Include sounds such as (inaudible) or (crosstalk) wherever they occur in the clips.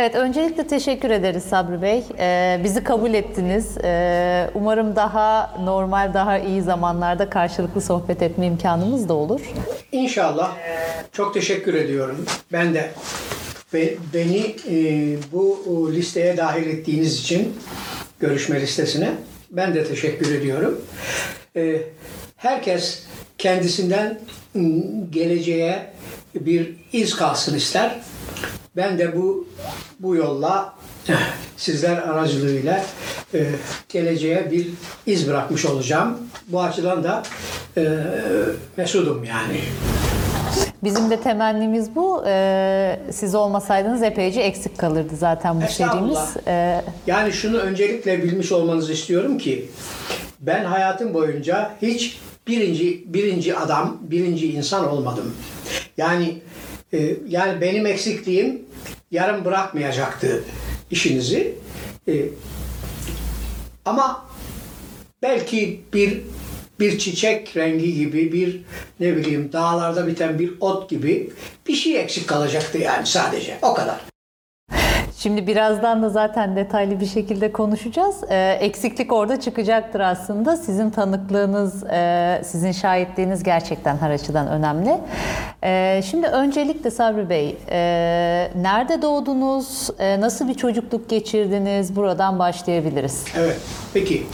Evet, öncelikle teşekkür ederiz Sabri Bey. Ee, bizi kabul ettiniz. Ee, umarım daha normal, daha iyi zamanlarda karşılıklı sohbet etme imkanımız da olur. İnşallah. Çok teşekkür ediyorum. Ben de ve beni e, bu o, listeye dahil ettiğiniz için görüşme listesine ben de teşekkür ediyorum. E, herkes kendisinden m, geleceğe bir iz kalsın ister. Ben de bu bu yolla sizler aracılığıyla e, geleceğe bir iz bırakmış olacağım. Bu açıdan da e, mesudum yani. Bizim de temennimiz bu. Ee, siz olmasaydınız epeyce eksik kalırdı zaten bu serimiz. Ee, Yani şunu öncelikle bilmiş olmanızı istiyorum ki ben hayatım boyunca hiç birinci birinci adam, birinci insan olmadım. Yani e, yani benim eksikliğim yarım bırakmayacaktı işinizi. E, ama belki bir bir çiçek rengi gibi bir ne bileyim dağlarda biten bir ot gibi bir şey eksik kalacaktı yani sadece o kadar. Şimdi birazdan da zaten detaylı bir şekilde konuşacağız. Ee, eksiklik orada çıkacaktır aslında. Sizin tanıklığınız, e, sizin şahitliğiniz gerçekten her açıdan önemli. Ee, şimdi öncelikle Sabri Bey, e, nerede doğdunuz, E, nasıl bir çocukluk geçirdiniz? Buradan başlayabiliriz. Evet. Peki.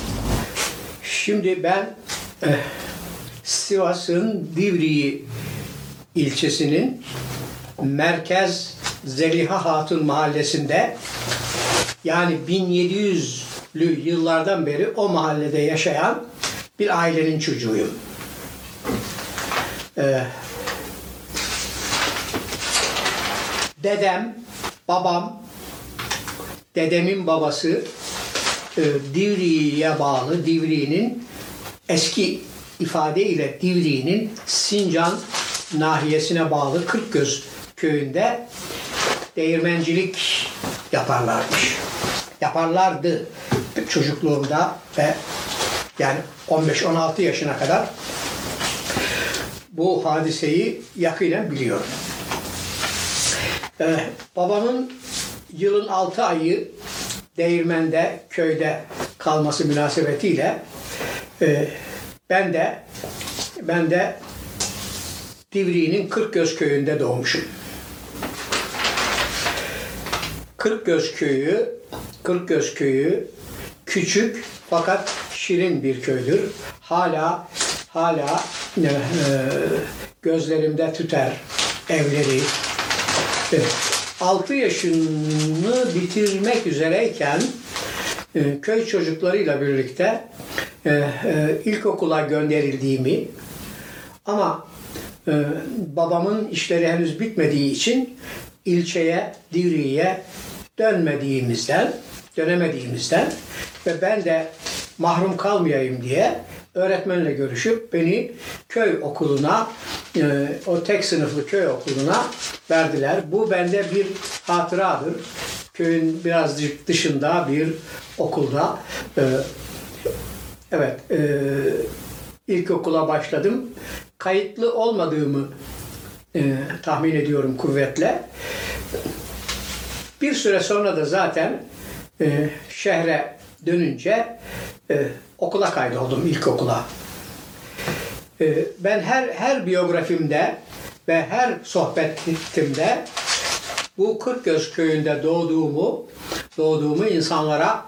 Şimdi ben eh, Sivas'ın Divriği ilçesinin merkez Zeliha Hatun mahallesinde yani 1700'lü yıllardan beri o mahallede yaşayan bir ailenin çocuğuyum. Eh, dedem, babam, dedemin babası e, Divriği'ye bağlı Divriği'nin eski ifadeyle Divriği'nin Sincan nahiyesine bağlı Kırkgöz köyünde değirmencilik yaparlarmış. Yaparlardı çocukluğumda ve yani 15-16 yaşına kadar bu hadiseyi yakinen biliyorum. Ee, babamın yılın 6 ayı değirmende, köyde kalması münasebetiyle e, ben de ben de Divriği'nin Kırkgöz köyünde doğmuşum. Kırkgöz köyü, Kırkgöz köyü küçük fakat şirin bir köydür. Hala hala e, gözlerimde tüter evleri. Evet. 6 yaşını bitirmek üzereyken e, köy çocuklarıyla birlikte e, e, ilkokula gönderildiğimi ama e, babamın işleri henüz bitmediği için ilçeye, Divriği'ye dönmediğimizden, dönemediğimizden ve ben de mahrum kalmayayım diye öğretmenle görüşüp beni köy okuluna, e, o tek sınıflı köy okuluna verdiler. Bu bende bir hatıradır. Köyün birazcık dışında bir okulda. e, evet, e, ilkokula başladım. Kayıtlı olmadığımı tahmin ediyorum kuvvetle. Bir süre sonra da zaten e, şehre dönünce e, okula kaydoldum ilkokula. E, ben her her biyografimde ve her sohbetimde bu Kırkgöz köyünde doğduğumu doğduğumu insanlara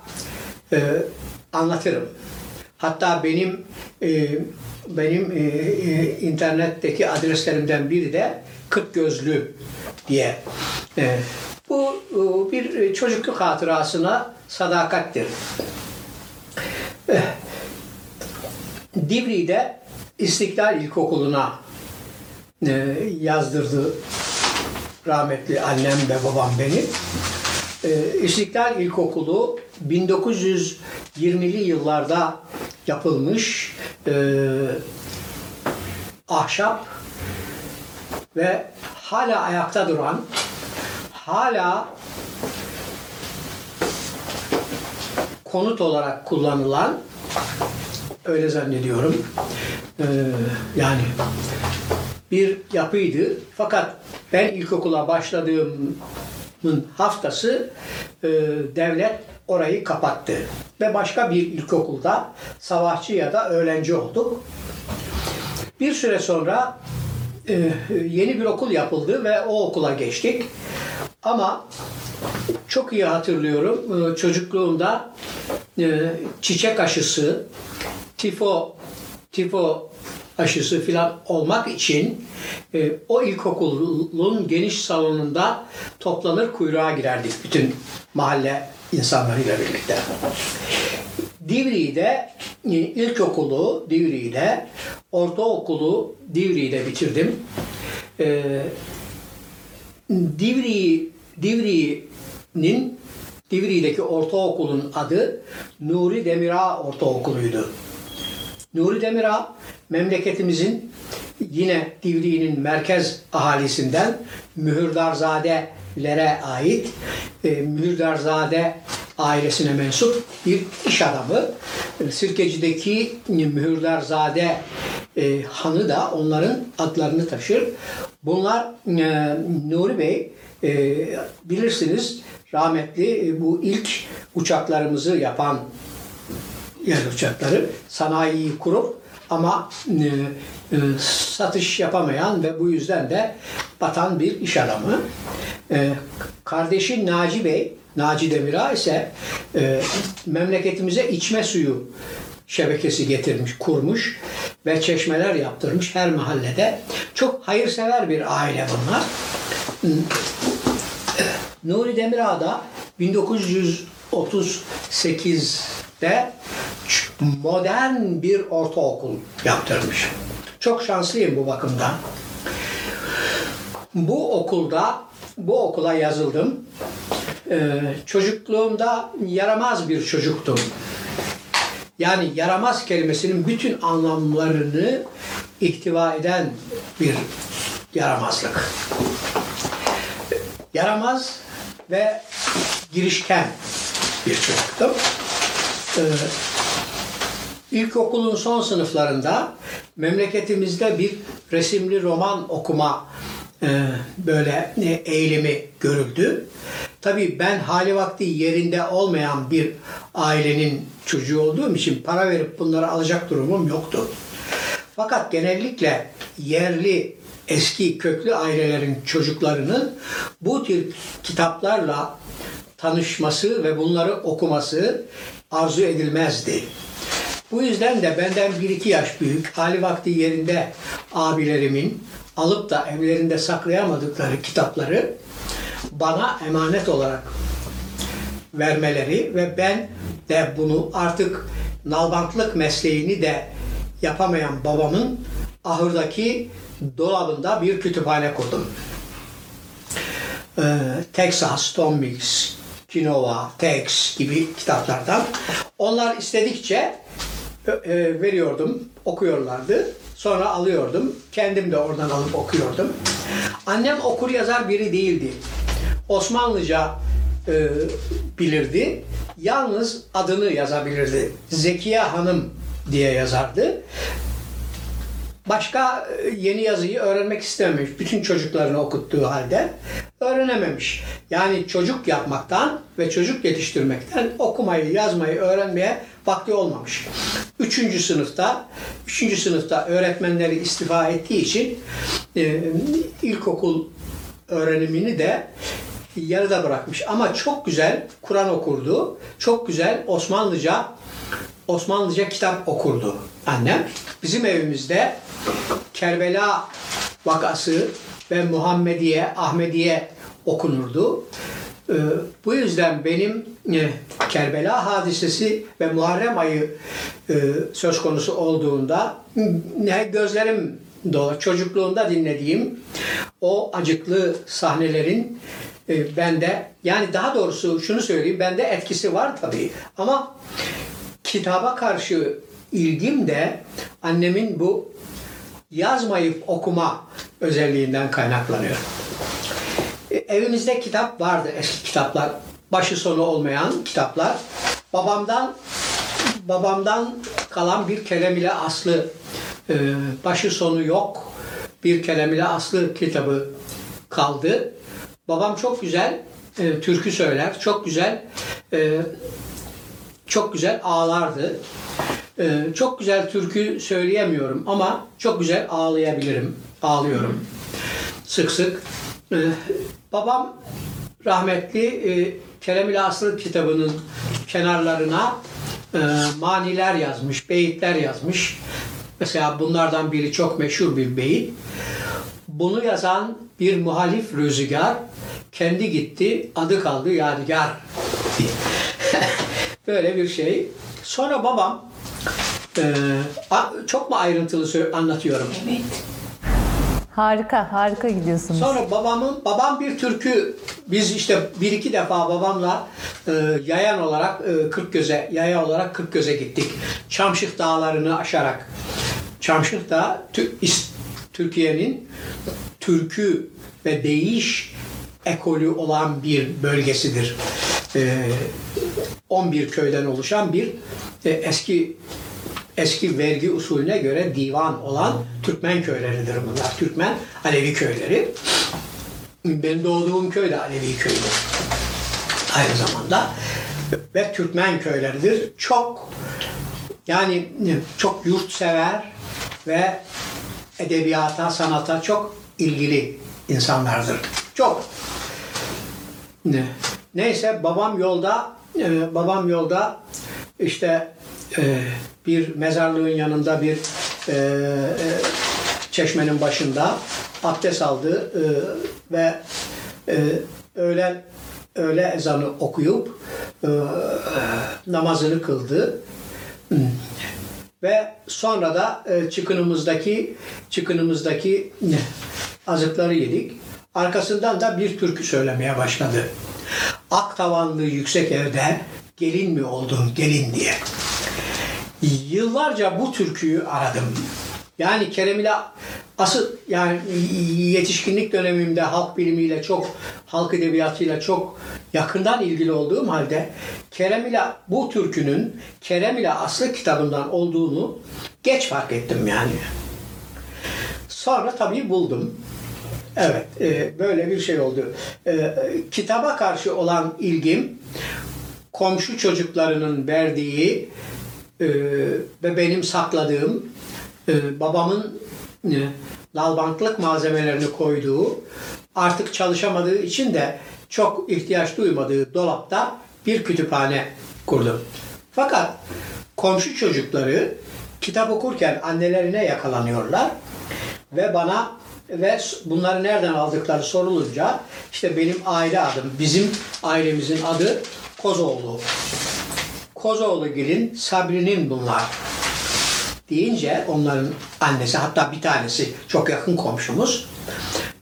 e, anlatırım. Hatta benim e, benim e, e, internetteki adreslerimden biri de Kırkgözlü diye. E, bu e, bir çocukluk hatırasına sadakattir. Eh, Divri'de İstiklal İlkokulu'na e, yazdırdı rahmetli annem ve babam beni. E, İstiklal İlkokulu 1920'li yıllarda yapılmış e, ahşap ve hala ayakta duran, hala konut olarak kullanılan öyle zannediyorum. Ee, yani bir yapıydı. Fakat ben ilkokula başladığım haftası e, devlet orayı kapattı. Ve başka bir ilkokulda savaşçı ya da öğrenci olduk. Bir süre sonra e, yeni bir okul yapıldı ve o okula geçtik. Ama çok iyi hatırlıyorum e, çocukluğumda e, çiçek aşısı, tifo, tifo aşısı filan olmak için e, o ilkokulun geniş salonunda toplanır kuyruğa girerdik bütün mahalle insanlarıyla birlikte. Divriği'de e, ilkokulu Divriği'de, ortaokulu Divriği'de bitirdim. E, Divriği, Divriği'nin Divriği'deki ortaokulun adı Nuri Demirağ Ortaokulu'ydu. Nuri Demirağ memleketimizin yine Divriği'nin merkez ahalisinden Mühürdarzadelere ait e, Mühürdarzade ailesine mensup bir iş adamı. Sirkeci'deki Mühürdarzade e, hanı da onların adlarını taşır. Bunlar e, Nuri Bey e, bilirsiniz rahmetli e, bu ilk uçaklarımızı yapan yer uçakları sanayiyi kurup ama e, e, satış yapamayan ve bu yüzden de batan bir iş adamı. E, kardeşi Naci Bey, Naci Demirağ ise e, memleketimize içme suyu şebekesi getirmiş, kurmuş ve çeşmeler yaptırmış her mahallede. Çok hayırsever bir aile bunlar. Nuri Demirağ da 1938'de modern bir ortaokul yaptırmış. Çok şanslıyım bu bakımdan. Bu okulda, bu okula yazıldım. Ee, çocukluğumda yaramaz bir çocuktum. Yani yaramaz kelimesinin bütün anlamlarını ihtiva eden bir yaramazlık. Yaramaz ve girişken bir çocuktum. Ee, İlkokulun son sınıflarında memleketimizde bir resimli roman okuma böyle e, eğilimi görüldü. Tabii ben hali vakti yerinde olmayan bir ailenin çocuğu olduğum için para verip bunları alacak durumum yoktu. Fakat genellikle yerli eski köklü ailelerin çocuklarının bu tür kitaplarla tanışması ve bunları okuması arzu edilmezdi. Bu yüzden de benden bir iki yaş büyük, hali vakti yerinde abilerimin alıp da evlerinde saklayamadıkları kitapları bana emanet olarak vermeleri ve ben de bunu artık nalbantlık mesleğini de yapamayan babamın ahırdaki dolabında bir kütüphane kurdum. Ee, Texas, Tom Mix, Kinova, Tex gibi kitaplardan. Onlar istedikçe e, veriyordum, okuyorlardı. Sonra alıyordum. Kendim de oradan alıp okuyordum. Annem okur yazar biri değildi. Osmanlıca e, bilirdi. Yalnız adını yazabilirdi. Zekiye Hanım diye yazardı. Başka e, yeni yazıyı öğrenmek istememiş. Bütün çocuklarını okuttuğu halde öğrenememiş. Yani çocuk yapmaktan ve çocuk yetiştirmekten okumayı, yazmayı öğrenmeye vakti olmamış. Üçüncü sınıfta, üçüncü sınıfta öğretmenleri istifa ettiği için e, ilkokul öğrenimini de yarıda bırakmış. Ama çok güzel Kur'an okurdu. Çok güzel Osmanlıca Osmanlıca kitap okurdu annem. Bizim evimizde Kerbela vakası ve Muhammediye, Ahmediye okunurdu. Ee, bu yüzden benim Kerbela hadisesi ve Muharrem ayı e, söz konusu olduğunda ne gözlerim dolar. Çocukluğumda dinlediğim o acıklı sahnelerin e, bende yani daha doğrusu şunu söyleyeyim bende etkisi var tabii ama kitaba karşı ilgim de annemin bu yazmayıp okuma özelliğinden kaynaklanıyor. E, Evimizde kitap vardı eski kitaplar. Başı sonu olmayan kitaplar. Babamdan babamdan kalan bir kelem ile aslı e, başı sonu yok bir kelem ile aslı kitabı kaldı. Babam çok güzel e, türkü söyler. Çok güzel e, çok güzel ağlardı. E, çok güzel türkü söyleyemiyorum ama çok güzel ağlayabilirim. Ağlıyorum. Sık sık. E, babam rahmetli e, Kerem-i Aslı kitabının kenarlarına e, maniler yazmış, beyitler yazmış. Mesela bunlardan biri çok meşhur bir beyit. Bunu yazan bir muhalif rüzgar kendi gitti, adı kaldı yadigar. (laughs) Böyle bir şey. Sonra babam e, çok mu ayrıntılı anlatıyorum? Harika, harika gidiyorsunuz. Sonra babamın babam bir türkü biz işte bir iki defa babamla e, yayan olarak e, Kırkgöz'e yaya olarak Kırkgöz'e gittik. Çamşık dağlarını aşarak. Çamşık da Tü- İs- Türkiye'nin türkü ve değiş ekolü olan bir bölgesidir. E, 11 köyden oluşan bir e, eski eski vergi usulüne göre divan olan Türkmen köyleridir bunlar. Türkmen Alevi köyleri. Benim doğduğum köy de Alevi köyü. Aynı zamanda ve Türkmen köyleridir. Çok yani çok yurtsever ve edebiyata, sanata çok ilgili insanlardır. Çok. Ne? Neyse babam yolda e, babam yolda işte e, bir mezarlığın yanında bir e, e, çeşmenin başında abdest aldı e, ve e, öğlen öğle ezanı okuyup e, namazını kıldı. Ve sonra da e, çıkınımızdaki çıkınımızdaki ne, azıkları yedik. Arkasından da bir türkü söylemeye başladı. Ak tavanlı yüksek evde gelin mi oldun gelin diye. Yıllarca bu türküyü aradım. Yani Kerem ile asıl yani yetişkinlik dönemimde halk bilimiyle çok, halk edebiyatıyla çok yakından ilgili olduğum halde Kerem ile bu türkünün Kerem ile Aslı kitabından olduğunu geç fark ettim yani. Sonra tabii buldum. Evet, e, böyle bir şey oldu. E, kitaba karşı olan ilgim komşu çocuklarının verdiği e, ve benim sakladığım e, babamın e, nalbantlık malzemelerini koyduğu artık çalışamadığı için de çok ihtiyaç duymadığı dolapta bir kütüphane kurdum. Fakat komşu çocukları kitap okurken annelerine yakalanıyorlar ve bana ve bunları nereden aldıkları sorulunca işte benim aile adım, bizim ailemizin adı Kozoğlu. Kozoğlu gelin Sabri'nin bunlar deyince onların annesi hatta bir tanesi çok yakın komşumuz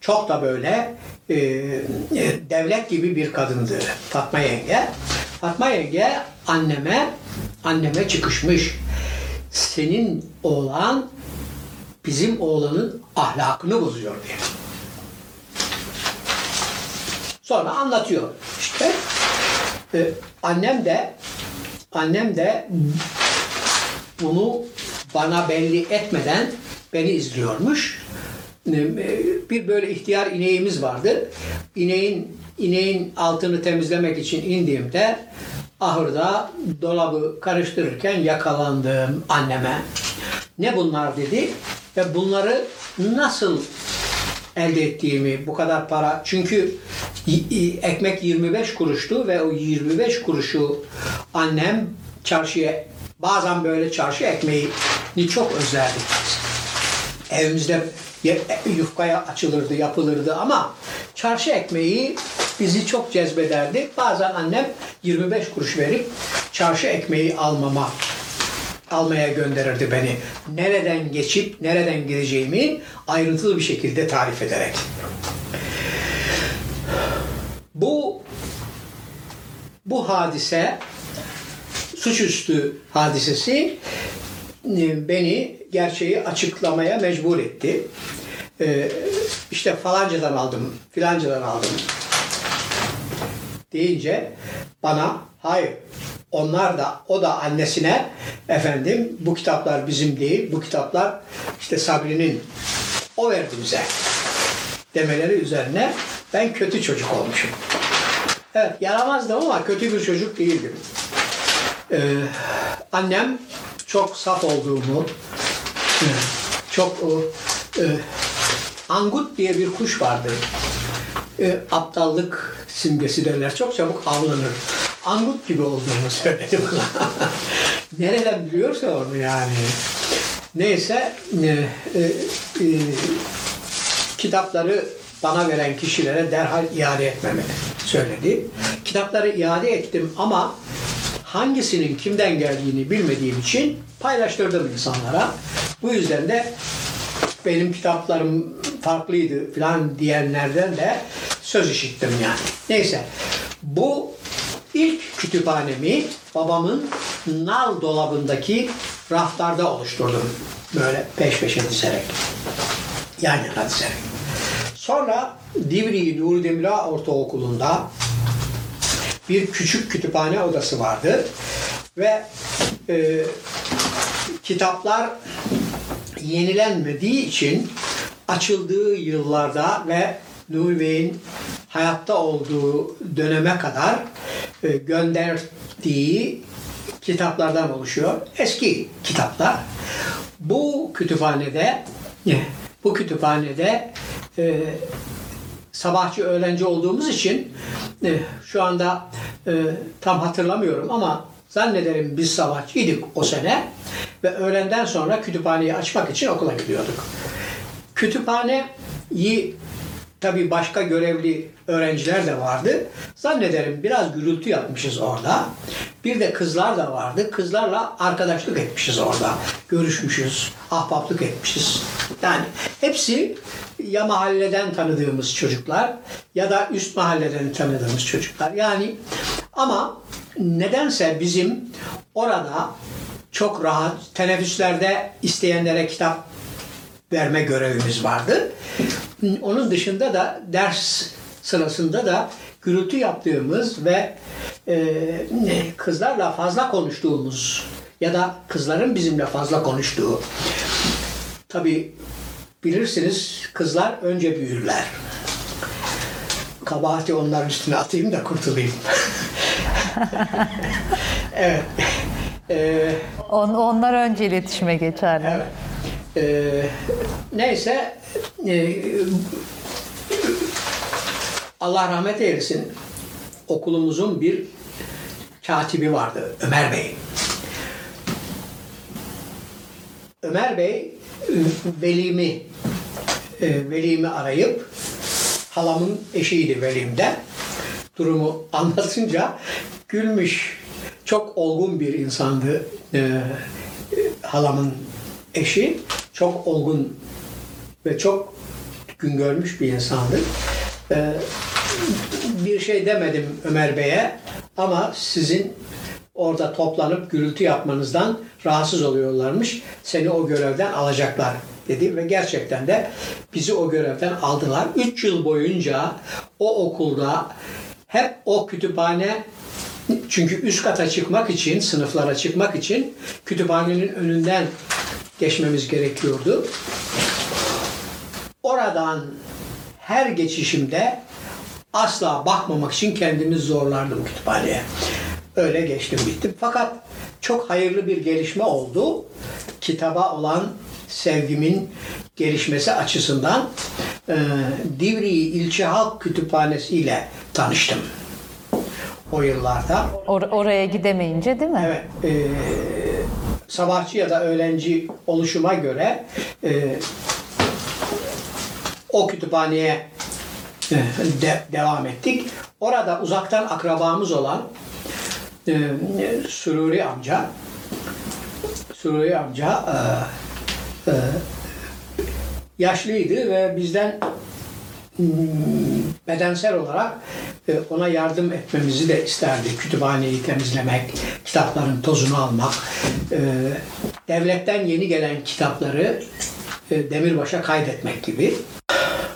çok da böyle e, e, devlet gibi bir kadındı Fatma yenge. Fatma yenge anneme anneme çıkışmış. Senin oğlan bizim oğlanın ahlakını bozuyor diye. Sonra anlatıyor işte. E, annem de annem de bunu bana belli etmeden beni izliyormuş. E, Bir böyle ihtiyar ineğimiz vardı. İneğin ineğin altını temizlemek için indiğimde ahırda dolabı karıştırırken yakalandım anneme. Ne bunlar dedi ve bunları nasıl elde ettiğimi bu kadar para çünkü ekmek 25 kuruştu ve o 25 kuruşu annem çarşıya bazen böyle çarşı ekmeği çok özlerdik. Evimizde yufkaya açılırdı, yapılırdı ama çarşı ekmeği bizi çok cezbederdi. Bazen annem 25 kuruş verip çarşı ekmeği almama almaya gönderirdi beni. Nereden geçip nereden gideceğimi ayrıntılı bir şekilde tarif ederek. Bu bu hadise suçüstü hadisesi e, beni gerçeği açıklamaya mecbur etti. Ee, işte falancadan aldım, filancadan aldım deyince bana hayır onlar da o da annesine efendim bu kitaplar bizim değil bu kitaplar işte Sabri'nin o verdi bize demeleri üzerine ben kötü çocuk olmuşum. Evet, yaramazdım ama kötü bir çocuk değildim. Ee, annem çok saf olduğumu, e, çok e, angut diye bir kuş vardı. E, aptallık simgesi derler. Çok çabuk avlanır. Angut gibi olduğunu söyledi. (laughs) Nereden biliyorsa onu yani. Neyse e, e, e, kitapları bana veren kişilere derhal iade etmemi söyledi. Kitapları iade ettim ama hangisinin kimden geldiğini bilmediğim için paylaştırdım insanlara. Bu yüzden de benim kitaplarım farklıydı falan diyenlerden de söz işittim yani. Neyse bu ilk kütüphanemi babamın nal dolabındaki raflarda oluşturdum. Böyle peş peşe dizerek. Yan yana dizerek. Sonra Divriği Nuri Demirağ Ortaokulu'nda bir küçük kütüphane odası vardı ve e, kitaplar yenilenmediği için açıldığı yıllarda ve Nuri Bey'in hayatta olduğu döneme kadar e, gönderdiği kitaplardan oluşuyor. Eski kitaplar. Bu kütüphanede bu kütüphanede e, sabahçı öğrenci olduğumuz için e, şu anda e, tam hatırlamıyorum ama zannederim biz sabahçıydık o sene ve öğlenden sonra kütüphaneyi açmak için okula gidiyorduk. Kütüphaneyi tabi başka görevli öğrenciler de vardı. Zannederim biraz gürültü yapmışız orada. Bir de kızlar da vardı. Kızlarla arkadaşlık etmişiz orada. Görüşmüşüz, ahbaplık etmişiz. Yani hepsi ya mahalleden tanıdığımız çocuklar ya da üst mahalleden tanıdığımız çocuklar. Yani ama nedense bizim orada çok rahat teneffüslerde isteyenlere kitap verme görevimiz vardı. Onun dışında da ders sırasında da gürültü yaptığımız ve e, kızlarla fazla konuştuğumuz ya da kızların bizimle fazla konuştuğu. Tabi bilirsiniz kızlar önce büyürler. Kabahati onların üstüne atayım da kurtulayım. (laughs) evet. Ee, On, onlar önce iletişime geçerler. Evet. Ee, neyse e, Allah rahmet eylesin okulumuzun bir katibi vardı Ömer Bey. Ömer Bey velimi e, velimi arayıp halamın eşiydi velimde durumu anlatınca gülmüş. Çok olgun bir insandı e, halamın eşi. Çok olgun ve çok gün görmüş bir insandı. E, bir şey demedim Ömer Bey'e ama sizin orada toplanıp gürültü yapmanızdan rahatsız oluyorlarmış. Seni o görevden alacaklar dedi ve gerçekten de bizi o görevden aldılar. 3 yıl boyunca o okulda hep o kütüphane çünkü üst kata çıkmak için, sınıflara çıkmak için kütüphanenin önünden geçmemiz gerekiyordu. Oradan her geçişimde asla bakmamak için kendimi zorlardım kütüphaneye. Öyle geçtim gittim. Fakat çok hayırlı bir gelişme oldu. Kitaba olan sevgimin gelişmesi açısından e, Divriği İlçe Halk Kütüphanesi ile tanıştım o yıllarda. Or- oraya gidemeyince değil mi? Evet. E, sabahçı ya da öğlenci oluşuma göre e, o kütüphaneye e, de, devam ettik. Orada uzaktan akrabamız olan e, Sururi amca Sururi amca e, e, yaşlıydı ve bizden bedensel olarak e, ona yardım etmemizi de isterdi. Kütüphaneyi temizlemek, kitapların tozunu almak, e, devletten yeni gelen kitapları e, demirbaşa kaydetmek gibi.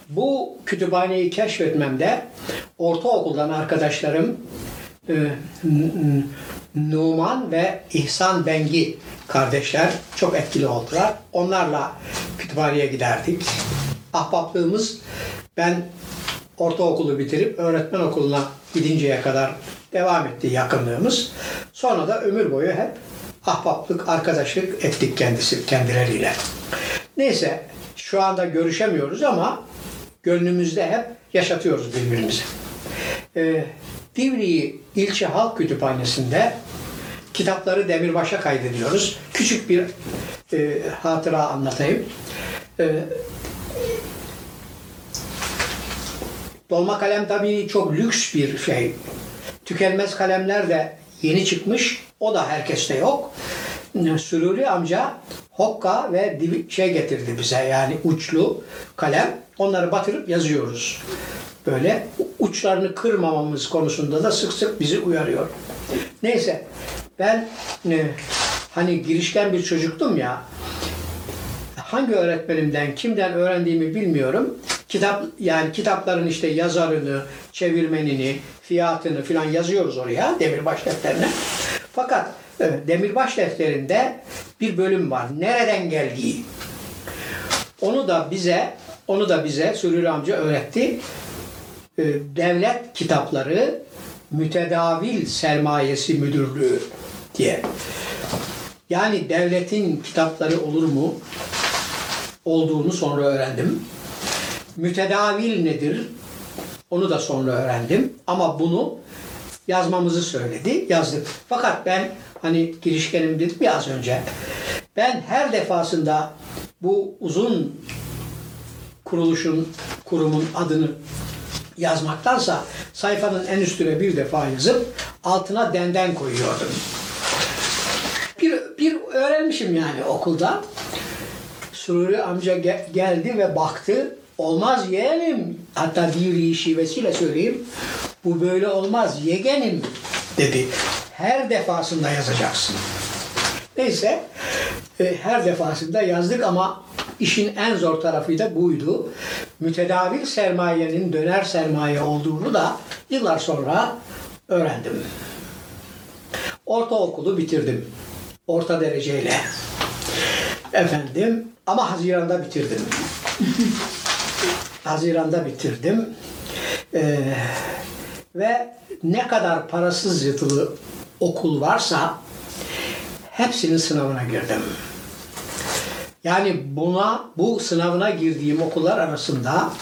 Bu kütüphaneyi keşfetmemde ortaokuldan arkadaşlarım Numan ve İhsan Bengi kardeşler çok etkili oldular. Onlarla kütüphaneye giderdik. Ahbaplığımız ben ortaokulu bitirip öğretmen okuluna gidinceye kadar devam etti yakınlığımız. Sonra da ömür boyu hep ahbaplık, arkadaşlık ettik kendisi kendileriyle. Neyse şu anda görüşemiyoruz ama gönlümüzde hep yaşatıyoruz birbirimizi. Ee, Divriği İlçe Halk Kütüphanesi'nde kitapları Demirbaş'a kaydediyoruz. Küçük bir e, hatıra anlatayım. E, dolma kalem tabii çok lüks bir şey. Tükenmez kalemler de yeni çıkmış. O da herkeste yok. Süruri amca hokka ve şey getirdi bize yani uçlu kalem. Onları batırıp yazıyoruz. Böyle uçlarını kırmamamız konusunda da sık sık bizi uyarıyor. Neyse ben e, hani girişken bir çocuktum ya hangi öğretmenimden kimden öğrendiğimi bilmiyorum. Kitap yani kitapların işte yazarını, çevirmenini, fiyatını filan yazıyoruz oraya demirbaş defterine. Fakat e, demirbaş defterinde bir bölüm var. Nereden geldiği. Onu da bize onu da bize Sürür amca öğretti. E, Devlet kitapları mütedavil sermayesi müdürlüğü diye. Yani devletin kitapları olur mu? Olduğunu sonra öğrendim. Mütedavil nedir? Onu da sonra öğrendim. Ama bunu yazmamızı söyledi. Yazdık. Fakat ben hani girişkenim dedim ya az önce. Ben her defasında bu uzun kuruluşun, kurumun adını yazmaktansa sayfanın en üstüne bir defa yazıp altına denden koyuyordum. Bir, bir öğrenmişim yani okulda. Sururi amca ge- geldi ve baktı. Olmaz yeğenim. Hatta diri şivesiyle söyleyeyim. Bu böyle olmaz yeğenim dedi. Her defasında yazacaksın. Neyse e, her defasında yazdık ama işin en zor tarafı da buydu. Mütedavil sermayenin döner sermaye olduğunu da yıllar sonra öğrendim. Ortaokulu bitirdim. Orta dereceyle. Efendim ama Haziran'da bitirdim. (laughs) Haziran'da bitirdim. Ee, ve ne kadar parasız yatılı okul varsa hepsinin sınavına girdim. Yani buna bu sınavına girdiğim okullar arasında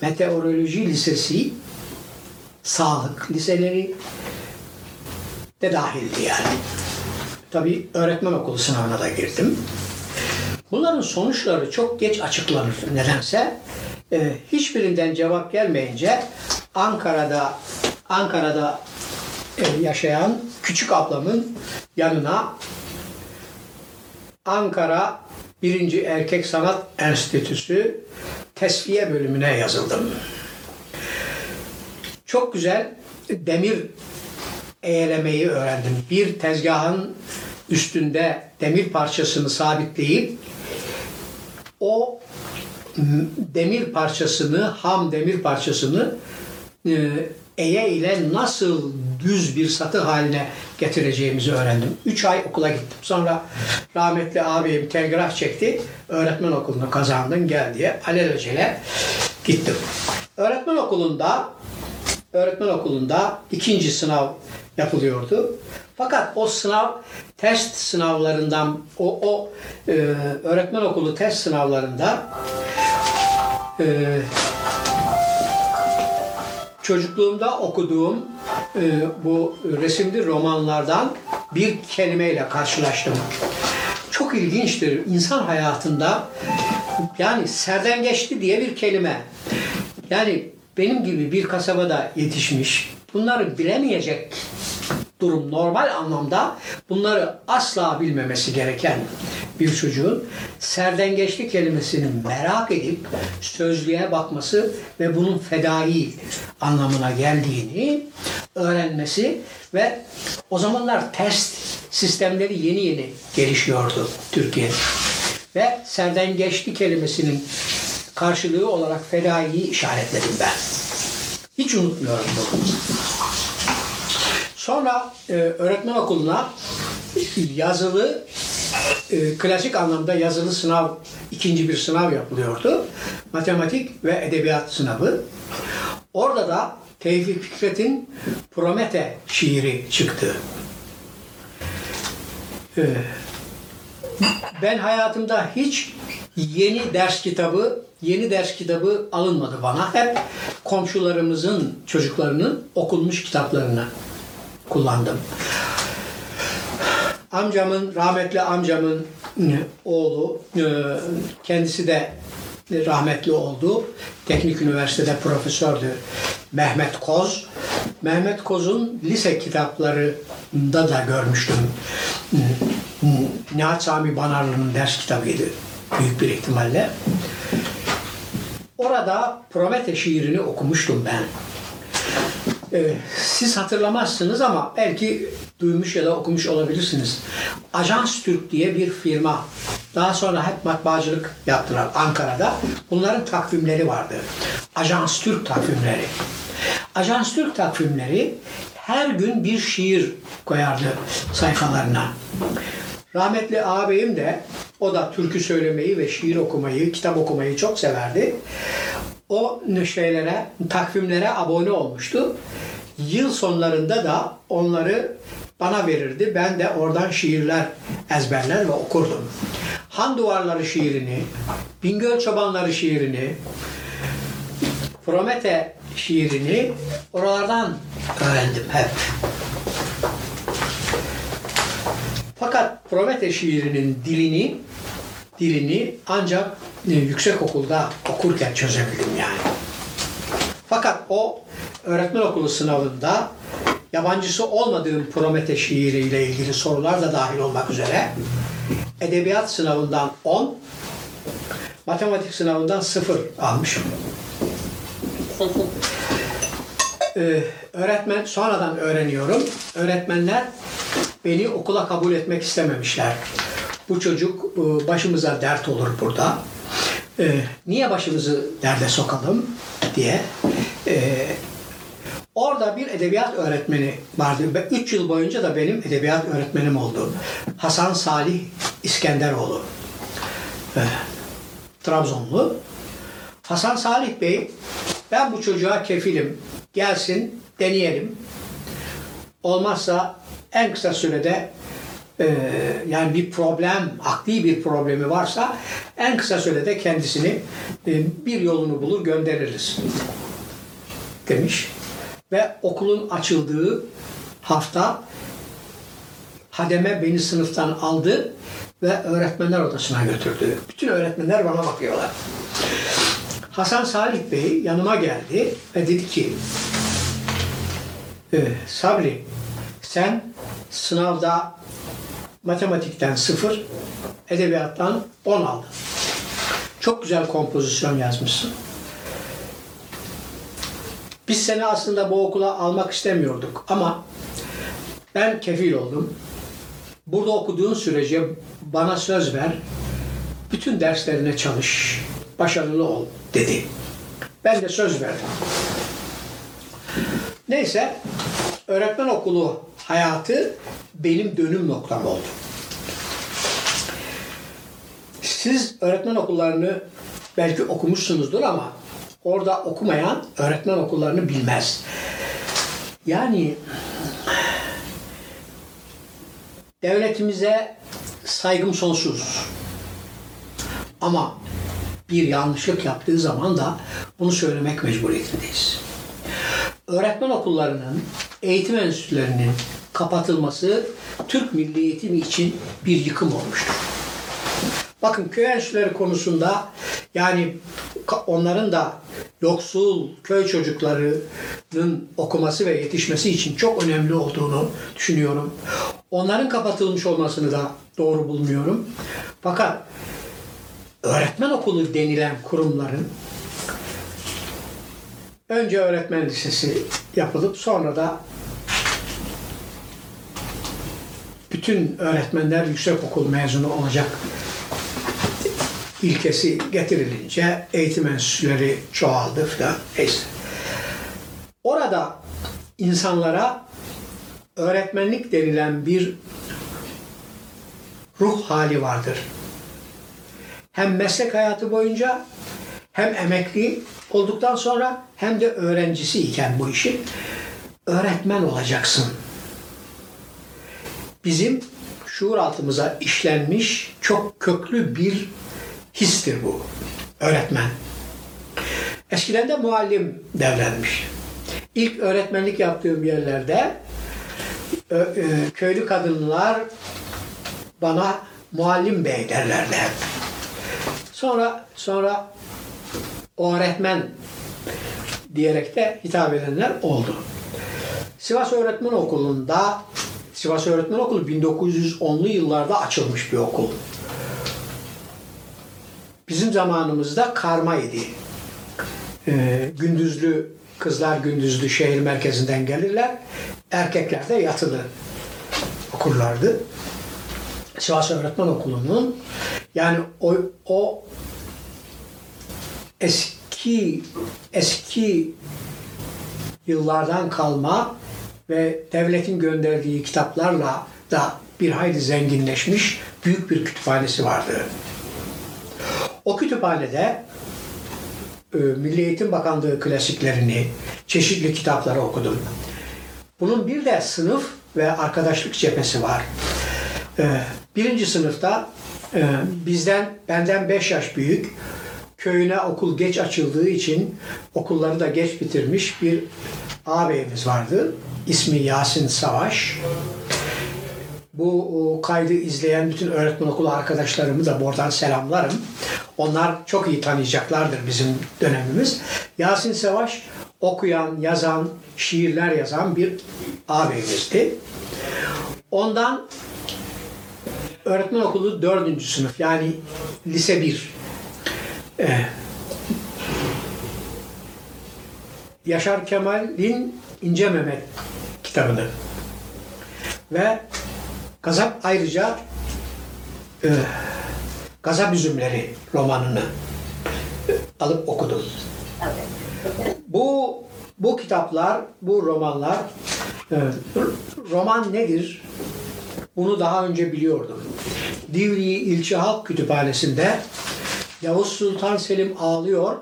meteoroloji lisesi, sağlık liseleri de dahildi yani. Tabii öğretmen okulu sınavına da girdim. Bunların sonuçları çok geç açıklanır nedense. Ee, hiçbirinden cevap gelmeyince Ankara'da Ankara'da e, yaşayan küçük ablamın yanına Ankara 1. Erkek Sanat Enstitüsü Tesviye bölümüne yazıldım. Çok güzel demir eğlemeyi öğrendim. Bir tezgahın üstünde demir parçasını sabitleyip o m, demir parçasını, ham demir parçasını e, eye ile nasıl düz bir satı haline getireceğimizi öğrendim. Üç ay okula gittim. Sonra rahmetli abim telgraf çekti. Öğretmen okulunu kazandın gel diye alelacele gittim. Öğretmen okulunda öğretmen okulunda ikinci sınav yapılıyordu. Fakat o sınav test sınavlarından o, o e, öğretmen okulu test sınavlarında e, çocukluğumda okuduğum e, bu resimli romanlardan bir kelimeyle karşılaştım. Çok ilginçtir. İnsan hayatında yani serden geçti diye bir kelime. Yani benim gibi bir kasabada yetişmiş, bunları bilemeyecek durum normal anlamda bunları asla bilmemesi gereken bir çocuğun serdengeçlik kelimesini merak edip sözlüğe bakması ve bunun fedai anlamına geldiğini öğrenmesi ve o zamanlar test sistemleri yeni yeni gelişiyordu Türkiye'de. Ve serdengeçlik kelimesinin karşılığı olarak fedaiyi işaretledim ben. Hiç unutmuyorum bunu. Sonra e, öğretmen okuluna yazılı e, klasik anlamda yazılı sınav ikinci bir sınav yapılıyordu. Matematik ve edebiyat sınavı. Orada da Tevfik Fikret'in Promete şiiri çıktı. Ee, ben hayatımda hiç yeni ders kitabı, yeni ders kitabı alınmadı bana. Hep komşularımızın çocuklarının okunmuş kitaplarını kullandım. Amcamın, rahmetli amcamın e, oğlu, e, kendisi de rahmetli oldu. Teknik Üniversitede profesördü. Mehmet Koz. Mehmet Koz'un lise kitaplarında da görmüştüm. Nihat Sami Banarlı'nın ders kitabıydı. Büyük bir ihtimalle. Orada Promete şiirini okumuştum ben. Ee, siz hatırlamazsınız ama belki duymuş ya da okumuş olabilirsiniz. Ajans Türk diye bir firma. Daha sonra hep matbaacılık yaptılar Ankara'da. Bunların takvimleri vardı. Ajans Türk takvimleri. Ajans Türk takvimleri her gün bir şiir koyardı sayfalarına. Rahmetli ağabeyim de o da türkü söylemeyi ve şiir okumayı, kitap okumayı çok severdi. O şeylere, takvimlere abone olmuştu. Yıl sonlarında da onları bana verirdi. Ben de oradan şiirler ezberler ve okurdum. Han Duvarları şiirini, Bingöl Çobanları şiirini, Promete şiirini oralardan öğrendim hep. Fakat Promete şiirinin dilini dilini ancak e, yüksek okulda okurken çözebildim yani. Fakat o öğretmen okulu sınavında yabancısı olmadığım Promete şiiriyle ilgili sorular da dahil olmak üzere edebiyat sınavından 10, matematik sınavından 0 almışım. (laughs) Ee, öğretmen sonradan öğreniyorum. Öğretmenler beni okula kabul etmek istememişler. Bu çocuk e, başımıza dert olur burada. Ee, niye başımızı derde sokalım diye. Ee, orada bir edebiyat öğretmeni vardı. 3 yıl boyunca da benim edebiyat öğretmenim oldu. Hasan Salih İskenderoğlu. Trabzonlu. Hasan Salih Bey ben bu çocuğa kefilim. Gelsin deneyelim. Olmazsa en kısa sürede e, yani bir problem, akli bir problemi varsa en kısa sürede kendisini e, bir yolunu bulur göndeririz demiş. Ve okulun açıldığı hafta hademe beni sınıftan aldı ve öğretmenler odasına götürdü. Bütün öğretmenler bana bakıyorlar. Hasan Salih Bey yanıma geldi ve dedi ki Sabri sen sınavda matematikten sıfır, edebiyattan 10 aldın. Çok güzel kompozisyon yazmışsın. Biz seni aslında bu okula almak istemiyorduk ama ben kefil oldum. Burada okuduğun sürece bana söz ver, bütün derslerine çalış, başarılı ol dedi. Ben de söz verdim. Neyse, öğretmen okulu hayatı benim dönüm noktam oldu. Siz öğretmen okullarını belki okumuşsunuzdur ama orada okumayan öğretmen okullarını bilmez. Yani devletimize saygım sonsuz. Ama bir yanlışlık yaptığı zaman da bunu söylemek mecburiyetindeyiz. Öğretmen okullarının, eğitim enstitülerinin kapatılması Türk milli eğitimi için bir yıkım olmuştur. Bakın köy enstitüleri konusunda yani onların da yoksul köy çocuklarının okuması ve yetişmesi için çok önemli olduğunu düşünüyorum. Onların kapatılmış olmasını da doğru bulmuyorum. Fakat öğretmen okulu denilen kurumların önce öğretmen lisesi yapılıp sonra da bütün öğretmenler yüksek okul mezunu olacak ilkesi getirilince eğitim enstitüleri çoğaldı filan. Neyse. Orada insanlara öğretmenlik denilen bir ruh hali vardır. Hem meslek hayatı boyunca hem emekli olduktan sonra hem de öğrencisi iken bu işin öğretmen olacaksın. Bizim şuur altımıza işlenmiş çok köklü bir histir bu. Öğretmen. Eskiden de muallim devlenmiş. İlk öğretmenlik yaptığım yerlerde köylü kadınlar bana muallim bey derlerdi. Sonra sonra öğretmen diyerek de hitap edenler oldu. Sivas Öğretmen Okulu'nda Sivas Öğretmen Okulu 1910'lu yıllarda açılmış bir okul. Bizim zamanımızda karma idi. Ee, gündüzlü kızlar gündüzlü şehir merkezinden gelirler. Erkekler de yatılı okurlardı. Sivas Öğretmen Okulu'nun yani o, o eski eski yıllardan kalma ve devletin gönderdiği kitaplarla da bir hayli zenginleşmiş büyük bir kütüphanesi vardı. O kütüphanede e, Milli Eğitim Bakanlığı klasiklerini, çeşitli kitapları okudum. Bunun bir de sınıf ve arkadaşlık cephesi var. E, Birinci sınıfta e, bizden, benden 5 yaş büyük, köyüne okul geç açıldığı için okulları da geç bitirmiş bir ağabeyimiz vardı. İsmi Yasin Savaş. Bu kaydı izleyen bütün öğretmen okulu arkadaşlarımı da buradan selamlarım. Onlar çok iyi tanıyacaklardır bizim dönemimiz. Yasin Savaş okuyan, yazan, şiirler yazan bir ağabeyimizdi. Ondan öğretmen okulu dördüncü sınıf yani lise bir. Ee, Yaşar Kemal'in İnce Mehmet kitabını ve Gazap ayrıca e, Gazap Üzümleri romanını e, alıp okudum. Bu bu kitaplar, bu romanlar e, roman nedir? Bunu daha önce biliyordum. Divriği İlçe Halk Kütüphanesi'nde Yavuz Sultan Selim ağlıyor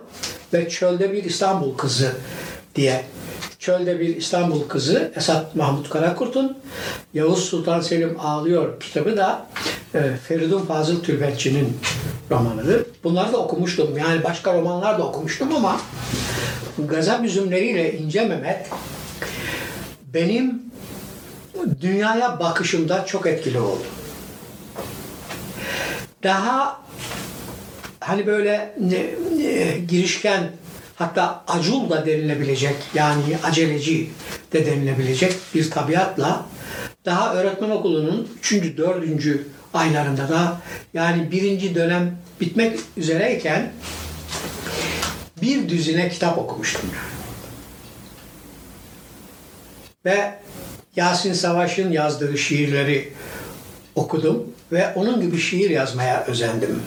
ve çölde bir İstanbul kızı diye Çölde bir İstanbul kızı Esat Mahmut Karakurt'un Yavuz Sultan Selim Ağlıyor kitabı da e, Feridun Fazıl Tülbentçi'nin romanıdır. Bunları da okumuştum. Yani başka romanlar da okumuştum ama Gazap Üzümleriyle İnce Mehmet benim dünyaya bakışımda çok etkili oldu. Daha hani böyle ne, ne, girişken hatta acul da denilebilecek yani aceleci de denilebilecek bir tabiatla daha öğretmen okulunun 3. 4. aylarında da yani birinci dönem bitmek üzereyken bir düzine kitap okumuştum. Ve Yasin Savaş'ın yazdığı şiirleri okudum ve onun gibi şiir yazmaya özendim.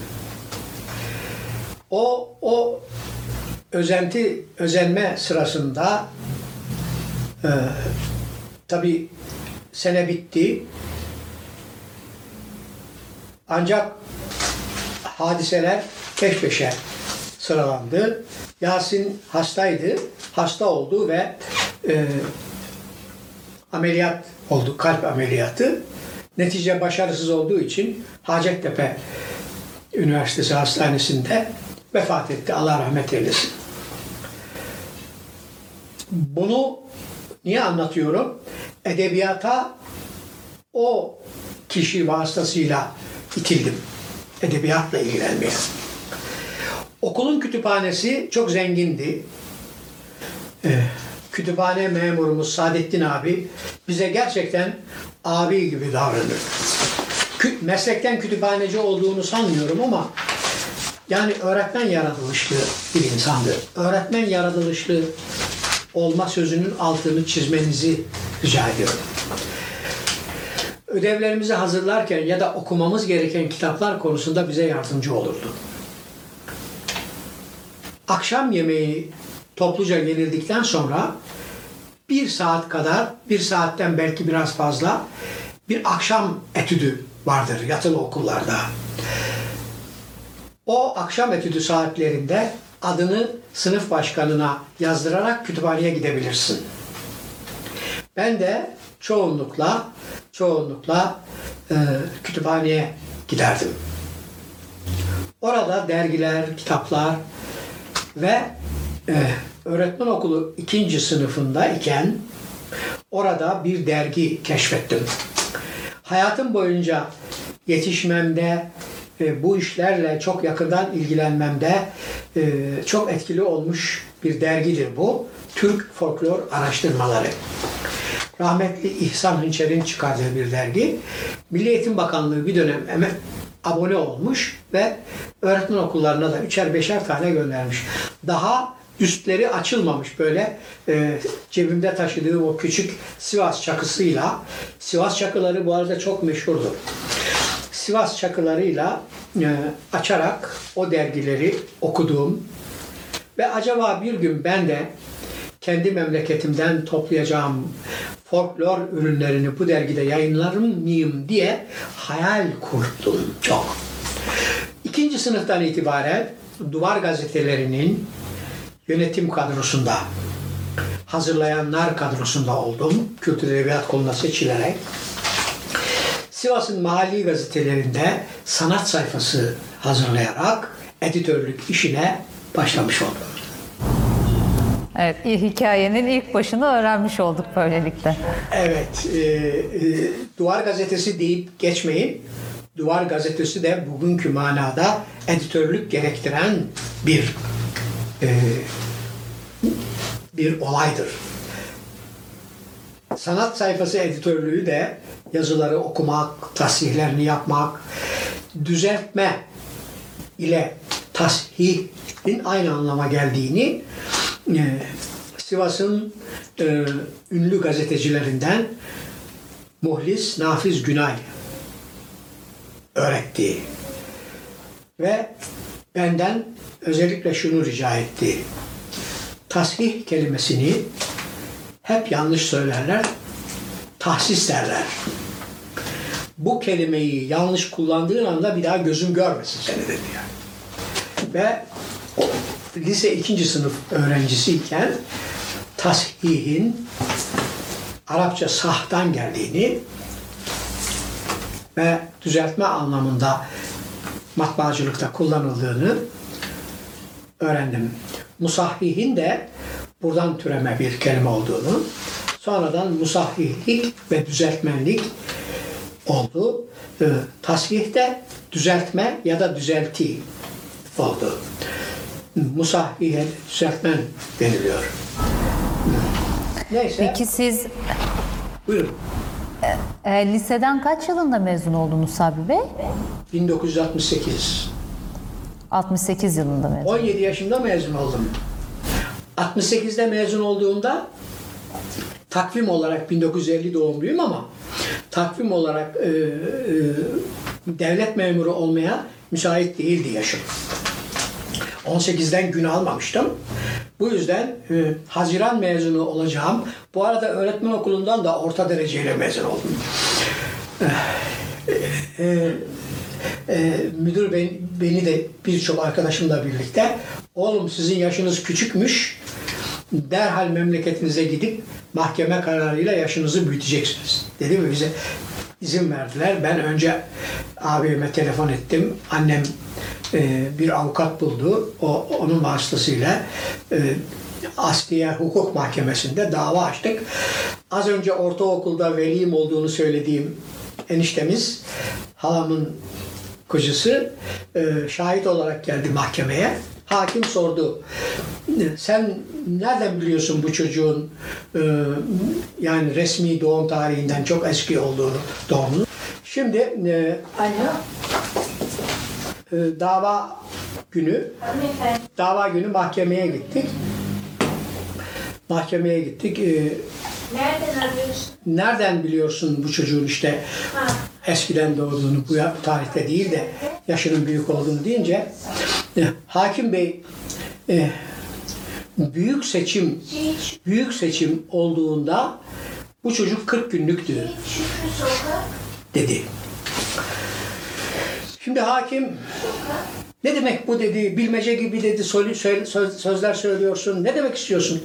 O o özenti özenme sırasında e, tabi sene bitti. Ancak hadiseler peş peşe sıralandı. Yasin hastaydı. Hasta oldu ve e, ameliyat oldu. Kalp ameliyatı. Netice başarısız olduğu için Hacettepe Üniversitesi Hastanesi'nde vefat etti. Allah rahmet eylesin. Bunu niye anlatıyorum? Edebiyata o kişi vasıtasıyla itildim. Edebiyatla ilgilenmeye. Okulun kütüphanesi çok zengindi. Ee, kütüphane memurumuz Saadettin abi bize gerçekten abi gibi davranır. Meslekten kütüphaneci olduğunu sanmıyorum ama yani öğretmen yaratılışlı bir insandı. Öğretmen yaratılışlı olma sözünün altını çizmenizi rica ediyorum. Ödevlerimizi hazırlarken ya da okumamız gereken kitaplar konusunda bize yardımcı olurdu. Akşam yemeği topluca gelildikten sonra bir saat kadar, bir saatten belki biraz fazla bir akşam etüdü vardır yatılı okullarda. O akşam etüdü saatlerinde adını sınıf başkanına yazdırarak kütüphaneye gidebilirsin. Ben de çoğunlukla çoğunlukla e, kütüphaneye giderdim. Orada dergiler, kitaplar ve e, öğretmen okulu ikinci sınıfında iken orada bir dergi keşfettim. Hayatım boyunca yetişmemde, e, bu işlerle çok yakından ilgilenmemde e, çok etkili olmuş bir dergidir bu. Türk Folklor Araştırmaları. Rahmetli İhsan Hınçer'in çıkardığı bir dergi. Milli Eğitim Bakanlığı bir dönem abone olmuş ve öğretmen okullarına da üçer beşer tane göndermiş. Daha üstleri açılmamış böyle e, cebimde taşıdığım o küçük Sivas çakısıyla Sivas çakıları bu arada çok meşhurdur. Sivas çakılarıyla e, açarak o dergileri okuduğum ve acaba bir gün ben de kendi memleketimden toplayacağım folklor ürünlerini bu dergide yayınlar mıyım diye hayal kurdum çok. İkinci sınıftan itibaren Duvar gazetelerinin yönetim kadrosunda hazırlayanlar kadrosunda oldum. Kültür Edebiyat koluna seçilerek. Sivas'ın mahalli gazetelerinde sanat sayfası hazırlayarak editörlük işine başlamış oldum. Evet, hikayenin ilk başını öğrenmiş olduk böylelikle. Evet, e, e, Duvar Gazetesi deyip geçmeyin. Duvar Gazetesi de bugünkü manada editörlük gerektiren bir e, bir olaydır. Sanat sayfası editörlüğü de yazıları okumak, tasihlerini yapmak, düzeltme ile tashihin aynı anlama geldiğini e, Sivas'ın e, ünlü gazetecilerinden Muhlis Nafiz Günay öğretti. Ve benden özellikle şunu rica etti. Tasih kelimesini hep yanlış söylerler, tahsis derler. Bu kelimeyi yanlış kullandığın anda bir daha gözüm görmesin seni dedi yani. Ve lise ikinci sınıf öğrencisiyken tashihin Arapça sahtan geldiğini ve düzeltme anlamında matbaacılıkta kullanıldığını öğrendim. Musahhihin de buradan türeme bir kelime olduğunu, sonradan musahhihlik ve düzeltmenlik oldu. Ee, Tasih de düzeltme ya da düzelti oldu. Musahhihe düzeltmen deniliyor. Neyse. Peki siz Buyurun. e, liseden kaç yılında mezun oldunuz Sabri Bey? 1968. 68 yılında mezun. 17 yaşımda mezun oldum. 68'de mezun olduğumda takvim olarak 1950 doğumluyum ama takvim olarak e, e, devlet memuru olmaya müsait değildi yaşım. 18'den gün almamıştım. Bu yüzden e, Haziran mezunu olacağım. Bu arada öğretmen okulundan da orta dereceyle mezun oldum. e, müdür beni, beni de birçok arkadaşımla birlikte oğlum sizin yaşınız küçükmüş derhal memleketinize gidip mahkeme kararıyla yaşınızı büyüteceksiniz dedi ve bize izin verdiler. Ben önce abime telefon ettim. Annem e, bir avukat buldu. O onun vasıtasıyla e, Asliye Hukuk Mahkemesi'nde dava açtık. Az önce ortaokulda velim olduğunu söylediğim eniştemiz halamın kocası e, şahit olarak geldi mahkemeye. Hakim sordu. Sen nereden biliyorsun bu çocuğun e, yani resmi doğum tarihinden çok eski olduğunu, doğumunu? Şimdi e, e, dava günü dava günü mahkemeye gittik. Mahkemeye gittik. E, Nereden arıyorsun? nereden biliyorsun bu çocuğun işte Ha. eskiden doğduğunu, bu tarihte değil de yaşının büyük olduğunu deyince e, hakim bey e, büyük seçim büyük seçim olduğunda bu çocuk 40 günlüktü dedi. Şimdi hakim Ne demek bu dedi, bilmece gibi dedi, söyle- söyle- söz- sözler söylüyorsun. Ne demek istiyorsun?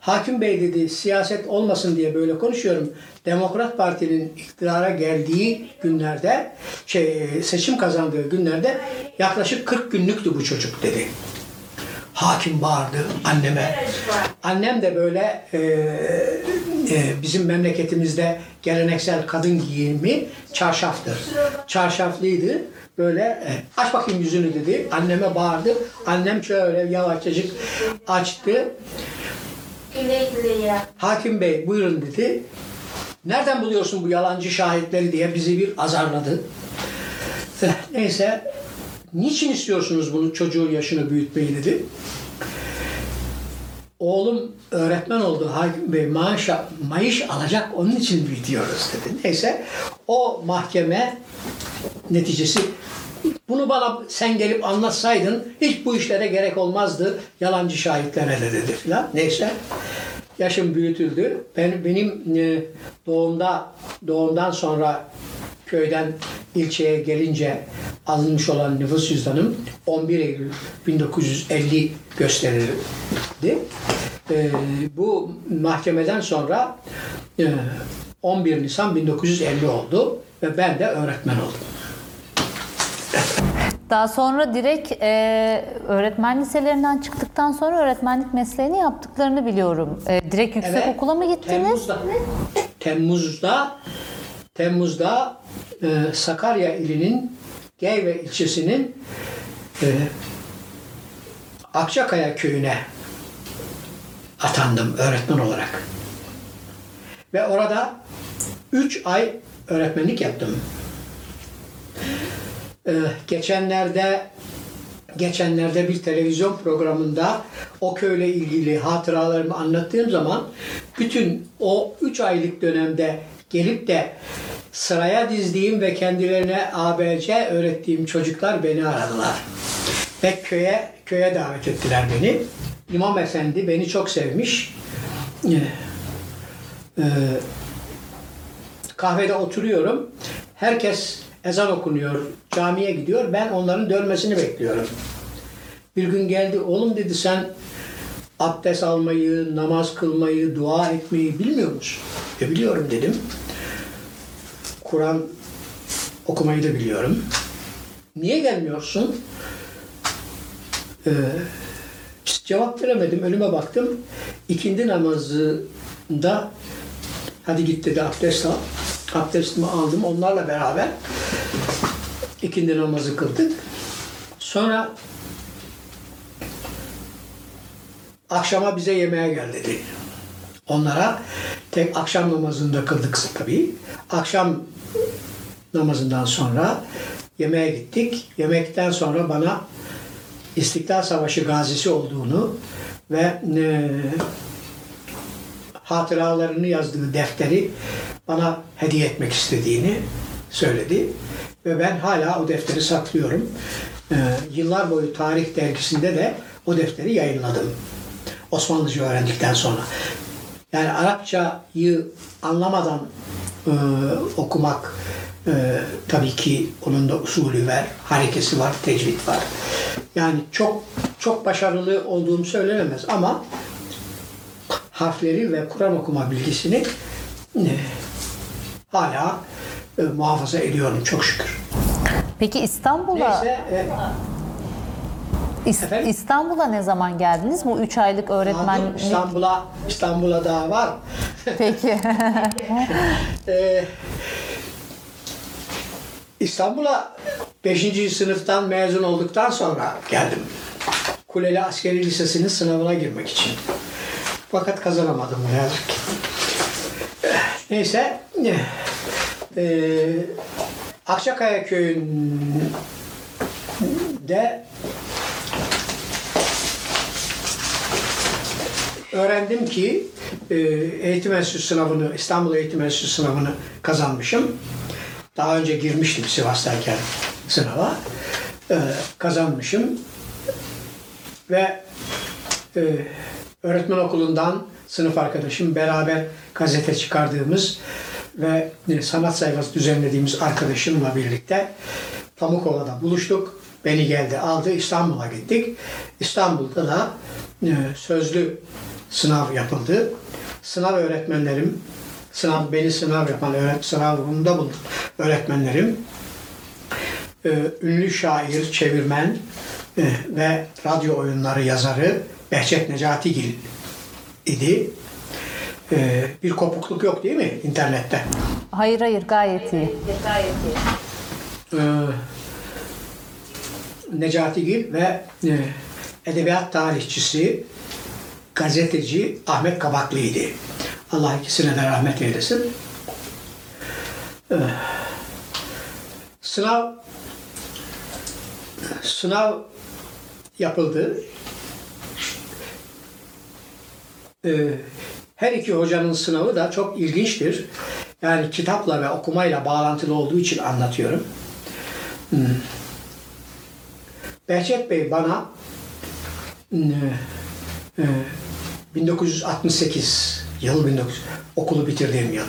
Hakim Bey dedi, siyaset olmasın diye böyle konuşuyorum. Demokrat Parti'nin iktidara geldiği günlerde, şey, seçim kazandığı günlerde yaklaşık 40 günlüktü bu çocuk dedi. Hakim bağırdı anneme. Annem de böyle e, e, bizim memleketimizde geleneksel kadın giyimi çarşaftır. Çarşaflıydı. Böyle e, aç bakayım yüzünü dedi. Anneme bağırdı. Annem şöyle yavaşçacık açtı. Hakim Bey buyurun dedi. Nereden buluyorsun bu yalancı şahitleri diye bizi bir azarladı. Eh, Neyse niçin istiyorsunuz bunu çocuğun yaşını büyütmeyi dedi. Oğlum öğretmen oldu Hakim Bey maaş, maaş alacak onun için büyütüyoruz dedi. Neyse o mahkeme neticesi bunu bana sen gelip anlatsaydın hiç bu işlere gerek olmazdı yalancı şahitlere de dedi filan. Neyse yaşım büyütüldü. Ben benim e, doğumda doğumdan sonra köyden ilçeye gelince alınmış olan nüfus cüzdanım 11 Eylül 1950 gösterildi. E, bu mahkemeden sonra e, 11 Nisan 1950 oldu ve ben de öğretmen oldum. Daha sonra direkt e, öğretmen liselerinden çıktıktan sonra öğretmenlik mesleğini yaptıklarını biliyorum. E, direkt yüksek Evet. okula mı gittiniz? Temmuz'da, Temmuz'da, Temmuz'da e, Sakarya ilinin Geyve ilçesinin e, Akçakaya köyüne atandım öğretmen olarak. Ve orada 3 ay öğretmenlik yaptım. Ee, geçenlerde geçenlerde bir televizyon programında o köyle ilgili hatıralarımı anlattığım zaman bütün o 3 aylık dönemde gelip de sıraya dizdiğim ve kendilerine ABC öğrettiğim çocuklar beni aradılar. Ve köye köye davet ettiler beni. İmam Efendi beni çok sevmiş. Ee, e, kahvede oturuyorum. Herkes ezan okunuyor, camiye gidiyor. Ben onların dönmesini bekliyorum. Bir gün geldi, oğlum dedi sen abdest almayı, namaz kılmayı, dua etmeyi bilmiyor musun? E biliyorum dedim. Kur'an okumayı da biliyorum. Niye gelmiyorsun? Ee, cevap veremedim. Önüme baktım. İkindi namazında hadi git dedi abdest al. Abdestimi aldım. Onlarla beraber ikindi namazı kıldık. Sonra akşama bize yemeğe gel dedi. Onlara tek akşam namazında kıldık tabii. Akşam namazından sonra yemeğe gittik. Yemekten sonra bana İstiklal Savaşı gazisi olduğunu ve e, hatıralarını yazdığı defteri bana hediye etmek istediğini söyledi. Ve ben hala o defteri saklıyorum. E, yıllar boyu tarih dergisinde de o defteri yayınladım. Osmanlıca öğrendikten sonra. Yani Arapçayı anlamadan e, okumak e, tabii ki onun da usulü var, harekesi var, tecvid var. Yani çok çok başarılı olduğum söylenemez ama harfleri ve Kur'an okuma bilgisini e, hala e, muhafaza ediyorum çok şükür. Peki İstanbul'a Neyse e, İs- Efendim? İstanbul'a ne zaman geldiniz? Bu 3 aylık Aldım. öğretmenlik. İstanbul'a İstanbul'a daha var. Peki. Ee, (laughs) İstanbul'a 5. sınıftan mezun olduktan sonra geldim. Kuleli Askeri Lisesi'nin sınavına girmek için. Fakat kazanamadım ne yazık ki. Neyse. Ee, Akçakaya köyünde öğrendim ki e, eğitim enstitüsü sınavını, İstanbul Eğitim Enstitüsü sınavını kazanmışım. Daha önce girmiştim Sivas'tayken sınava. E, kazanmışım. Ve e, öğretmen okulundan sınıf arkadaşım beraber gazete çıkardığımız ve e, sanat sayfası düzenlediğimiz arkadaşımla birlikte Pamukova'da buluştuk Beni geldi aldı İstanbul'a gittik. İstanbul'da da e, sözlü sınav yapıldı. Sınav öğretmenlerim, sınav beni sınav yapan öğret, sınavında buldum öğretmenlerim e, ünlü şair, çevirmen ve radyo oyunları yazarı Behçet Necatigil idi. E, bir kopukluk yok değil mi internette? Hayır hayır gayet iyi. e, Necati Gil ve e, edebiyat tarihçisi, gazeteci Ahmet Kabaklı'ydı. Allah ikisine de rahmet eylesin. E, sınav sınav yapıldı. E, her iki hocanın sınavı da çok ilginçtir. Yani kitapla ve okumayla bağlantılı olduğu için anlatıyorum. Behçet Bey bana e, e, 1968 yıl 19 okulu bitirdiğim yıl.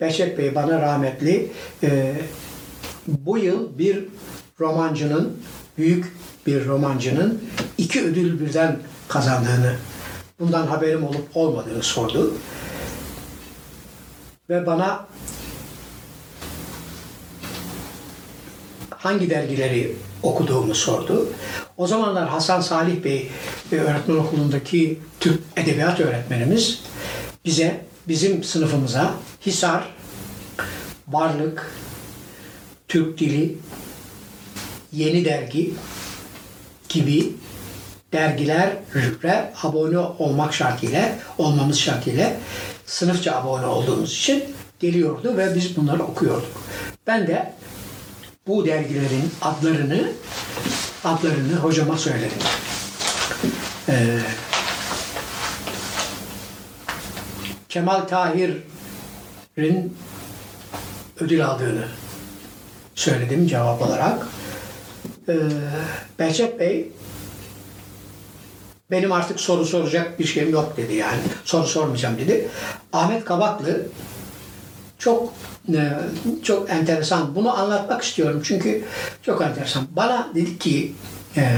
Behçet Bey bana rahmetli e, bu yıl bir romancının büyük bir romancının iki ödül birden kazandığını bundan haberim olup olmadığını sordu. Ve bana hangi dergileri okuduğumu sordu. O zamanlar Hasan Salih Bey e, öğretmen okulundaki Türk edebiyat öğretmenimiz bize bizim sınıfımıza Hisar, Varlık, Türk Dili, Yeni Dergi gibi dergilere abone olmak şartıyla, olmamız şartıyla sınıfça abone olduğumuz için geliyordu ve biz bunları okuyorduk. Ben de bu dergilerin adlarını adlarını hocama söyledim. Ee, Kemal Tahir'in ödül aldığını söyledim cevap olarak. Ee, Behçet Bey benim artık soru soracak bir şeyim yok dedi yani. Soru sormayacağım dedi. Ahmet Kabaklı çok e, çok enteresan. Bunu anlatmak istiyorum çünkü çok enteresan. Bana dedi ki e,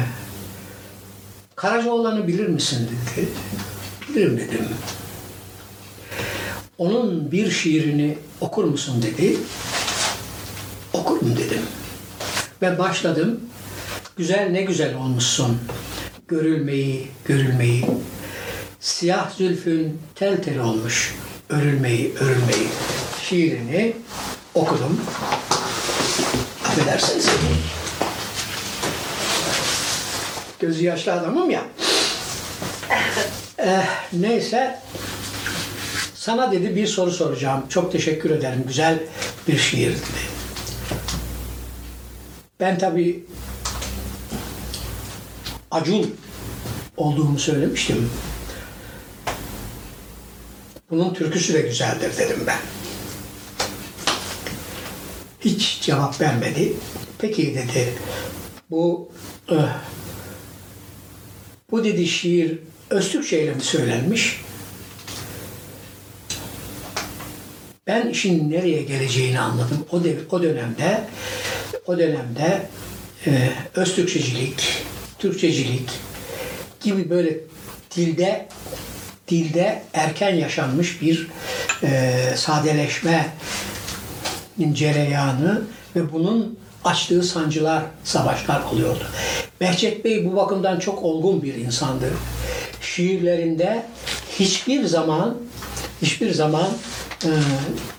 Karacaoğlan'ı bilir misin dedi. Bilirim dedim. Onun bir şiirini okur musun dedi. Okurum dedim. Ve başladım. Güzel ne güzel olmuşsun. Görülmeyi, görülmeyi. Siyah zülfün tel tel olmuş. Örülmeyi, örülmeyi. Şiirini okudum. Affedersiniz. Gözü yaşlı adamım ya. Eh, neyse sana dedi bir soru soracağım. Çok teşekkür ederim. Güzel bir şiir dedi. Ben tabii acun olduğumu söylemiştim. Bunun türküsü de güzeldir dedim ben. Hiç cevap vermedi. Peki dedi. Bu eh, bu dedi şiir Öztürkçe ile mi söylenmiş? Ben işin nereye geleceğini anladım. O, de, o dönemde o dönemde e, Öztürkçecilik, Türkçecilik gibi böyle dilde dilde erken yaşanmış bir e, sadeleşme cereyanı ve bunun açtığı sancılar, savaşlar oluyordu. Behçet Bey bu bakımdan çok olgun bir insandı. Şiirlerinde hiçbir zaman hiçbir zaman e,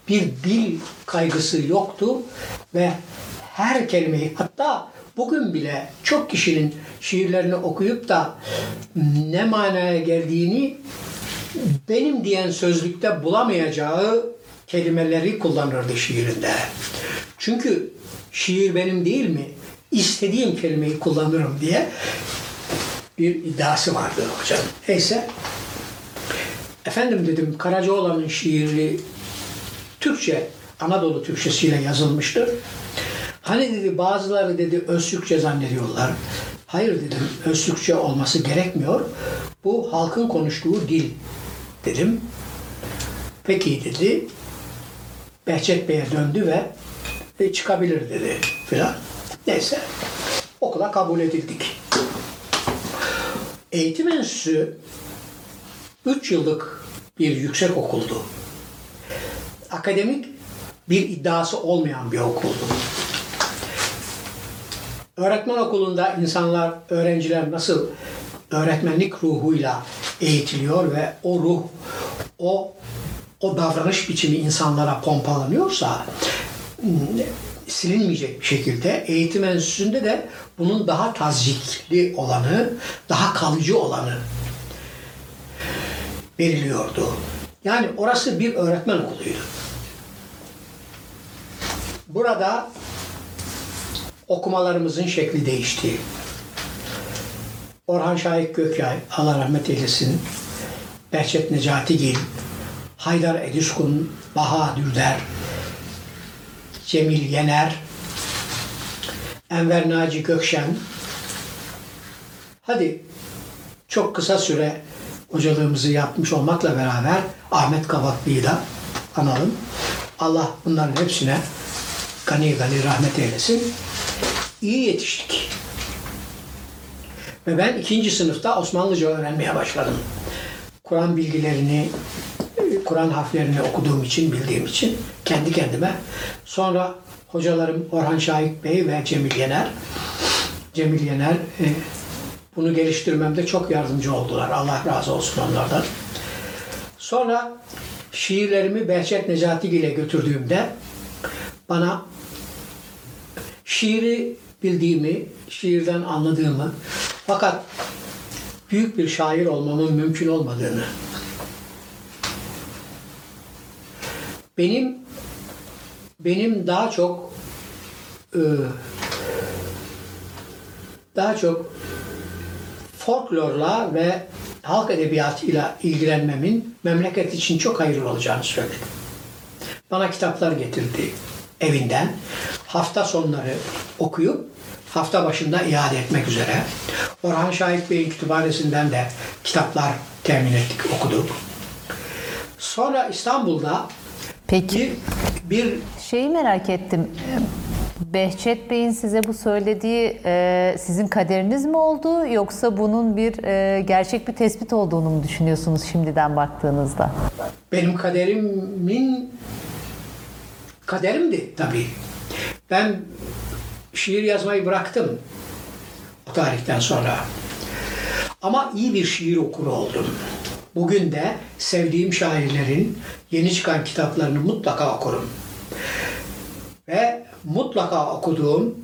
bir dil kaygısı yoktu ve her kelimeyi hatta bugün bile çok kişinin şiirlerini okuyup da ne manaya geldiğini benim diyen sözlükte bulamayacağı kelimeleri kullanırdı şiirinde. Çünkü şiir benim değil mi? İstediğim kelimeyi kullanırım diye bir iddiası vardı hocam. Neyse. Efendim dedim Karacaoğlan'ın şiiri Türkçe, Anadolu Türkçesiyle yazılmıştır. Hani dedi bazıları dedi Öztürkçe zannediyorlar. Hayır dedim Öztürkçe olması gerekmiyor. Bu halkın konuştuğu dil dedim. Peki dedi. Behçet Bey'e döndü ve e, çıkabilir dedi filan. Neyse. okula kabul edildik. Eğitim Enstitüsü 3 yıllık bir yüksek okuldu. Akademik bir iddiası olmayan bir okuldu. Öğretmen okulunda insanlar, öğrenciler nasıl öğretmenlik ruhuyla eğitiliyor ve o ruh, o o davranış biçimi insanlara pompalanıyorsa m, silinmeyecek bir şekilde eğitim enstitüsünde de bunun daha tazikli olanı, daha kalıcı olanı veriliyordu. Yani orası bir öğretmen okuluydu. Burada okumalarımızın şekli değişti. Orhan Şahik Gökyay, Allah rahmet eylesin, Behçet Necatigil, Haydar Ediskun, Baha Dürder, Cemil Yener, Enver Naci Gökşen. Hadi çok kısa süre hocalığımızı yapmış olmakla beraber Ahmet Kavaklı'yı da analım. Allah bunların hepsine gani gani rahmet eylesin. İyi yetiştik. Ve ben ikinci sınıfta Osmanlıca öğrenmeye başladım. Kur'an bilgilerini, Kur'an harflerini okuduğum için, bildiğim için kendi kendime. Sonra hocalarım Orhan Şahik Bey ve Cemil Yener. Cemil Yener e, bunu geliştirmemde çok yardımcı oldular. Allah razı olsun onlardan. Sonra şiirlerimi Behçet Necatigil ile götürdüğümde bana şiiri bildiğimi, şiirden anladığımı fakat büyük bir şair olmamın mümkün olmadığını benim benim daha çok e, daha çok folklorla ve halk edebiyatıyla ilgilenmemin memleket için çok hayırlı olacağını söyledi. Bana kitaplar getirdi evinden. Hafta sonları okuyup hafta başında iade etmek üzere. Orhan Şahit Bey'in kütüphanesinden de kitaplar temin ettik, okuduk. Sonra İstanbul'da Peki bir, bir şeyi merak ettim. Behçet Bey'in size bu söylediği e, sizin kaderiniz mi oldu yoksa bunun bir e, gerçek bir tespit olduğunu mu düşünüyorsunuz şimdiden baktığınızda? benim kaderimin kaderimdi tabii. Ben şiir yazmayı bıraktım o tarihten sonra. Ama iyi bir şiir okuru oldum. Bugün de sevdiğim şairlerin yeni çıkan kitaplarını mutlaka okurum. Ve mutlaka okuduğum,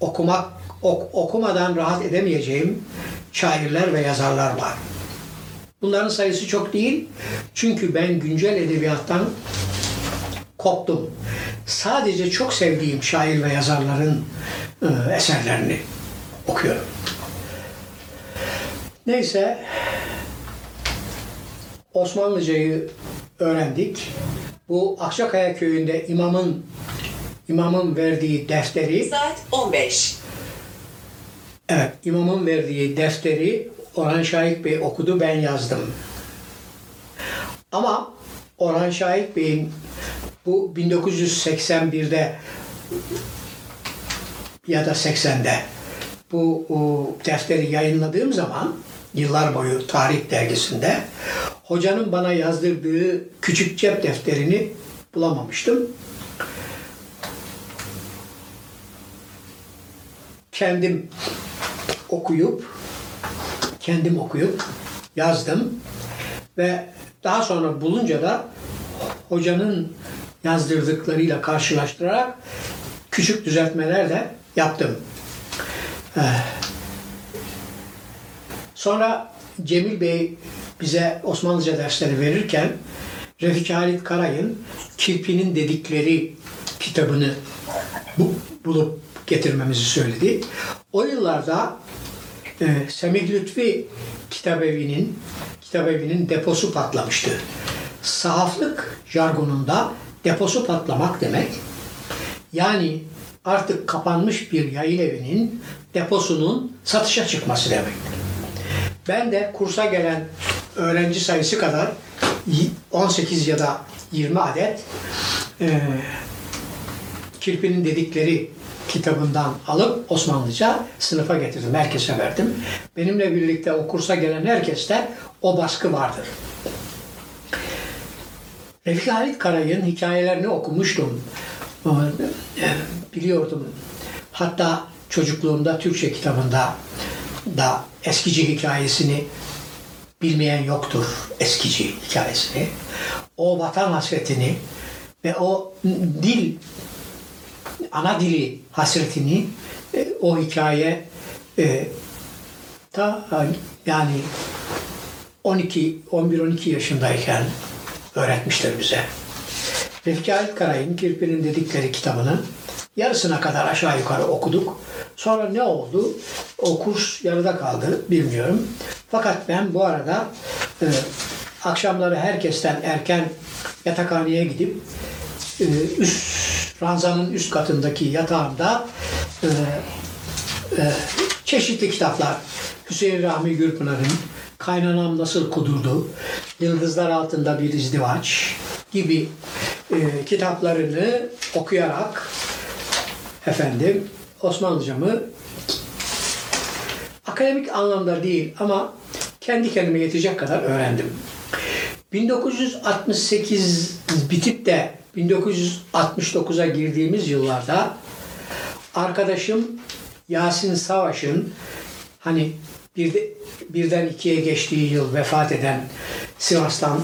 okumak ok- okumadan rahat edemeyeceğim şairler ve yazarlar var. Bunların sayısı çok değil. Çünkü ben güncel edebiyattan koptum. Sadece çok sevdiğim şair ve yazarların e, eserlerini okuyorum. Neyse Osmanlıcayı öğrendik. Bu Akçakaya köyünde imamın imamın verdiği defteri Saat 15. Evet, imamın verdiği defteri Orhan Şahik Bey okudu, ben yazdım. Ama Orhan Şahik Bey'in bu 1981'de ya da 80'de bu defteri yayınladığım zaman yıllar boyu tarih dergisinde hocanın bana yazdırdığı küçük cep defterini bulamamıştım. Kendim okuyup kendim okuyup yazdım ve daha sonra bulunca da hocanın yazdırdıklarıyla karşılaştırarak küçük düzeltmeler de yaptım. Eh. Sonra Cemil Bey bize Osmanlıca dersleri verirken Refik Halit Karay'ın Kirpi'nin dedikleri kitabını bu- bulup getirmemizi söyledi. O yıllarda e, Semih Lütfi Kitabevi'nin Kitabevi'nin deposu patlamıştı. Sahaflık jargonunda deposu patlamak demek. Yani artık kapanmış bir yayın evinin deposunun satışa çıkması demek. Ben de kursa gelen öğrenci sayısı kadar y- 18 ya da 20 adet e, kirpinin dedikleri kitabından alıp Osmanlıca sınıfa getirdim. Herkese verdim. Benimle birlikte o kursa gelen herkeste o baskı vardır. Refik Halit Karay'ın hikayelerini okumuştum. Ee, Biliyordum. Hatta çocukluğumda Türkçe kitabında da eskici hikayesini bilmeyen yoktur eskici hikayesini. O vatan hasretini ve o dil, ana dili hasretini e, o hikaye e, ta yani 12, 11-12 yaşındayken öğretmişler bize. Refik Halit Karay'ın Kirpi'nin dedikleri kitabını yarısına kadar aşağı yukarı okuduk. Sonra ne oldu? O kurs yarıda kaldı bilmiyorum. Fakat ben bu arada e, akşamları herkesten erken yatakhaneye gidip e, üst ranzanın üst katındaki yatağımda e, e, çeşitli kitaplar Hüseyin Rahmi Gürpınar'ın Kaynanam Nasıl Kudurdu, Yıldızlar Altında Bir İzdivaç gibi e, kitaplarını okuyarak efendim Osmanlıcamı akademik anlamda değil ama kendi kendime yetecek kadar öğrendim. 1968 bitip de 1969'a girdiğimiz yıllarda arkadaşım Yasin Savaş'ın hani bir de, birden ikiye geçtiği yıl vefat eden Sivas'tan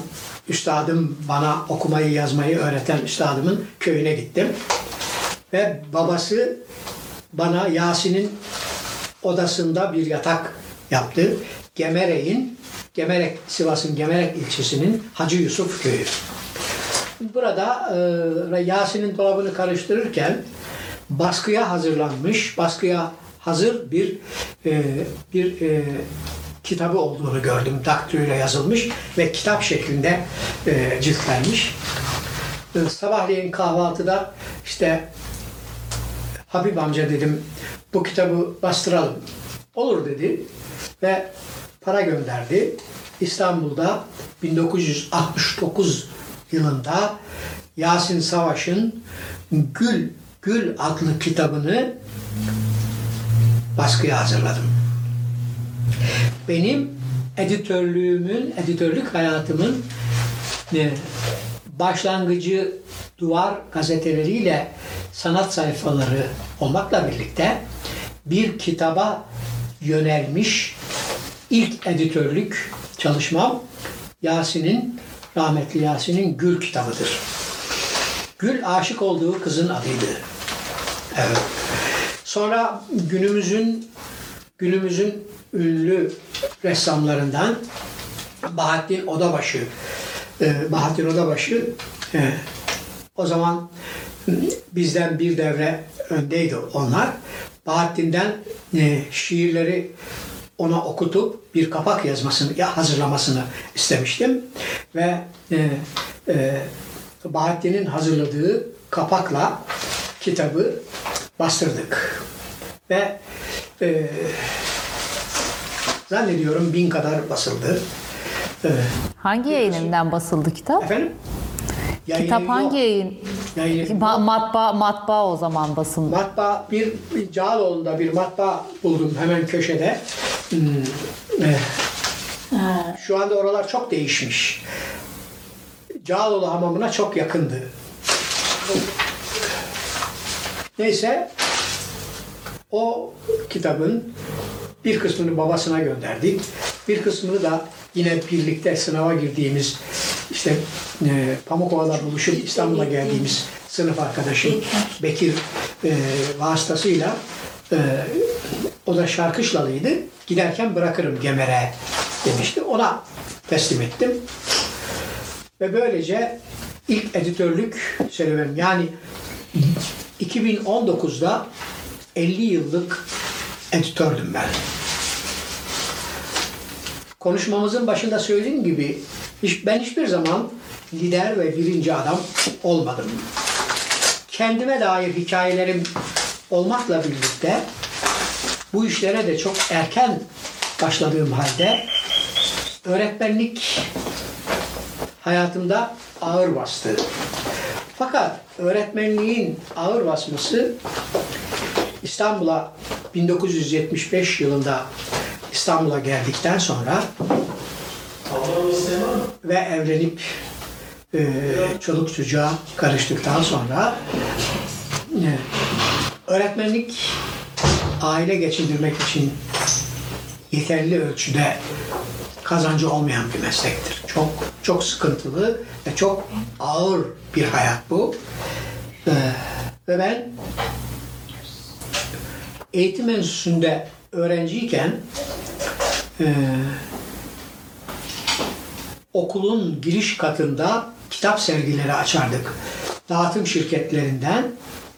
üstadım bana okumayı yazmayı öğreten üstadımın köyüne gittim. Ve babası bana Yasin'in odasında bir yatak yaptı. Gemerek'in, Gemerek, Sivas'ın Gemerek ilçesinin Hacı Yusuf köyü. Burada e, Yasin'in dolabını karıştırırken baskıya hazırlanmış, baskıya hazır bir e, bir e, kitabı olduğunu gördüm. Daktiloyla yazılmış ve kitap şeklinde e, ciltlenmiş. E, sabahleyin kahvaltıda işte Habib amca dedim bu kitabı bastıralım. Olur dedi ve para gönderdi. İstanbul'da 1969 yılında Yasin Savaş'ın Gül Gül adlı kitabını baskıya hazırladım. Benim editörlüğümün, editörlük hayatımın e, başlangıcı duvar gazeteleriyle sanat sayfaları olmakla birlikte bir kitaba yönelmiş ilk editörlük çalışmam Yasin'in, rahmetli Yasin'in Gül kitabıdır. Gül aşık olduğu kızın adıydı. Evet. Sonra günümüzün günümüzün ünlü ressamlarından Bahattin Odabaşı e, Bahattin Odabaşı e, o zaman bizden bir devre öndeydi onlar. Bahattin'den e, şiirleri ona okutup bir kapak yazmasını ya hazırlamasını istemiştim ve e, e, Bahattin'in hazırladığı kapakla kitabı bastırdık ve e, zannediyorum bin kadar basıldı. E, Hangi yayınından basıldı kitap? efendim? Kitap Yayını hangi yayın? Yayını- Ma- matbaa, matbaa o zaman basıldı. Matbaa bir, bir Cağaloğlu'nda bir matbaa buldum hemen köşede. Hmm, eh. Şu anda oralar çok değişmiş. Cağaloğlu hamamına çok yakındı. Neyse o kitabın bir kısmını babasına gönderdik. Bir kısmını da yine birlikte sınava girdiğimiz işte e, Pamukova'da buluşup İstanbul'a geldiğimiz sınıf arkadaşım Bekir e, vasıtasıyla e, o da Şarkışlalıydı. Giderken bırakırım Gemer'e demişti. Ona teslim ettim. Ve böylece ilk editörlük serüvenim yani 2019'da 50 yıllık editördüm ben. Konuşmamızın başında söylediğim gibi ben hiçbir zaman lider ve birinci adam olmadım. Kendime dair hikayelerim olmakla birlikte bu işlere de çok erken başladığım halde öğretmenlik hayatımda ağır bastı. Fakat öğretmenliğin ağır basması İstanbul'a 1975 yılında İstanbul'a geldikten sonra ve evlenip e, çoluk çocuğa karıştıktan sonra e, öğretmenlik aile geçindirmek için yeterli ölçüde kazancı olmayan bir meslektir. Çok sıkıntılı ve çok ağır bir hayat bu. Ee, ve ben eğitim enstitüsünde öğrenciyken e, okulun giriş katında kitap sergileri açardık. Dağıtım şirketlerinden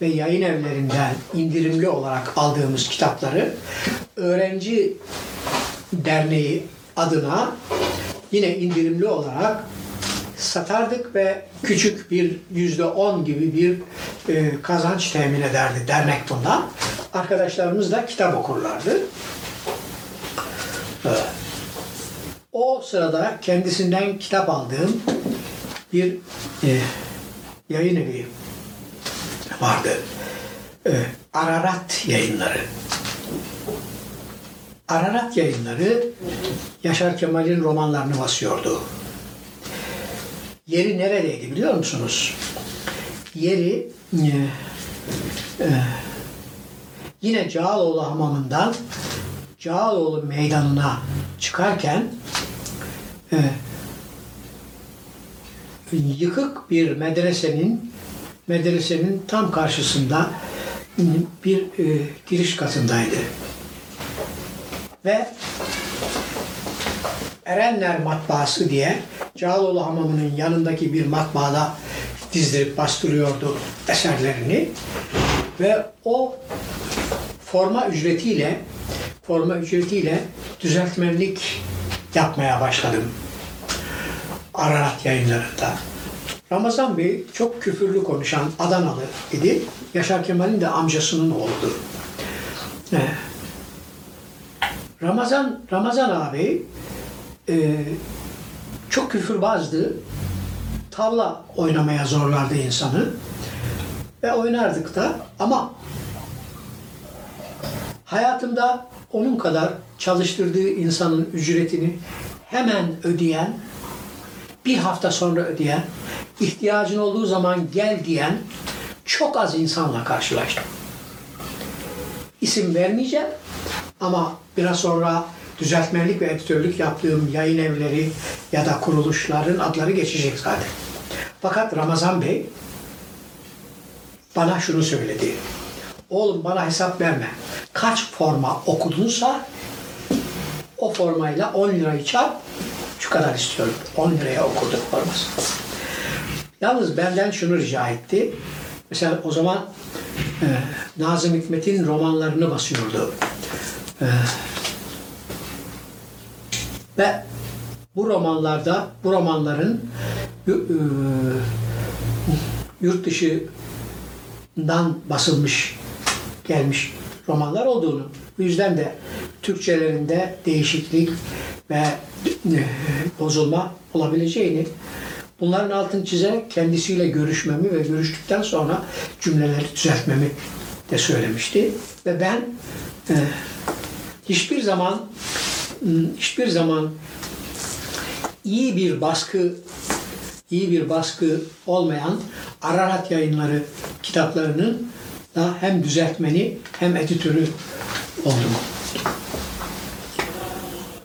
ve yayın evlerinden indirimli olarak aldığımız kitapları öğrenci derneği adına yine indirimli olarak satardık ve küçük bir yüzde on gibi bir e, kazanç temin ederdi dernek bundan. Arkadaşlarımız da kitap okurlardı. O sırada kendisinden kitap aldığım bir e, yayın evi vardı. E, Ararat yayınları. Ararat yayınları Yaşar Kemal'in romanlarını basıyordu. Yeri neredeydi biliyor musunuz? Yeri e, e, yine Cağaloğlu Hamamı'ndan Cağaloğlu Meydanı'na çıkarken e, yıkık bir medresenin medresenin tam karşısında bir e, giriş katındaydı. Ve Erenler Matbaası diye Cağaloğlu Hamamı'nın yanındaki bir matbaada dizdirip bastırıyordu eserlerini. Ve o forma ücretiyle forma ücretiyle düzeltmenlik yapmaya başladım. Ararat yayınlarında. Ramazan Bey çok küfürlü konuşan Adanalı idi. Yaşar Kemal'in de amcasının oğludur. Ee, Ramazan Ramazan abi e, çok küfürbazdı. Tavla oynamaya zorlardı insanı. Ve oynardık da ama hayatımda onun kadar çalıştırdığı insanın ücretini hemen ödeyen, bir hafta sonra ödeyen, ihtiyacın olduğu zaman gel diyen çok az insanla karşılaştım. İsim vermeyeceğim ama biraz sonra düzeltmenlik ve editörlük yaptığım yayın evleri ya da kuruluşların adları geçecek zaten. Fakat Ramazan Bey bana şunu söyledi. Oğlum bana hesap verme. Kaç forma okudunsa o formayla 10 lirayı çarp şu kadar istiyorum. 10 liraya okuduk forması. Yalnız benden şunu rica etti. Mesela o zaman e, Nazım Hikmet'in romanlarını basıyordu. E, ve bu romanlarda, bu romanların e, yurt dışından basılmış, gelmiş romanlar olduğunu, bu yüzden de Türkçelerinde değişiklik ve e, bozulma olabileceğini bunların altını çizerek kendisiyle görüşmemi ve görüştükten sonra cümleleri düzeltmemi de söylemişti. Ve ben e, hiçbir zaman hiçbir zaman iyi bir baskı iyi bir baskı olmayan Ararat yayınları kitaplarının da hem düzeltmeni hem editörü oldum.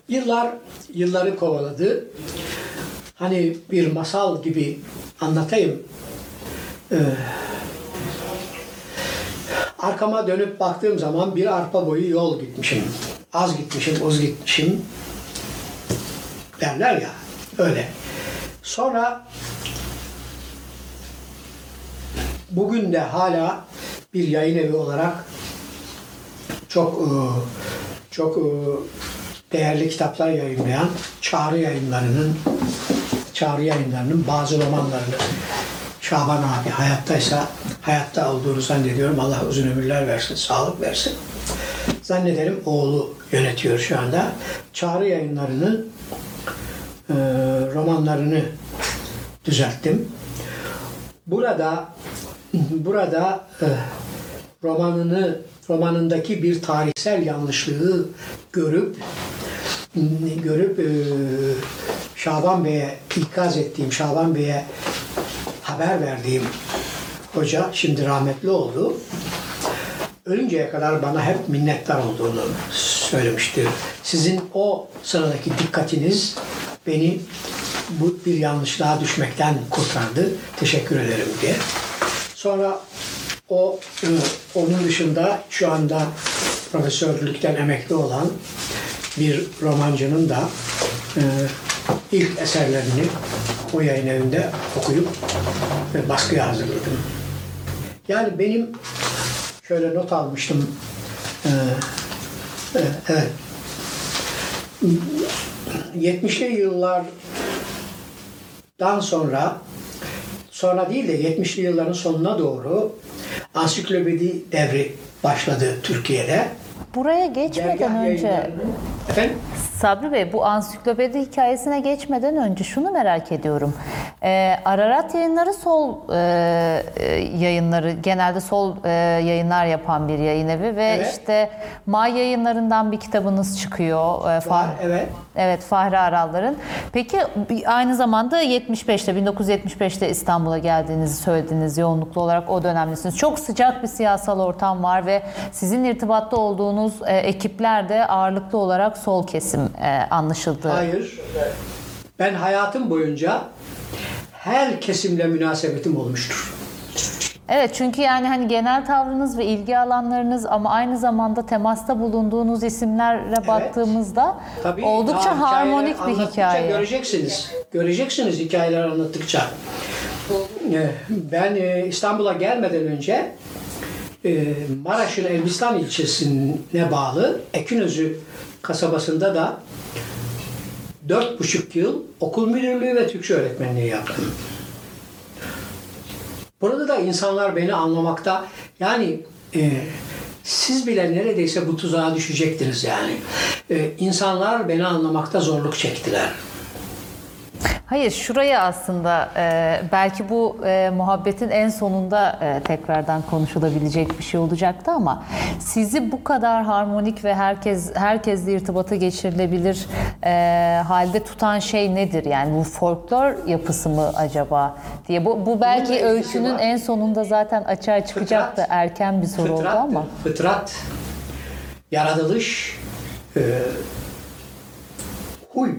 Yıllar yılları kovaladı. Hani bir masal gibi anlatayım. Ee, arkama dönüp baktığım zaman bir arpa boyu yol gitmişim. Az gitmişim, uz gitmişim derler ya. Öyle. Sonra bugün de hala bir yayın evi olarak çok e, çok e, değerli kitaplar yayınlayan Çağrı Yayınları'nın Çağrı Yayınları'nın bazı romanlarını Şaban abi hayattaysa hayatta olduğunu zannediyorum. Allah uzun ömürler versin, sağlık versin. Zannederim oğlu yönetiyor şu anda. Çağrı Yayınları'nın e, romanlarını düzelttim. Burada burada e, romanını romanındaki bir tarihsel yanlışlığı görüp görüp e, Şaban Bey'e ikaz ettiğim, Şaban Bey'e haber verdiğim hoca şimdi rahmetli oldu. Ölünceye kadar bana hep minnettar olduğunu söylemiştir. Sizin o sıradaki dikkatiniz beni bu bir yanlışlığa düşmekten kurtardı. Teşekkür ederim diye. Sonra o e, onun dışında şu anda profesörlükten emekli olan bir romancının da e, ilk eserlerini o yayın evinde okuyup ve baskıya hazırladım. Yani benim şöyle not almıştım. Ee, e, evet. 70'li yıllardan sonra sonra değil de 70'li yılların sonuna doğru ansiklopedi devri başladı Türkiye'de. Buraya geçmeden Dergah önce Efendim? Sabri Bey bu ansiklopedi hikayesine geçmeden önce şunu merak ediyorum. Ee, Ararat yayınları sol e, e, yayınları genelde sol e, yayınlar yapan bir yayın evi ve Evet. işte May yayınlarından bir kitabınız çıkıyor. E, Fah- evet. Evet Fahri Arallar'ın. Peki aynı zamanda 75'te 1975'te İstanbul'a geldiğinizi söylediniz yoğunluklu olarak o dönemdesiniz. Çok sıcak bir siyasal ortam var ve sizin irtibatta olduğunuz e, ekipler de ağırlıklı olarak sol kesim e, anlaşıldı. Hayır. Ben hayatım boyunca her kesimle münasebetim olmuştur. Evet çünkü yani hani genel tavrınız ve ilgi alanlarınız ama aynı zamanda temasta bulunduğunuz isimlerle baktığımızda Tabii oldukça harmonik bir hikaye. Göreceksiniz. Göreceksiniz hikayeler anlattıkça. Ee, Ben e, İstanbul'a gelmeden önce e, Maraş'ın Elbistan ilçesine bağlı Ekinözü kasabasında da dört buçuk yıl okul müdürlüğü ve Türkçe öğretmenliği yaptım. Burada da insanlar beni anlamakta yani e, siz bile neredeyse bu tuzağa düşecektiniz yani. E, insanlar beni anlamakta zorluk çektiler. Hayır, şuraya aslında e, belki bu e, muhabbetin en sonunda e, tekrardan konuşulabilecek bir şey olacaktı ama sizi bu kadar harmonik ve herkes herkesle irtibata geçirilebilir e, halde tutan şey nedir? Yani bu folklor yapısı mı acaba diye. Bu, bu belki öykünün en sonunda zaten açığa çıkacaktı. Fıtrat. Erken bir soru oldu Fıtrattır, ama. Fıtrat, yaratılış, e, huy,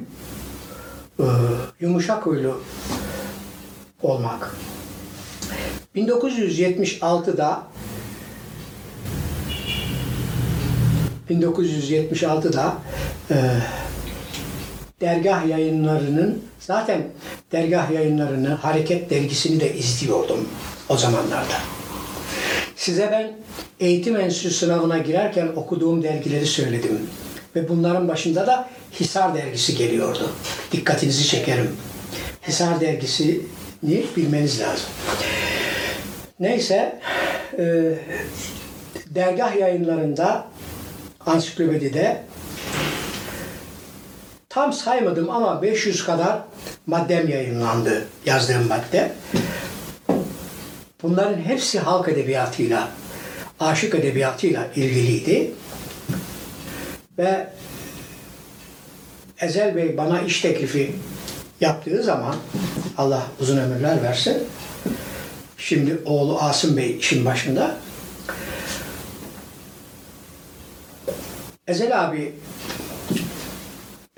yumuşak huylu olmak. 1976'da 1976'da e, dergah yayınlarının zaten dergah yayınlarını Hareket dergisini de izliyordum o zamanlarda. Size ben eğitim enstitüsü sınavına girerken okuduğum dergileri söyledim. Ve bunların başında da Hisar dergisi geliyordu. Dikkatinizi çekerim. Hisar dergisini bilmeniz lazım. Neyse, e, dergah yayınlarında, ansiklopedide tam saymadım ama 500 kadar maddem yayınlandı, yazdığım madde. Bunların hepsi halk edebiyatıyla, aşık edebiyatıyla ilgiliydi. Ve Ezel Bey bana iş teklifi yaptığı zaman Allah uzun ömürler versin. Şimdi oğlu Asım Bey işin başında. Ezel abi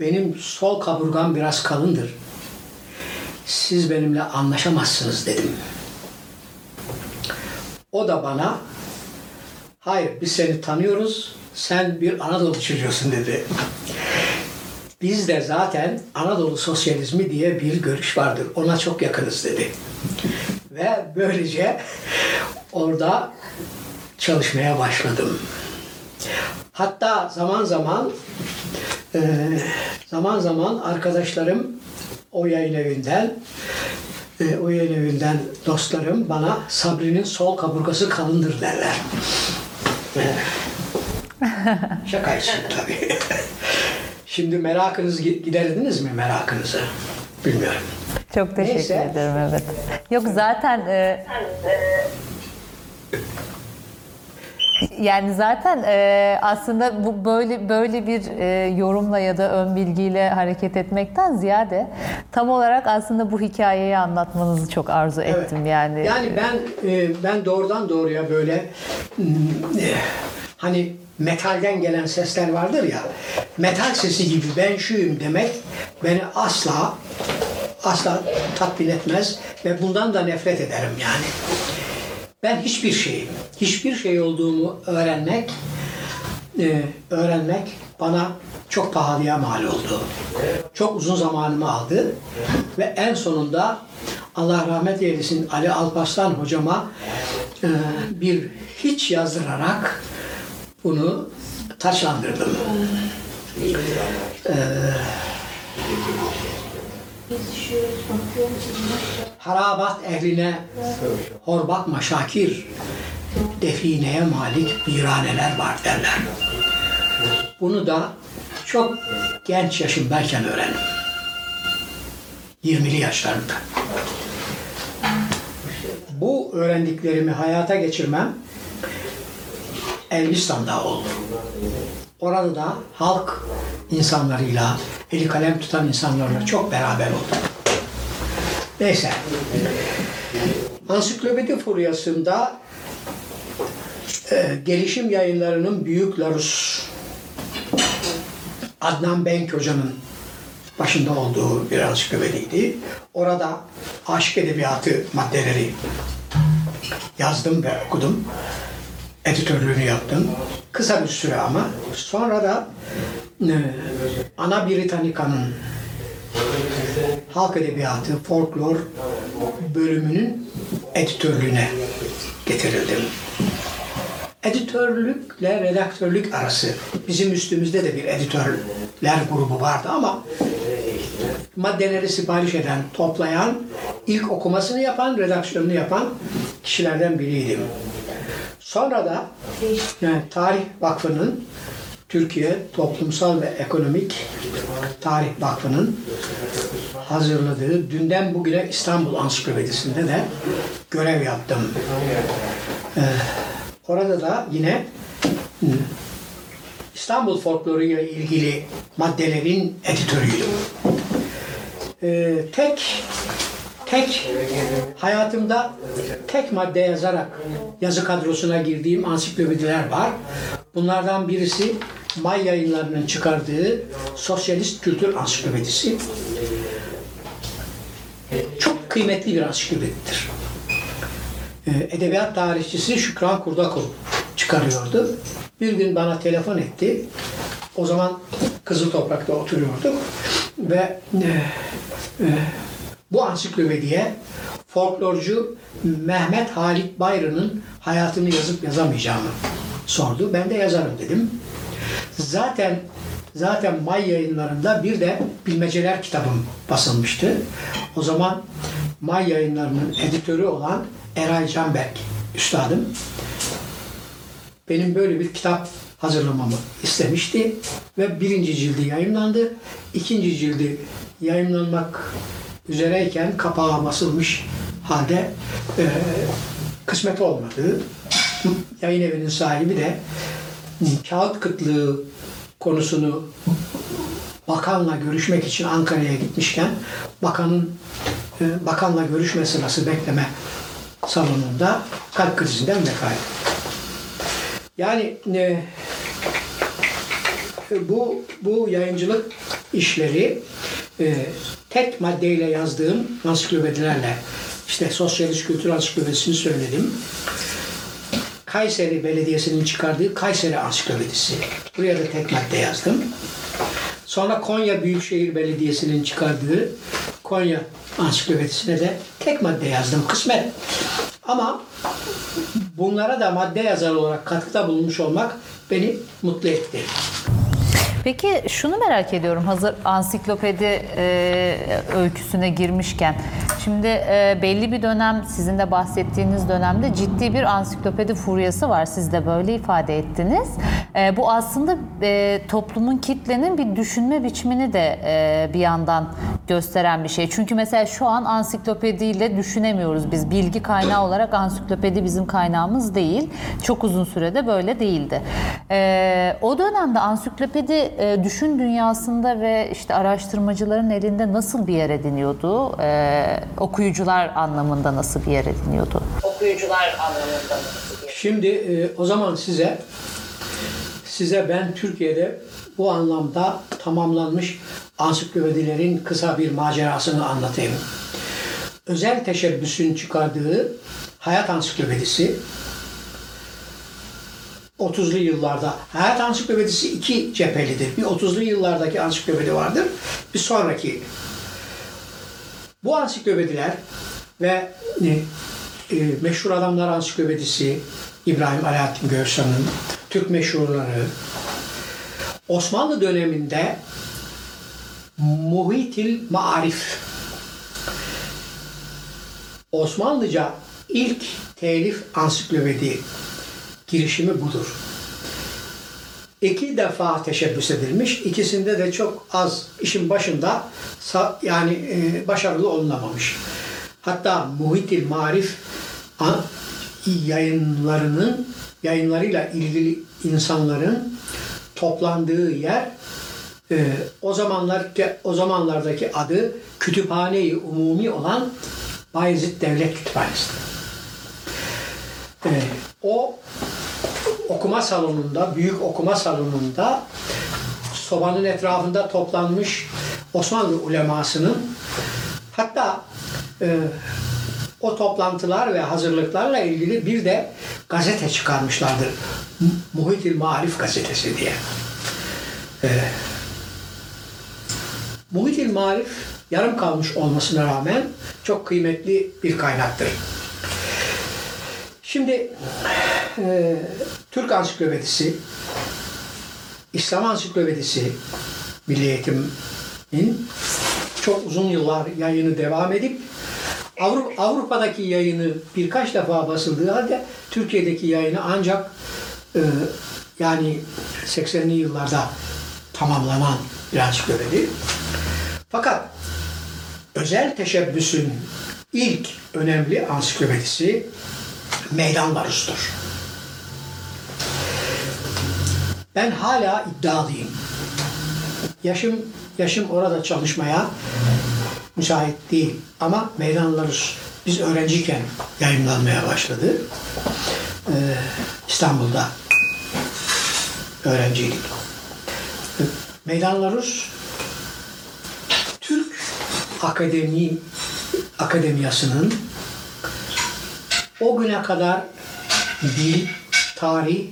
benim sol kaburgam biraz kalındır. Siz benimle anlaşamazsınız dedim. O da bana hayır biz seni tanıyoruz sen bir Anadolu çocuğusun dedi. Bizde zaten Anadolu sosyalizmi diye bir görüş vardır. Ona çok yakınız dedi. Ve böylece orada çalışmaya başladım. Hatta zaman zaman e, zaman zaman arkadaşlarım o yayın evinden e, o yayın evinden dostlarım bana Sabri'nin sol kaburgası kalındır derler. (laughs) Şaka için tabii. Şimdi merakınız giderdiniz mi merakınızı? Bilmiyorum. Çok teşekkür Neyse. ederim evet. Yok zaten e, Yani zaten e, aslında bu böyle böyle bir e, yorumla ya da ön bilgiyle hareket etmekten ziyade tam olarak aslında bu hikayeyi anlatmanızı çok arzu Evet. ettim yani. Yani ben e, ben doğrudan doğruya böyle mm, e, hani metalden gelen sesler vardır ya metal sesi gibi ben şuyum demek beni asla asla tatmin etmez ve bundan da nefret ederim yani. Ben hiçbir şeyim, hiçbir şey olduğumu öğrenmek e, öğrenmek bana çok pahalıya mal oldu. Çok uzun zamanımı aldı ve en sonunda Allah rahmet eylesin Ali Alparslan hocama e, bir hiç yazdırarak bunu taçlandırdım. Harabat ehline hor bakma Şakir, defineye malik viraneler var derler. Bunu da çok genç yaşımdayken öğrendim. 20'li yaşlarımda. Bu öğrendiklerimi hayata geçirmem Elbistan'da oldu. Orada da halk insanlarıyla, eli kalem tutan insanlarla çok beraber oldum. Neyse. Ansiklopedi furyasında e, gelişim yayınlarının büyük Larus Adnan Benk Hoca'nın başında olduğu bir ansiklopediydi. Orada aşk edebiyatı maddeleri yazdım ve okudum. Editörlüğünü yaptım. Kısa bir süre ama. Sonra da e, Ana Britannica'nın halk edebiyatı, folklor bölümünün editörlüğüne getirildim. Editörlükle redaktörlük arası bizim üstümüzde de bir editörler grubu vardı ama maddeleri sipariş eden, toplayan, ilk okumasını yapan, redaksiyonunu yapan kişilerden biriydim. Sonra da yani Tarih Vakfı'nın Türkiye Toplumsal ve Ekonomik Tarih Vakfı'nın hazırladığı dünden bugüne İstanbul Ansiklopedisi'nde de görev yaptım. Ee, orada da yine İstanbul folkloruyla ilgili maddelerin editörüydüm. Ee, tek tek hayatımda tek madde yazarak yazı kadrosuna girdiğim ansiklopediler var. Bunlardan birisi May yayınlarının çıkardığı Sosyalist Kültür Ansiklopedisi. Çok kıymetli bir ansiklopedidir. Ee, Edebiyat tarihçisi Şükran Kurdakul çıkarıyordu. Bir gün bana telefon etti. O zaman Kızıl Toprak'ta oturuyorduk ve e, e, bu ansiklopediye folklorcu Mehmet Halit Bayrı'nın hayatını yazıp yazamayacağımı sordu. Ben de yazarım dedim. Zaten zaten May yayınlarında bir de bilmeceler kitabım basılmıştı. O zaman May yayınlarının editörü olan Eray Canberk üstadım benim böyle bir kitap hazırlamamı istemişti ve birinci cildi yayınlandı. İkinci cildi yayınlanmak üzereyken kapağı basılmış halde e, kısmet olmadı. Yayın evinin sahibi de kağıt kıtlığı konusunu bakanla görüşmek için Ankara'ya gitmişken bakanın e, bakanla görüşme sırası bekleme salonunda kalp krizinden vefat. Yani e, bu bu yayıncılık işleri e, tek maddeyle yazdığım ansiklopedilerle işte Sosyalist Kültür Ansiklopedisini söyledim. Kayseri Belediyesi'nin çıkardığı Kayseri Ansiklopedisi. Buraya da tek madde yazdım. Sonra Konya Büyükşehir Belediyesi'nin çıkardığı Konya Ansiklopedisine de tek madde yazdım. Kısmet. Ama bunlara da madde yazar olarak katkıda bulunmuş olmak beni mutlu etti. Peki şunu merak ediyorum hazır ansiklopedi e, öyküsüne girmişken. Şimdi e, belli bir dönem sizin de bahsettiğiniz dönemde ciddi bir ansiklopedi furyası var. Siz de böyle ifade ettiniz. E, bu aslında e, toplumun kitlenin bir düşünme biçimini de e, bir yandan gösteren bir şey. Çünkü mesela şu an ansiklopediyle düşünemiyoruz biz. Bilgi kaynağı olarak ansiklopedi bizim kaynağımız değil. Çok uzun sürede böyle değildi. E, o dönemde ansiklopedi e, düşün dünyasında ve işte araştırmacıların elinde nasıl bir yer ediniyordu? E, okuyucular anlamında nasıl bir yer ediniyordu? Okuyucular anlamında nasıl bir yer? Şimdi e, o zaman size size ben Türkiye'de bu anlamda tamamlanmış ansiklopedilerin kısa bir macerasını anlatayım. Özel teşebbüsün çıkardığı Hayat Ansiklopedisi 30'lu yıllarda Hayat Ansiklopedisi iki cephelidir. Bir 30'lu yıllardaki ansiklopedi vardır. Bir sonraki bu ansiklopediler ve e, e, meşhur adamlar ansiklopedisi İbrahim Alaaddin Görsan'ın Türk meşhurları Osmanlı döneminde Muhitil Maarif Osmanlıca ilk telif ansiklopedi girişimi budur. İki defa teşebbüs edilmiş. İkisinde de çok az işin başında yani e, başarılı olunamamış. Hatta Muhitil Marif yayınlarının yayınlarıyla ilgili insanların toplandığı yer e, o zamanlar o zamanlardaki adı Kütüphane-i Umumi olan Bayezid Devlet Kütüphanesi. E, o okuma salonunda, büyük okuma salonunda sobanın etrafında toplanmış Osmanlı ulemasının hatta e, o toplantılar ve hazırlıklarla ilgili bir de gazete çıkarmışlardır. Muhitil Marif gazetesi diye. E, Muhitil Marif yarım kalmış olmasına rağmen çok kıymetli bir kaynaktır. Şimdi e, Türk Ansiklopedisi, İslam Ansiklopedisi Milli Eğitim'in çok uzun yıllar yayını devam edip Avrupa, Avrupa'daki yayını birkaç defa basıldığı halde Türkiye'deki yayını ancak e, yani 80'li yıllarda tamamlanan bir ansiklopedi. Fakat özel teşebbüsün ilk önemli ansiklopedisi Meydan Barus'tur. Ben hala iddialıyım. Yaşım yaşım orada çalışmaya müsait değil. Ama Meydan biz öğrenciyken yayınlanmaya başladı. Ee, İstanbul'da öğrenciydik. Meydan Türk Akademi Akademiyası'nın o güne kadar dil, tarih,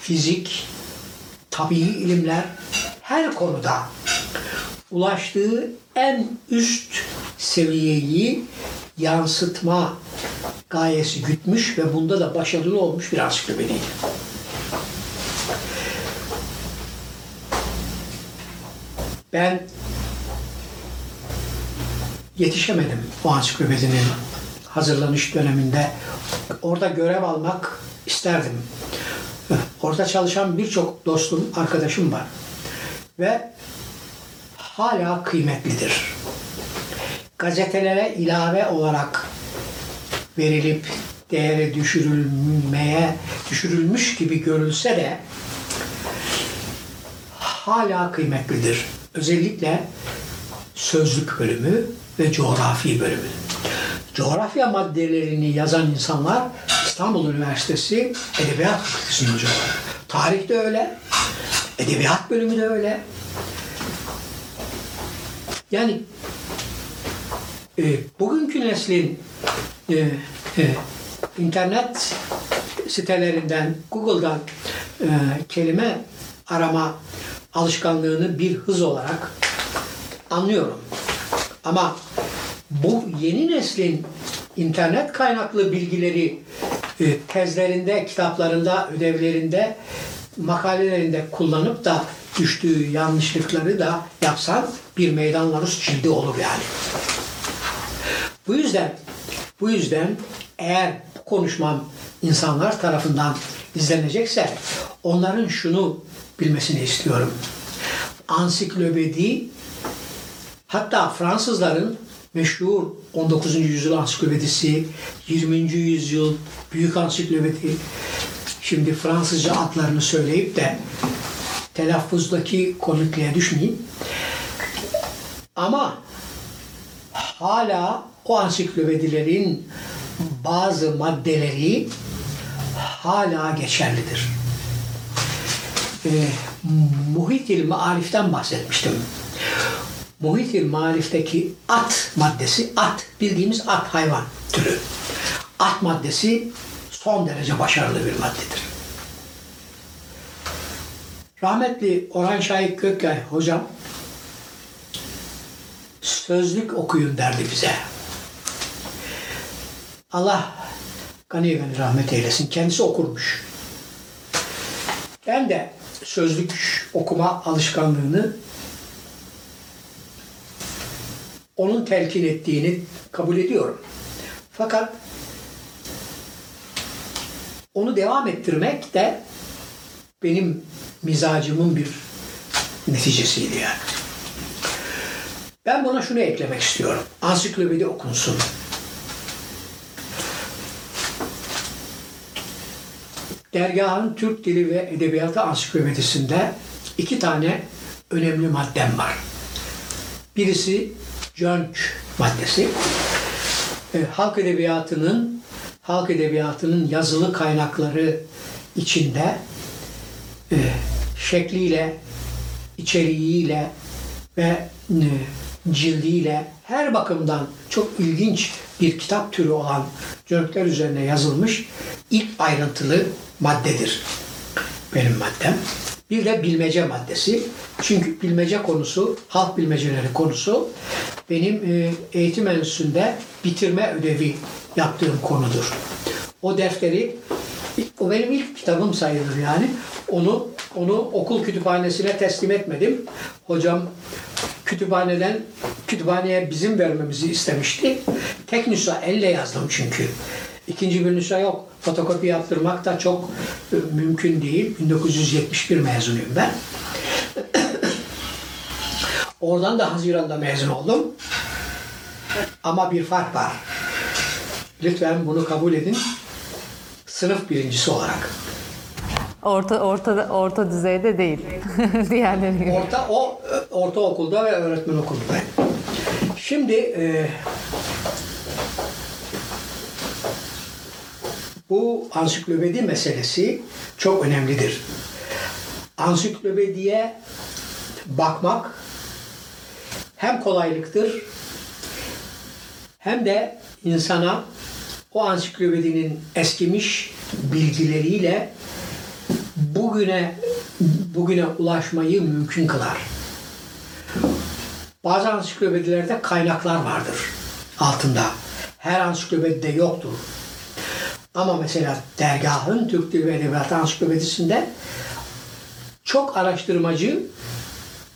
fizik, tabii ilimler her konuda ulaştığı en üst seviyeyi yansıtma gayesi gütmüş ve bunda da başarılı olmuş bir ansiklopediydi. Ben yetişemedim o ansiklopedinin hazırlanış döneminde. Orada görev almak isterdim. Orada çalışan birçok dostum, arkadaşım var. Ve hala kıymetlidir. Gazetelere ilave olarak verilip değeri düşürülmeye düşürülmüş gibi görülse de hala kıymetlidir. Özellikle sözlük bölümü ve coğrafi bölümü. Coğrafya maddelerini yazan insanlar İstanbul Üniversitesi Edebiyat Fakültesi'nin hocaları. Tarih de öyle, edebiyat bölümü de öyle. Yani e, bugünkü neslin e, e, internet sitelerinden, Google'dan e, kelime arama alışkanlığını bir hız olarak anlıyorum. Ama bu yeni neslin internet kaynaklı bilgileri e, tezlerinde, kitaplarında, ödevlerinde, makalelerinde kullanıp da düştüğü yanlışlıkları da yapsan bir meydan Larus cildi olur yani. Bu yüzden bu yüzden eğer bu konuşmam insanlar tarafından izlenecekse onların şunu bilmesini istiyorum. Ansiklopedi hatta Fransızların meşhur 19. yüzyıl ansiklopedisi, 20. yüzyıl büyük ansiklopedi şimdi Fransızca adlarını söyleyip de telaffuzdaki komikliğe düşmeyin. Ama hala o ansiklopedilerin bazı maddeleri hala geçerlidir. Ee, Muhitil Maarif'ten bahsetmiştim. Muhitil Maarif'teki at maddesi, at bildiğimiz at hayvan türü. At maddesi son derece başarılı bir maddedir. Rahmetli Orhan Şahik Gökkay hocam sözlük okuyun derdi bize. Allah gani gani rahmet eylesin. Kendisi okurmuş. Ben de sözlük okuma alışkanlığını onun telkin ettiğini kabul ediyorum. Fakat onu devam ettirmek de benim mizacımın bir neticesiydi yani. Ben buna şunu eklemek istiyorum. Ansiklopedi okunsun. Dergahın Türk Dili ve Edebiyatı Ansiklopedisinde iki tane önemli maddem var. Birisi Jönç maddesi. E, halk edebiyatının halk edebiyatının yazılı kaynakları içinde e, şekliyle, içeriğiyle ve e, cildiyle her bakımdan çok ilginç bir kitap türü olan Cönkler üzerine yazılmış ilk ayrıntılı maddedir benim maddem. Bir de bilmece maddesi. Çünkü bilmece konusu, halk bilmeceleri konusu benim e, eğitim enstitüsünde bitirme ödevi yaptığım konudur. O defteri, o benim ilk kitabım sayılır yani. Onu onu okul kütüphanesine teslim etmedim. Hocam kütüphaneden kütüphaneye bizim vermemizi istemişti. Tek elle yazdım çünkü. İkinci bir nüsha yok. Fotokopi yaptırmak da çok e, mümkün değil. 1971 mezunuyum ben. (coughs) Oradan da Haziran'da mezun oldum. Ama bir fark var. Lütfen bunu kabul edin. Sınıf birincisi olarak. Orta orta orta düzeyde değil. (laughs) Diğerleri gibi. Orta o e, ortaokulda ve öğretmen okulunda. Şimdi e, bu ansiklopedi meselesi çok önemlidir. Ansiklopediye bakmak hem kolaylıktır hem de insana o ansiklopedinin eskimiş bilgileriyle bugüne bugüne ulaşmayı mümkün kılar. Bazı ansiklopedilerde kaynaklar vardır altında. Her ansiklopedide yoktur. Ama mesela dergahın Türk Dili ve Edebiyatı Ansiklopedisinde çok araştırmacı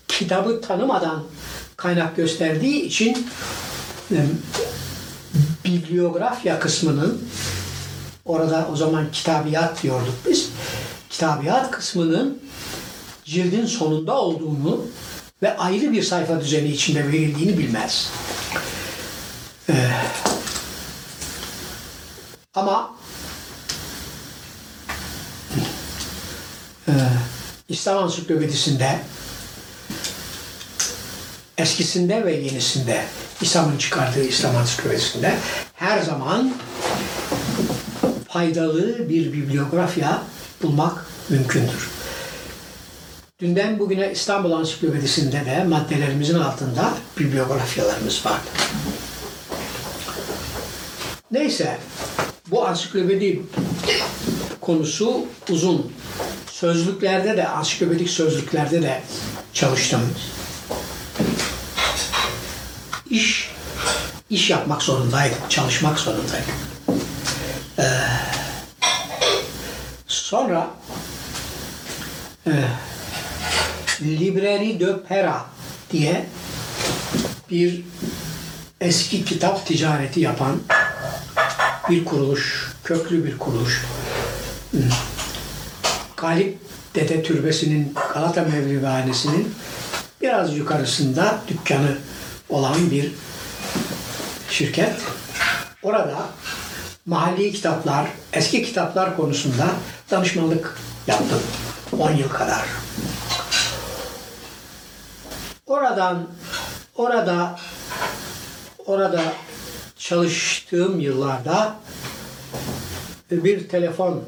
kitabı tanımadan kaynak gösterdiği için e, bibliografya kısmının orada o zaman kitabiyat diyorduk biz. Kitabiyat kısmının cildin sonunda olduğunu ve ayrı bir sayfa düzeni içinde verildiğini bilmez. Ee, ama e, İslam Ansiklopedisinde eskisinde ve yenisinde İslam'ın çıkardığı İslam Ansiklopedisinde her zaman faydalı bir bibliografya bulmak mümkündür. Dünden bugüne İstanbul Ansiklopedisinde de maddelerimizin altında bibliografyalarımız var. Neyse, bu ansiklopedi konusu uzun. Sözlüklerde de, ansiklopedik sözlüklerde de çalıştım. İş, iş yapmak zorundaydım, çalışmak zorundaydım. Ee, sonra e, Librairie de Pera diye bir eski kitap ticareti yapan bir kuruluş, köklü bir kuruluş. Hmm. Galip Dede Türbesi'nin Galata Mevlivanesi'nin biraz yukarısında dükkanı olan bir şirket. Orada mahalli kitaplar, eski kitaplar konusunda danışmanlık yaptım. 10 yıl kadar. Oradan orada orada çalıştığım yıllarda bir telefon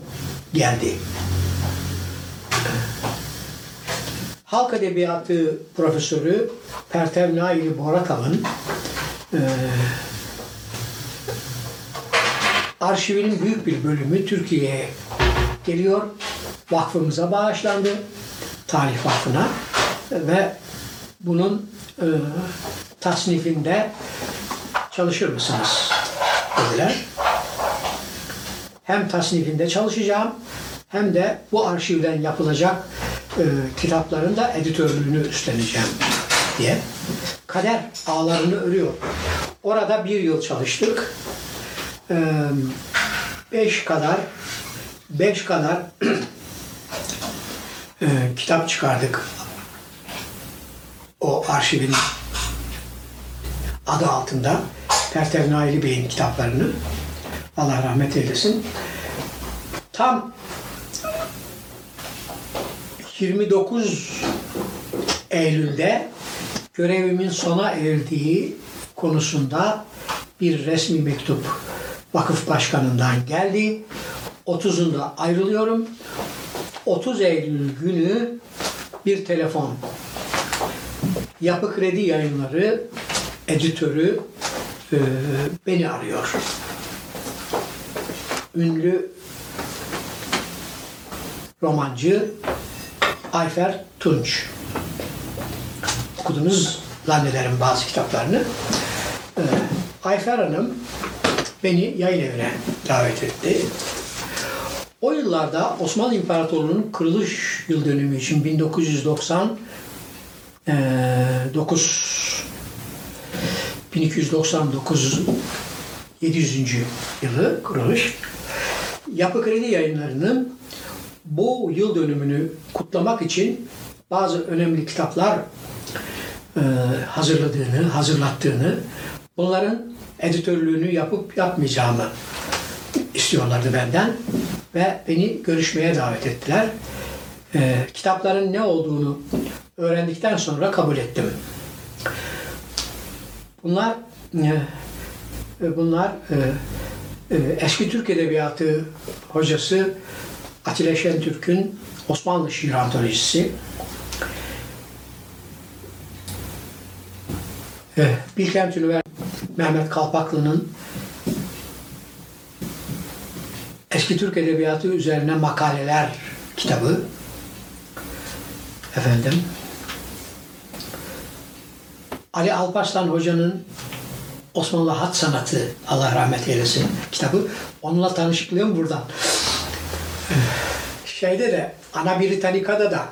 geldi. Halk Edebiyatı Profesörü Pertev Naili Borakal'ın eee, arşivinin büyük bir bölümü Türkiye'ye geliyor. Vakfımıza bağışlandı. Tarih Vakfı'na. Ve bunun eee, tasnifinde çalışır mısınız? dediler. Hem tasnifinde çalışacağım hem de bu arşivden yapılacak e, kitapların da editörlüğünü üstleneceğim diye. Kader ağlarını örüyor. Orada bir yıl çalıştık. E, beş kadar beş kadar (clears throat) e, kitap çıkardık. O arşivin adı altında Pertev Naili Bey'in kitaplarını Allah rahmet eylesin. Tam 29 Eylül'de görevimin sona erdiği konusunda bir resmi mektup vakıf başkanından geldi. 30'unda ayrılıyorum. 30 Eylül günü bir telefon. Yapı Kredi Yayınları editörü e, beni arıyor. Ünlü romancı Ayfer Tunç. Okudunuz zannederim bazı kitaplarını. Ee, Ayfer Hanım beni yayın evine davet etti. O yıllarda Osmanlı İmparatorluğu'nun kırılış yıl dönümü için 1999 1299 700. yılı kuruluş. Yapı Kredi Yayınları'nın bu yıl dönümünü kutlamak için bazı önemli kitaplar e, hazırladığını, hazırlattığını, bunların editörlüğünü yapıp yapmayacağımı istiyorlardı benden ve beni görüşmeye davet ettiler. E, kitapların ne olduğunu öğrendikten sonra kabul ettim. Bunlar e, bunlar e, e, eski Türk Edebiyatı hocası Atilla Şentürk'ün Osmanlı Şiir Antolojisi. E, Bilkent Üniversitesi Mehmet Kalpaklı'nın Eski Türk Edebiyatı üzerine makaleler kitabı. Efendim. Ali Alparslan Hoca'nın Osmanlı Hat Sanatı Allah rahmet eylesin kitabı. Onunla tanışıklığım buradan. Şeyde de Ana Britannica'da da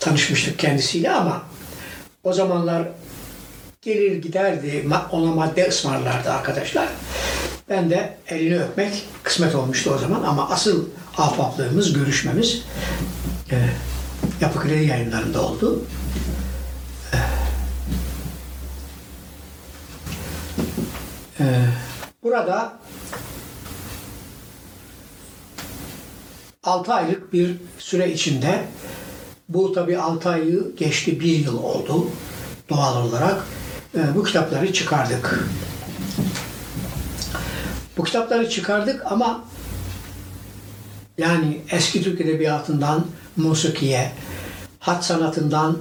tanışmıştık kendisiyle ama o zamanlar gelir giderdi ona madde ısmarlardı arkadaşlar. Ben de elini öpmek kısmet olmuştu o zaman ama asıl ahbaplığımız, görüşmemiz e, Yapı Kredi yayınlarında oldu. E, burada 6 aylık bir süre içinde bu tabi 6 ayı geçti bir yıl oldu doğal olarak e, bu kitapları çıkardık. Bu kitapları çıkardık ama yani eski Türk Edebiyatı'ndan musikiye, hat sanatından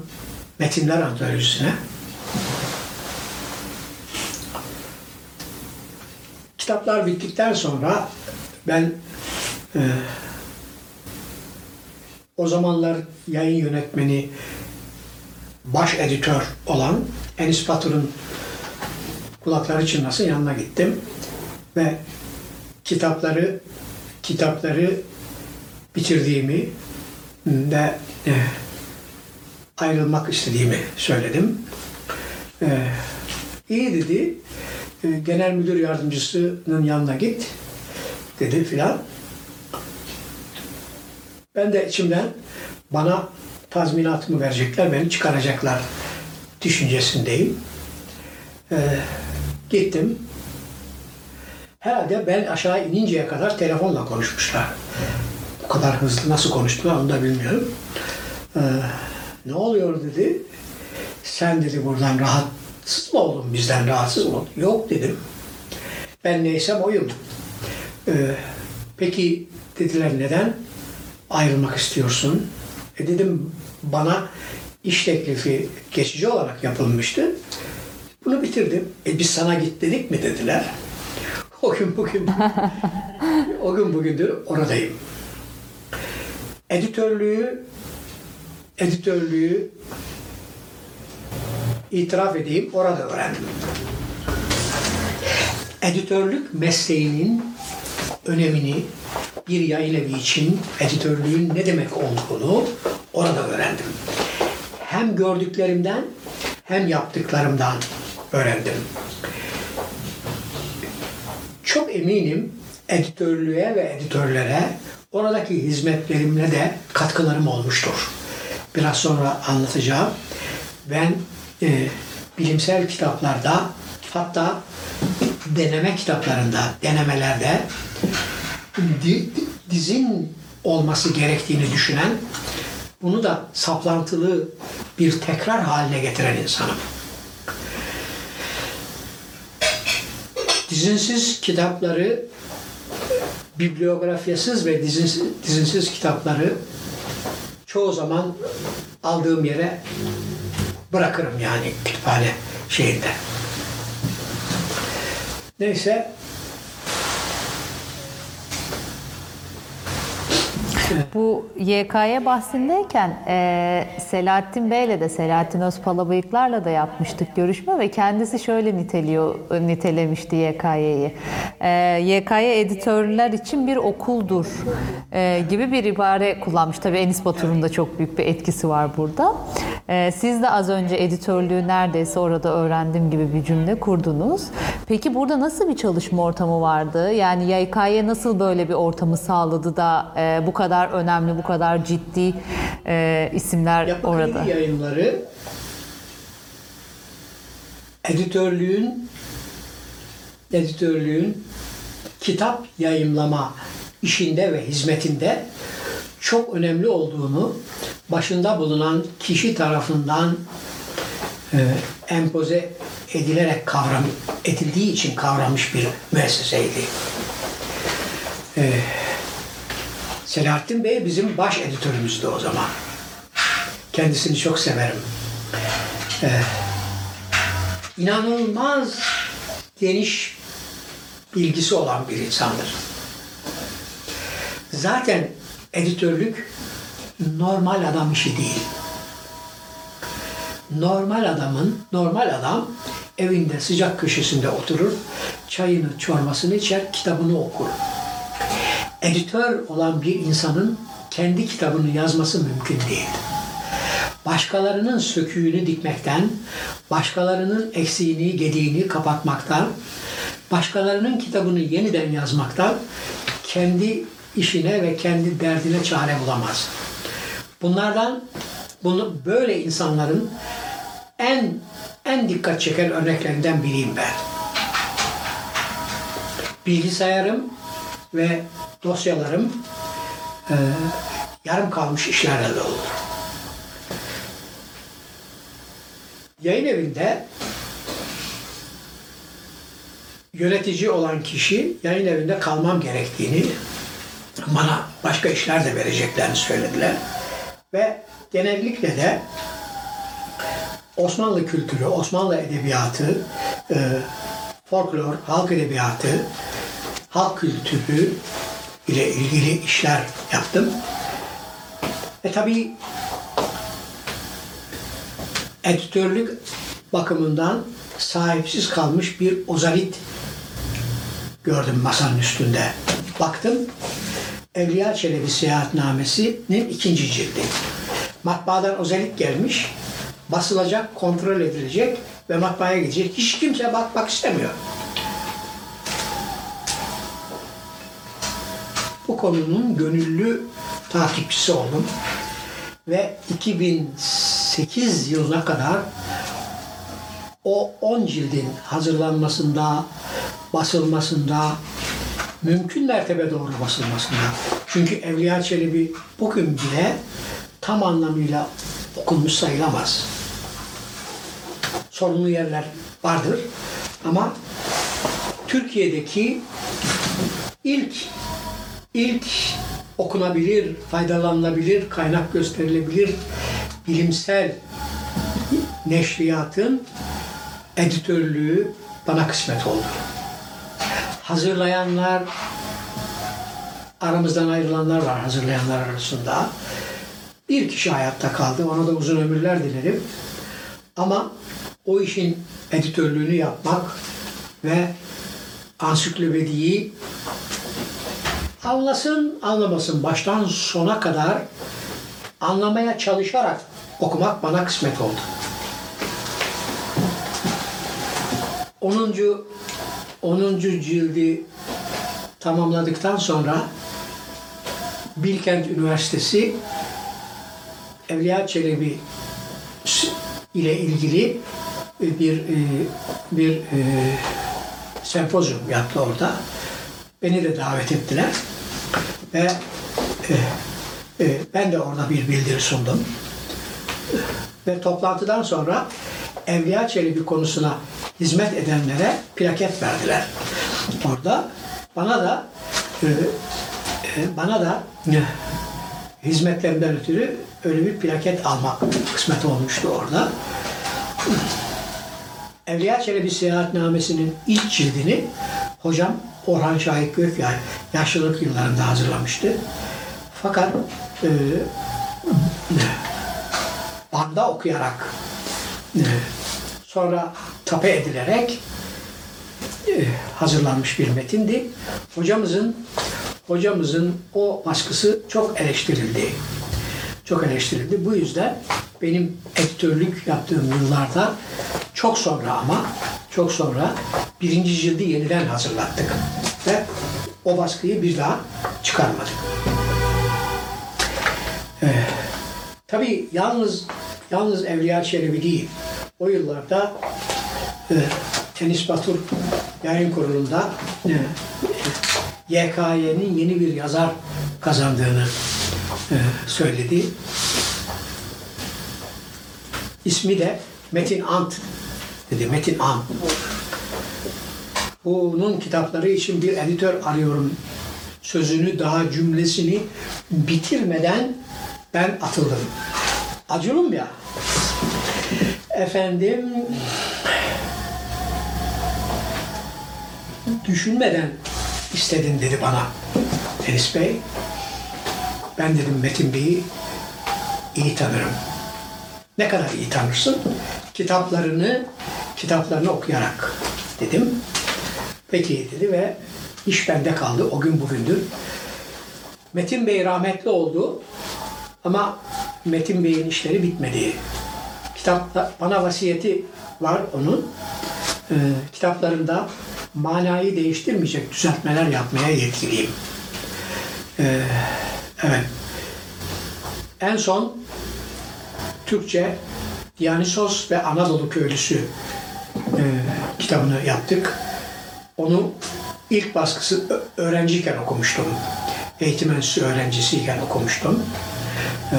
metinler antolojisine kitaplar bittikten sonra ben e, o zamanlar yayın yönetmeni baş editör olan Enis Batur'un kulakları çınlasın yanına gittim ve kitapları kitapları bitirdiğimi ve e, ayrılmak istediğimi söyledim. Ee, iyi dedi. Ee, genel müdür yardımcısının yanına git dedi filan. Ben de içimden bana tazminatımı verecekler, beni çıkaracaklar düşüncesindeyim. Ee, gittim. Herhalde ben aşağı ininceye kadar telefonla konuşmuşlar. Bu kadar hızlı nasıl konuştular onu da bilmiyorum. Ee, ne oluyor dedi. Sen dedi buradan rahatsız mı oldun bizden rahatsız mı oldun? Yok dedim. Ben neysem oyum. Ee, peki dediler neden ayrılmak istiyorsun? E dedim bana iş teklifi geçici olarak yapılmıştı. Bunu bitirdim. E biz sana git dedik mi dediler. O gün bugün (laughs) o gün bugündür oradayım. Editörlüğü editörlüğü itiraf edeyim orada öğrendim. Editörlük mesleğinin önemini bir yayın evi için editörlüğün ne demek olduğunu orada öğrendim. Hem gördüklerimden hem yaptıklarımdan öğrendim. Çok eminim editörlüğe ve editörlere oradaki hizmetlerimle de katkılarım olmuştur. Biraz sonra anlatacağım. Ben e, bilimsel kitaplarda hatta deneme kitaplarında, denemelerde di- dizin olması gerektiğini düşünen, bunu da saplantılı bir tekrar haline getiren insanım. Dizinsiz kitapları, bibliografyasız ve dizinsiz, dizinsiz kitapları çoğu zaman aldığım yere bırakırım yani kütüphane şeyinde. Neyse Bu YK'ye bahsindeyken e, Selahattin Bey'le de Selahattin Özpalabıyıklar'la da yapmıştık görüşme ve kendisi şöyle niteliyor, nitelemişti YK'yi. E, YK'ye editörler için bir okuldur e, gibi bir ibare kullanmış. Tabii Enis Batur'un da çok büyük bir etkisi var burada. E, siz de az önce editörlüğü neredeyse orada öğrendim gibi bir cümle kurdunuz. Peki burada nasıl bir çalışma ortamı vardı? Yani YK'ye nasıl böyle bir ortamı sağladı da e, bu kadar önemli, bu kadar ciddi e, isimler Yapı orada? Yayınları editörlüğün editörlüğün kitap yayımlama işinde ve hizmetinde çok önemli olduğunu başında bulunan kişi tarafından e, empoze edilerek kavram edildiği için kavramış bir müesseseydi. E, Selahattin Bey bizim baş editörümüzdü o zaman. Kendisini çok severim. Ee, inanılmaz geniş bilgisi olan bir insandır. Zaten editörlük normal adam işi değil. Normal adamın, normal adam evinde sıcak köşesinde oturur, çayını, çormasını içer, kitabını okur editör olan bir insanın kendi kitabını yazması mümkün değil. Başkalarının söküğünü dikmekten, başkalarının eksiğini, gediğini kapatmaktan, başkalarının kitabını yeniden yazmaktan kendi işine ve kendi derdine çare bulamaz. Bunlardan bunu böyle insanların en en dikkat çeken örneklerinden biriyim ben. Bilgisayarım ve dosyalarım e, yarım kalmış işlerle dolu. Yayın evinde yönetici olan kişi yayın evinde kalmam gerektiğini bana başka işler de vereceklerini söylediler. Ve genellikle de Osmanlı kültürü, Osmanlı edebiyatı, e, folklor, halk edebiyatı, halk kültürü ile ilgili işler yaptım. E tabi editörlük bakımından sahipsiz kalmış bir ozalit gördüm masanın üstünde. Baktım Evliya Çelebi Seyahatnamesi'nin ikinci cildi. Matbaadan özellik gelmiş. Basılacak, kontrol edilecek ve matbaaya gidecek. Hiç kimse bakmak istemiyor. Bu konunun gönüllü takipçisi oldum. Ve 2008 yılına kadar o 10 cildin hazırlanmasında, basılmasında, mümkün mertebe doğru basılmasında. Çünkü Evliya Çelebi bugün bile tam anlamıyla okunmuş sayılamaz. Sorunlu yerler vardır ama Türkiye'deki ilk ilk okunabilir, faydalanılabilir, kaynak gösterilebilir bilimsel neşriyatın editörlüğü bana kısmet oldu. Hazırlayanlar, aramızdan ayrılanlar var hazırlayanlar arasında. Bir kişi hayatta kaldı, ona da uzun ömürler dilerim. Ama o işin editörlüğünü yapmak ve ansiklopediyi anlasın anlamasın baştan sona kadar anlamaya çalışarak okumak bana kısmet oldu. 10. 10. cildi tamamladıktan sonra Bilkent Üniversitesi Evliya Çelebi ile ilgili bir e, bir e, sempozyum yaptı orada. Beni de davet ettiler ve e, e, ben de orada bir bildiri sundum. Ve toplantıdan sonra Evliya Çelebi konusuna hizmet edenlere plaket verdiler. Orada bana da e, e, bana da e, hizmetlerimden ötürü öyle bir plaket almak kısmet olmuştu orada. Evliya Çelebi Seyahatnamesi'nin ilk cildini hocam Orhan Şahit Gökyay yaşlılık yıllarında hazırlamıştı. Fakat e, banda okuyarak e, sonra tape edilerek e, hazırlanmış bir metindi. Hocamızın hocamızın o baskısı çok eleştirildi. Çok eleştirildi. Bu yüzden benim editörlük yaptığım yıllarda çok sonra ama çok sonra birinci cildi yeniden hazırlattık. Ve o baskıyı bir daha çıkarmadık. Ee, tabii yalnız yalnız Evliya Çelebi değil. O yıllarda e, Tenis Batur yayın kurulunda e, YKY'nin yeni bir yazar kazandığını e, söyledi. İsmi de Metin Ant dedi. Metin Ant. Bunun kitapları için bir editör arıyorum sözünü daha cümlesini bitirmeden ben atıldım. Acılım ya. Efendim düşünmeden istedin dedi bana Enis Bey. Ben dedim Metin Bey'i iyi tanırım. Ne kadar iyi tanırsın? Kitaplarını kitaplarını okuyarak dedim. Peki dedi ve iş bende kaldı. O gün bugündür. Metin Bey rahmetli oldu. Ama Metin Bey'in işleri bitmedi. Kitapta bana vasiyeti var onun. Ee, kitaplarında manayı değiştirmeyecek düzeltmeler yapmaya yetkiliyim. Ee, evet. En son Türkçe Dionysos ve Anadolu Köylüsü e, kitabını yaptık. Onu ilk baskısı öğrenciyken okumuştum. Eğitim enstitüsü öğrencisiyken okumuştum. Ee,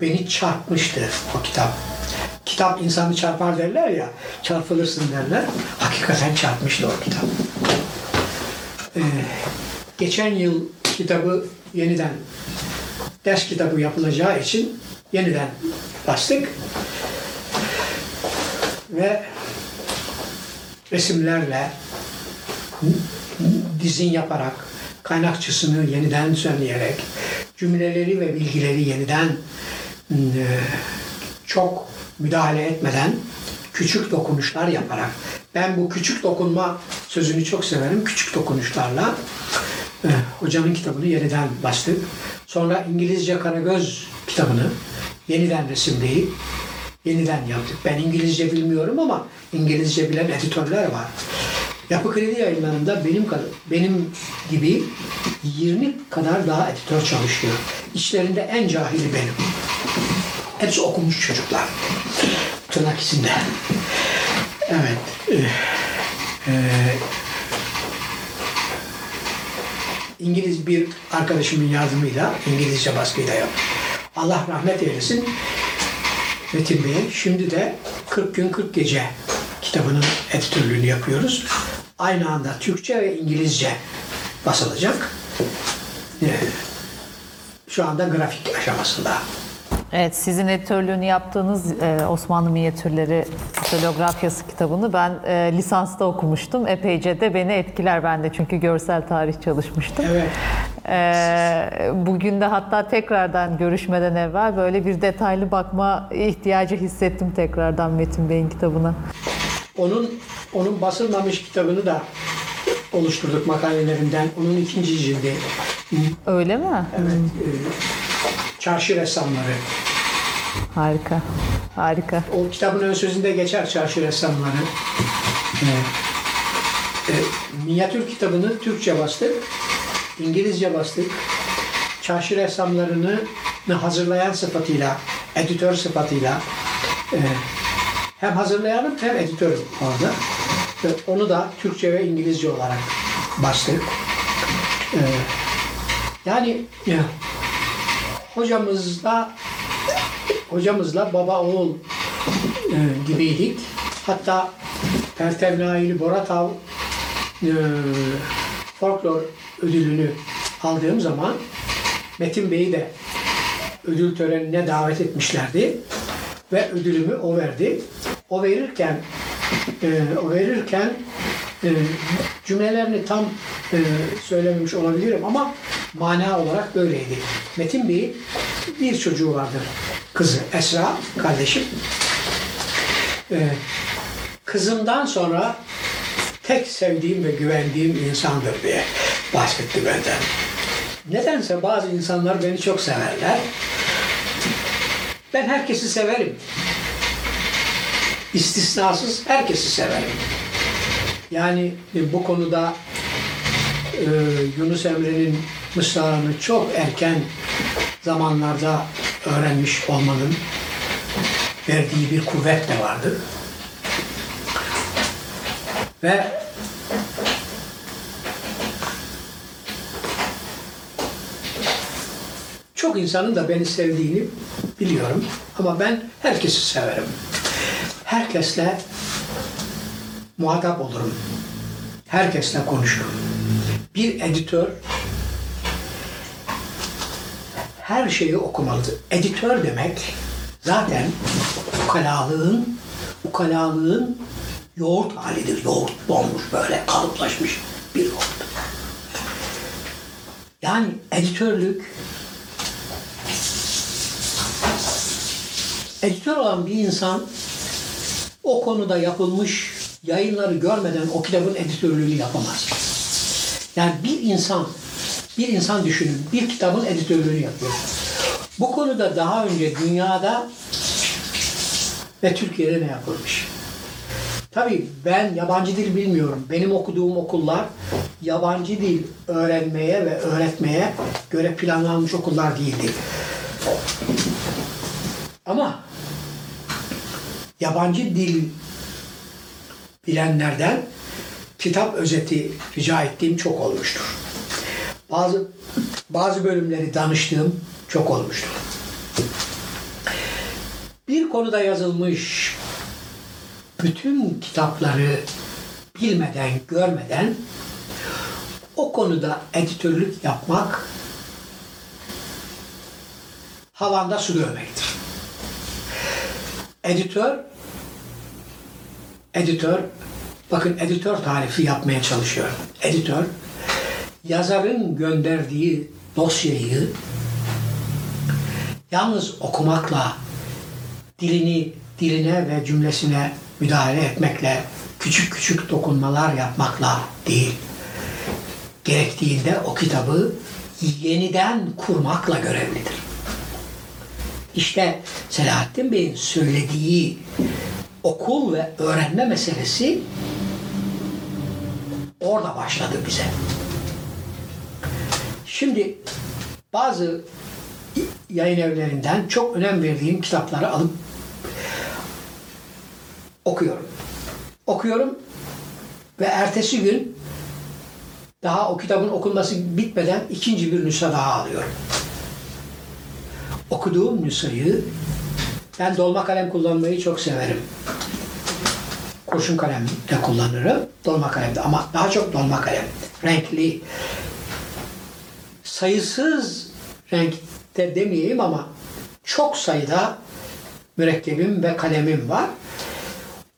beni çarpmıştı o kitap. Kitap insanı çarpar derler ya, çarpılırsın derler. Hakikaten çarpmıştı o kitap. Ee, geçen yıl kitabı yeniden ders kitabı yapılacağı için yeniden bastık. Ve resimlerle dizin yaparak kaynakçısını yeniden düzenleyerek cümleleri ve bilgileri yeniden e, çok müdahale etmeden küçük dokunuşlar yaparak ben bu küçük dokunma sözünü çok severim. Küçük dokunuşlarla e, hocamın kitabını yeniden bastık. Sonra İngilizce Karagöz kitabını yeniden resimleyip yeniden yaptık. Ben İngilizce bilmiyorum ama İngilizce bilen editörler var. Yapı Kredi yayınlarında benim benim gibi 20 kadar daha editör çalışıyor. İçlerinde en cahili benim. Hepsi okumuş çocuklar. Tırnak içinde. Evet. Ee, İngiliz bir arkadaşımın yardımıyla İngilizce baskıyla yaptım. Allah rahmet eylesin Metin Bey'e. Şimdi de 40 gün 40 gece kitabının editörlüğünü yapıyoruz. Aynı anda Türkçe ve İngilizce basılacak. Ee, Şu anda grafik aşamasında. Evet, sizin editörlüğünü yaptığınız e, Osmanlı Minyatürleri Fotografyası kitabını ben e, lisansta okumuştum. Epeyce de beni etkiler ben de çünkü görsel tarih çalışmıştım. Evet. E, bugün de hatta tekrardan görüşmeden evvel böyle bir detaylı bakma ihtiyacı hissettim tekrardan Metin Bey'in kitabına. Onun onun basılmamış kitabını da oluşturduk makalelerinden. Onun ikinci cildi. Öyle mi? Evet. e, Çarşı ressamları. Harika. Harika. O kitabın ön sözünde geçer çarşı ressamları. Evet. E, minyatür kitabını Türkçe bastık. İngilizce bastık. Çarşı ressamlarını hazırlayan sıfatıyla, editör sıfatıyla e, hem hazırlayanım hem editörüm orada. Ve onu da Türkçe ve İngilizce olarak bastık. E, yani ya, hocamızla hocamızla baba oğul e, gibiydik. Hatta Pertev Naili Boratav e, folklor ödülünü aldığım zaman Metin Bey'i de ödül törenine davet etmişlerdi ve ödülümü o verdi. O verirken e, o verirken e, cümlelerini tam e, söylememiş olabilirim ama mana olarak böyleydi. Metin Bey bir çocuğu vardır. Kızı Esra kardeşim. E, kızımdan sonra tek sevdiğim ve güvendiğim insandır diye bahsetti benden. Nedense bazı insanlar beni çok severler. Ben herkesi severim. İstisnasız herkesi severim. Yani e, bu konuda e, Yunus Emre'nin mısralarını çok erken zamanlarda öğrenmiş olmanın verdiği bir kuvvet de vardı. Ve çok insanın da beni sevdiğini biliyorum. Ama ben herkesi severim. Herkesle muhatap olurum. Herkesle konuşurum. Bir editör her şeyi okumalıdır. Editör demek zaten ukalalığın ukalalığın yoğurt halidir. Yoğurt donmuş böyle kalıplaşmış bir yoğurt. Yani editörlük editör olan bir insan o konuda yapılmış yayınları görmeden o kitabın editörlüğünü yapamaz. Yani bir insan, bir insan düşünün, bir kitabın editörlüğünü yapıyor. Bu konuda daha önce dünyada ve Türkiye'de ne yapılmış? Tabii ben yabancı dil bilmiyorum. Benim okuduğum okullar yabancı dil öğrenmeye ve öğretmeye göre planlanmış okullar değildi. Ama yabancı dil bilenlerden kitap özeti rica ettiğim çok olmuştur. Bazı bazı bölümleri danıştığım çok olmuştur. Bir konuda yazılmış bütün kitapları bilmeden, görmeden o konuda editörlük yapmak havanda su dövmektir. Editör editör bakın editör tarifi yapmaya çalışıyorum. Editör yazarın gönderdiği dosyayı yalnız okumakla dilini diline ve cümlesine müdahale etmekle küçük küçük dokunmalar yapmakla değil. Gerektiğinde o kitabı yeniden kurmakla görevlidir. İşte Selahattin Bey'in söylediği okul ve öğrenme meselesi orada başladı bize. Şimdi bazı yayın evlerinden çok önem verdiğim kitapları alıp okuyorum. Okuyorum ve ertesi gün daha o kitabın okunması bitmeden ikinci bir nüsha daha alıyorum. Okuduğum nüshayı ben dolma kalem kullanmayı çok severim. Kurşun kalem de kullanırım. Dolma kalem de ama daha çok dolma kalem. Renkli. Sayısız renkte demeyeyim ama çok sayıda mürekkebim ve kalemim var.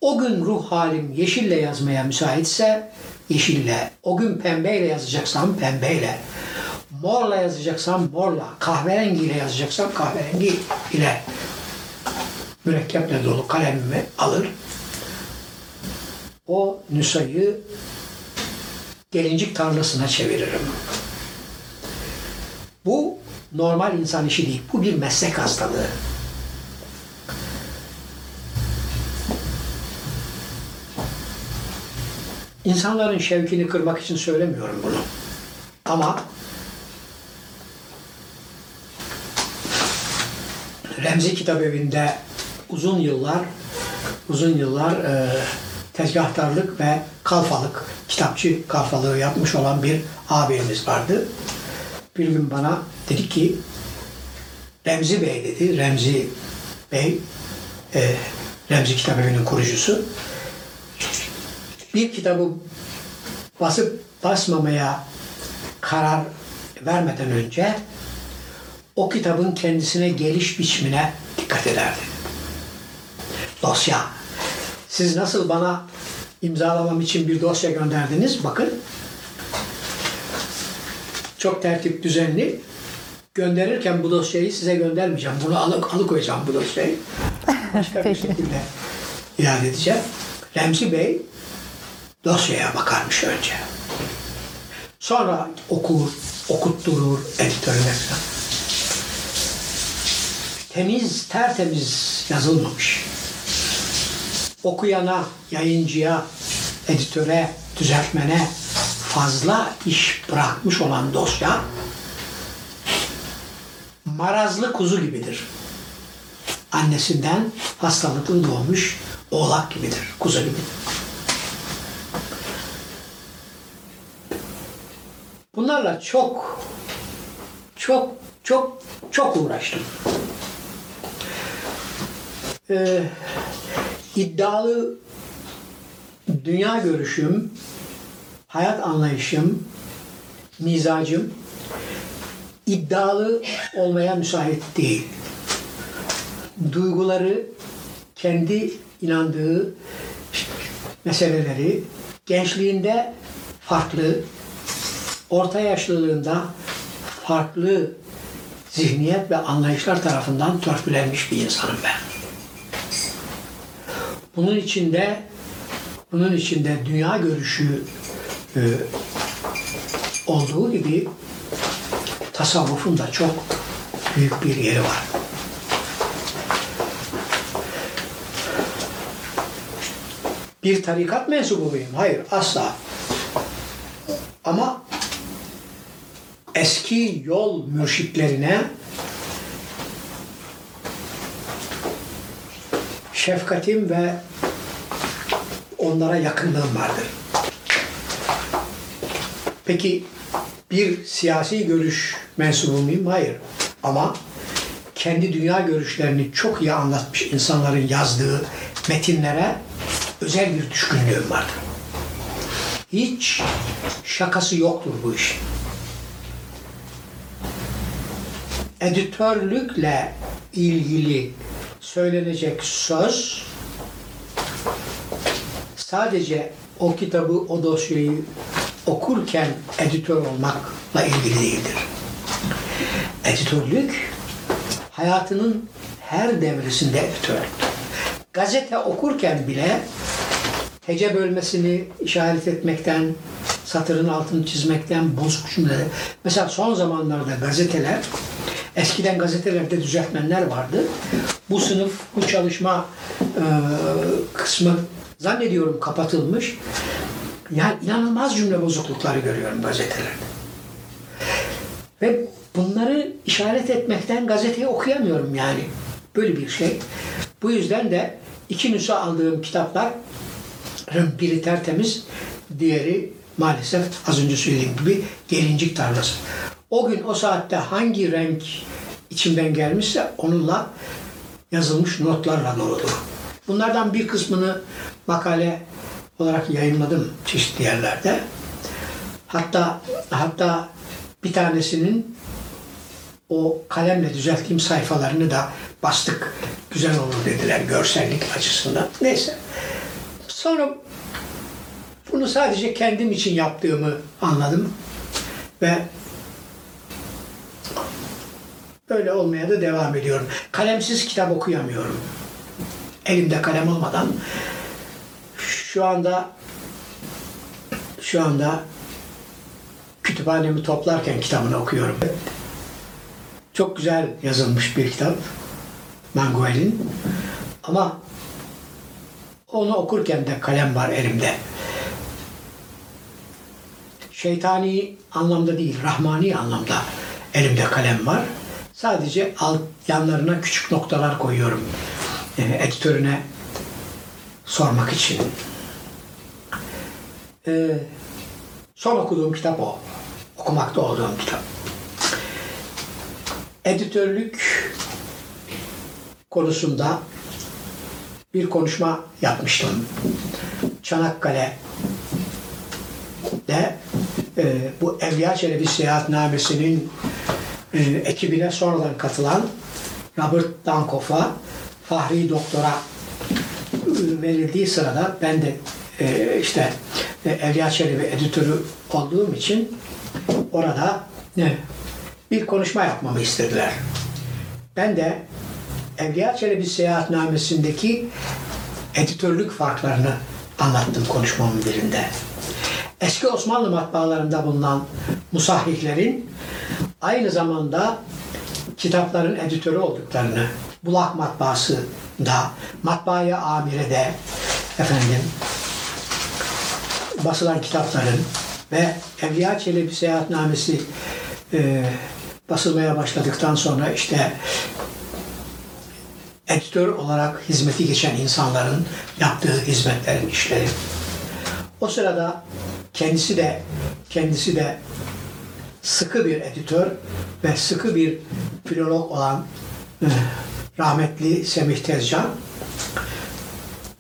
O gün ruh halim yeşille yazmaya müsaitse yeşille, o gün pembeyle yazacaksam pembeyle, morla yazacaksam morla, kahverengiyle yazacaksam kahverengi ile mürekkeple dolu kalemimi alır. O nüshayı gelincik tarlasına çeviririm. Bu normal insan işi değil. Bu bir meslek hastalığı. İnsanların şevkini kırmak için söylemiyorum bunu. Ama Remzi Kitap Evi'nde uzun yıllar uzun yıllar e, tezgahtarlık ve kalfalık, kitapçı kalfalığı yapmış olan bir abimiz vardı. Bir gün bana dedi ki Remzi Bey dedi. Remzi Bey e, Remzi Kitap Evi'nin kurucusu bir kitabı basıp basmamaya karar vermeden önce o kitabın kendisine geliş biçimine dikkat ederdi. Dosya. Siz nasıl bana imzalamam için bir dosya gönderdiniz? Bakın. Çok tertip düzenli. Gönderirken bu dosyayı size göndermeyeceğim. Bunu alı, alıkoyacağım bu dosyayı. Başka bir şekilde iade edeceğim. Remzi Bey dosyaya bakarmış önce. Sonra okur, okutturur editörüne falan. Temiz, tertemiz yazılmamış. Okuyana, yayıncıya, editöre, düzeltmene fazla iş bırakmış olan dosya marazlı kuzu gibidir. Annesinden hastalıklı doğmuş oğlak gibidir, kuzu gibidir. Bunlarla çok çok çok çok uğraştım. Ee, iddialı dünya görüşüm, hayat anlayışım, mizacım iddialı olmaya müsait değil. Duyguları kendi inandığı meseleleri gençliğinde farklı, orta yaşlılığında farklı zihniyet ve anlayışlar tarafından törpülenmiş bir insanım ben. Bunun içinde bunun içinde dünya görüşü e, olduğu gibi tasavvufun da çok büyük bir yeri var. Bir tarikat mensubu muyum? Hayır, asla. Ama eski yol mürşitlerine şefkatim ve onlara yakınlığım vardır. Peki bir siyasi görüş mensubu muyum? Hayır. Ama kendi dünya görüşlerini çok iyi anlatmış insanların yazdığı metinlere özel bir düşkünlüğüm vardır. Hiç şakası yoktur bu işin. Editörlükle ilgili söylenecek söz sadece o kitabı, o dosyayı okurken editör olmakla ilgili değildir. Editörlük hayatının her devresinde editörlüktür. Gazete okurken bile hece bölmesini işaret etmekten, satırın altını çizmekten, bozuk cümleler. Mesela son zamanlarda gazeteler Eskiden gazetelerde düzeltmenler vardı. Bu sınıf, bu çalışma e, kısmı zannediyorum kapatılmış. Yani inanılmaz cümle bozuklukları görüyorum gazetelerde. Ve bunları işaret etmekten gazeteyi okuyamıyorum yani. Böyle bir şey. Bu yüzden de iki nüsa aldığım kitapların biri tertemiz, diğeri maalesef az önce söylediğim gibi gelincik tarlası. O gün o saatte hangi renk içimden gelmişse onunla yazılmış notlarla doludur. Bunlardan bir kısmını makale olarak yayınladım çeşitli yerlerde. Hatta hatta bir tanesinin o kalemle düzelttiğim sayfalarını da bastık. Güzel olur dediler görsellik açısından. Neyse. Sonra bunu sadece kendim için yaptığımı anladım. Ve böyle olmaya da devam ediyorum. Kalemsiz kitap okuyamıyorum. Elimde kalem olmadan şu anda şu anda kütüphanemi toplarken kitabını okuyorum. Çok güzel yazılmış bir kitap. Manguel'in. Ama onu okurken de kalem var elimde. Şeytani anlamda değil, rahmani anlamda elimde kalem var. Sadece alt yanlarına küçük noktalar koyuyorum. E, editörüne sormak için. E, son okuduğum kitap o. Okumakta olduğum kitap. Editörlük konusunda bir konuşma yapmıştım. Çanakkale'de e, bu Evliya Çelebi Seyahatnamesi'nin e, ekibine sonradan katılan Robert Dankoff'a Fahri Doktor'a e, verildiği sırada ben de e, işte e, Evliya Çelebi editörü olduğum için orada ne bir konuşma yapmamı istediler. Ben de Evliya Çelebi Seyahatnamesi'ndeki editörlük farklarını anlattım konuşmamın birinde. Eski Osmanlı matbaalarında bulunan musahhihlerin aynı zamanda kitapların editörü olduklarını, Bulak matbaası da, matbaaya amirede efendim basılan kitapların ve Evliya Çelebi Seyahatnamesi e, basılmaya başladıktan sonra işte editör olarak hizmeti geçen insanların yaptığı hizmetlerin işleri. O sırada kendisi de kendisi de sıkı bir editör ve sıkı bir filolog olan e, rahmetli Semih Tezcan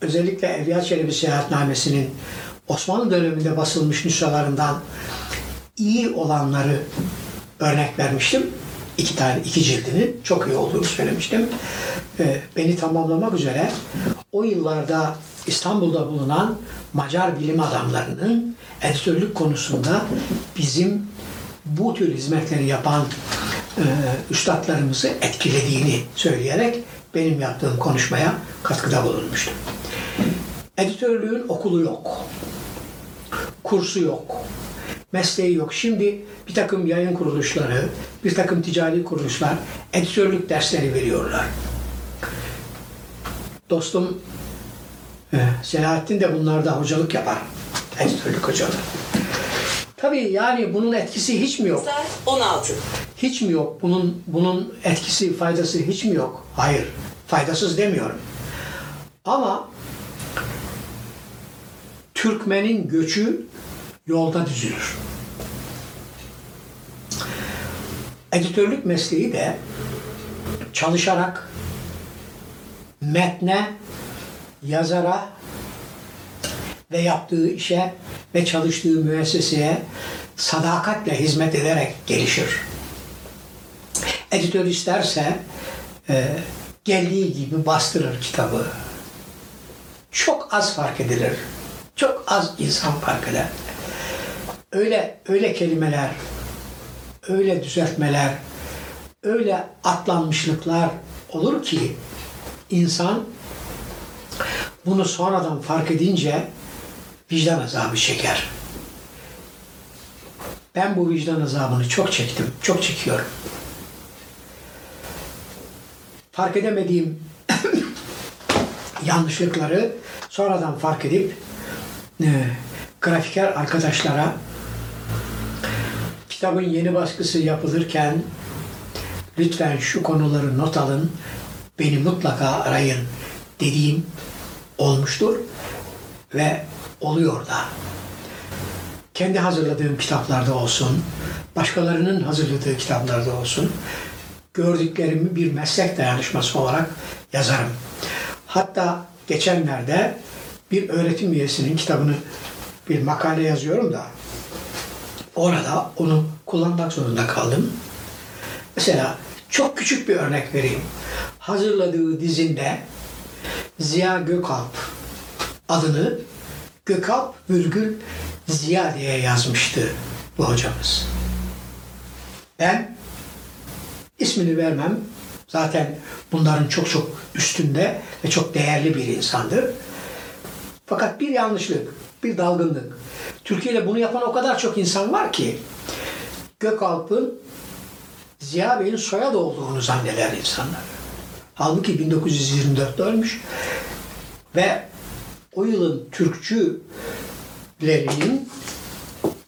özellikle Evliya Çelebi Seyahatnamesi'nin Osmanlı döneminde basılmış nüshalarından iyi olanları örnek vermiştim. İki tane, iki cildini çok iyi olduğunu söylemiştim. Ee, beni tamamlamak üzere o yıllarda İstanbul'da bulunan Macar bilim adamlarının editörlük konusunda bizim bu tür hizmetleri yapan e, üstadlarımızı etkilediğini söyleyerek benim yaptığım konuşmaya katkıda bulunmuştum. Editörlüğün okulu yok. Kursu yok. Mesleği yok. Şimdi bir takım yayın kuruluşları, bir takım ticari kuruluşlar editörlük dersleri veriyorlar. Dostum e, Selahattin de bunlarda hocalık yapar. Editörlük hocalığı. Tabii yani bunun etkisi hiç mi yok? Saat 16. Hiç mi yok? Bunun bunun etkisi, faydası hiç mi yok? Hayır. Faydasız demiyorum. Ama Türkmenin göçü yolda düzülür. Editörlük mesleği de çalışarak metne, yazara ve yaptığı işe ve çalıştığı müesseseye sadakatle hizmet ederek gelişir. Editör isterse e, geldiği gibi bastırır kitabı. Çok az fark edilir. Çok az insan fark eder. Öyle öyle kelimeler, öyle düzeltmeler, öyle atlanmışlıklar olur ki insan bunu sonradan fark edince vicdan azabı çeker. Ben bu vicdan azabını çok çektim, çok çekiyorum. fark edemediğim (coughs) yanlışlıkları sonradan fark edip e, grafiker arkadaşlara kitabın yeni baskısı yapılırken lütfen şu konuları not alın, beni mutlaka arayın dediğim olmuştur ve oluyor da. Kendi hazırladığım kitaplarda olsun, başkalarının hazırladığı kitaplarda olsun, gördüklerimi bir meslek dayanışması olarak yazarım. Hatta geçenlerde bir öğretim üyesinin kitabını bir makale yazıyorum da orada onu kullanmak zorunda kaldım. Mesela çok küçük bir örnek vereyim. Hazırladığı dizinde Ziya Gökalp adını Gökalp virgül Ziya diye yazmıştı bu hocamız. Ben ismini vermem. Zaten bunların çok çok üstünde ve çok değerli bir insandır. Fakat bir yanlışlık, bir dalgınlık. Türkiye'de bunu yapan o kadar çok insan var ki Gökalp'ın Ziya Bey'in soyadı olduğunu zanneder insanlar. Halbuki 1924'te ölmüş ve o yılın Türkçülerinin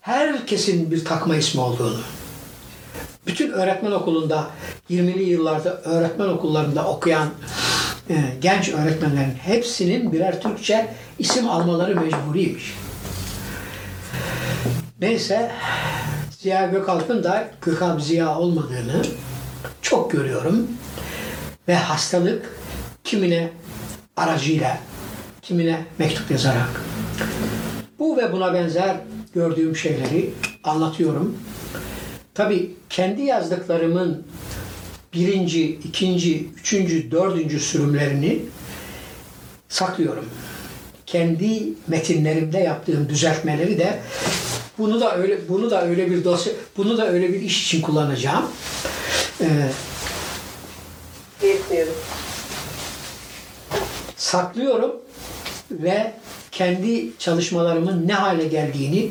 herkesin bir takma ismi olduğunu, bütün öğretmen okulunda 20'li yıllarda öğretmen okullarında okuyan e, genç öğretmenlerin hepsinin birer Türkçe isim almaları mecburiymiş. Neyse Ziya Gökalp'ın da Gökalp Ziya olmadığını çok görüyorum. Ve hastalık kimine aracıyla, kimine mektup yazarak. Bu ve buna benzer gördüğüm şeyleri anlatıyorum. Tabii kendi yazdıklarımın birinci, ikinci, üçüncü, dördüncü sürümlerini saklıyorum. Kendi metinlerimde yaptığım düzeltmeleri de bunu da öyle bunu da öyle bir dosya bunu da öyle bir iş için kullanacağım. Ee, saklıyorum ve kendi çalışmalarımın ne hale geldiğini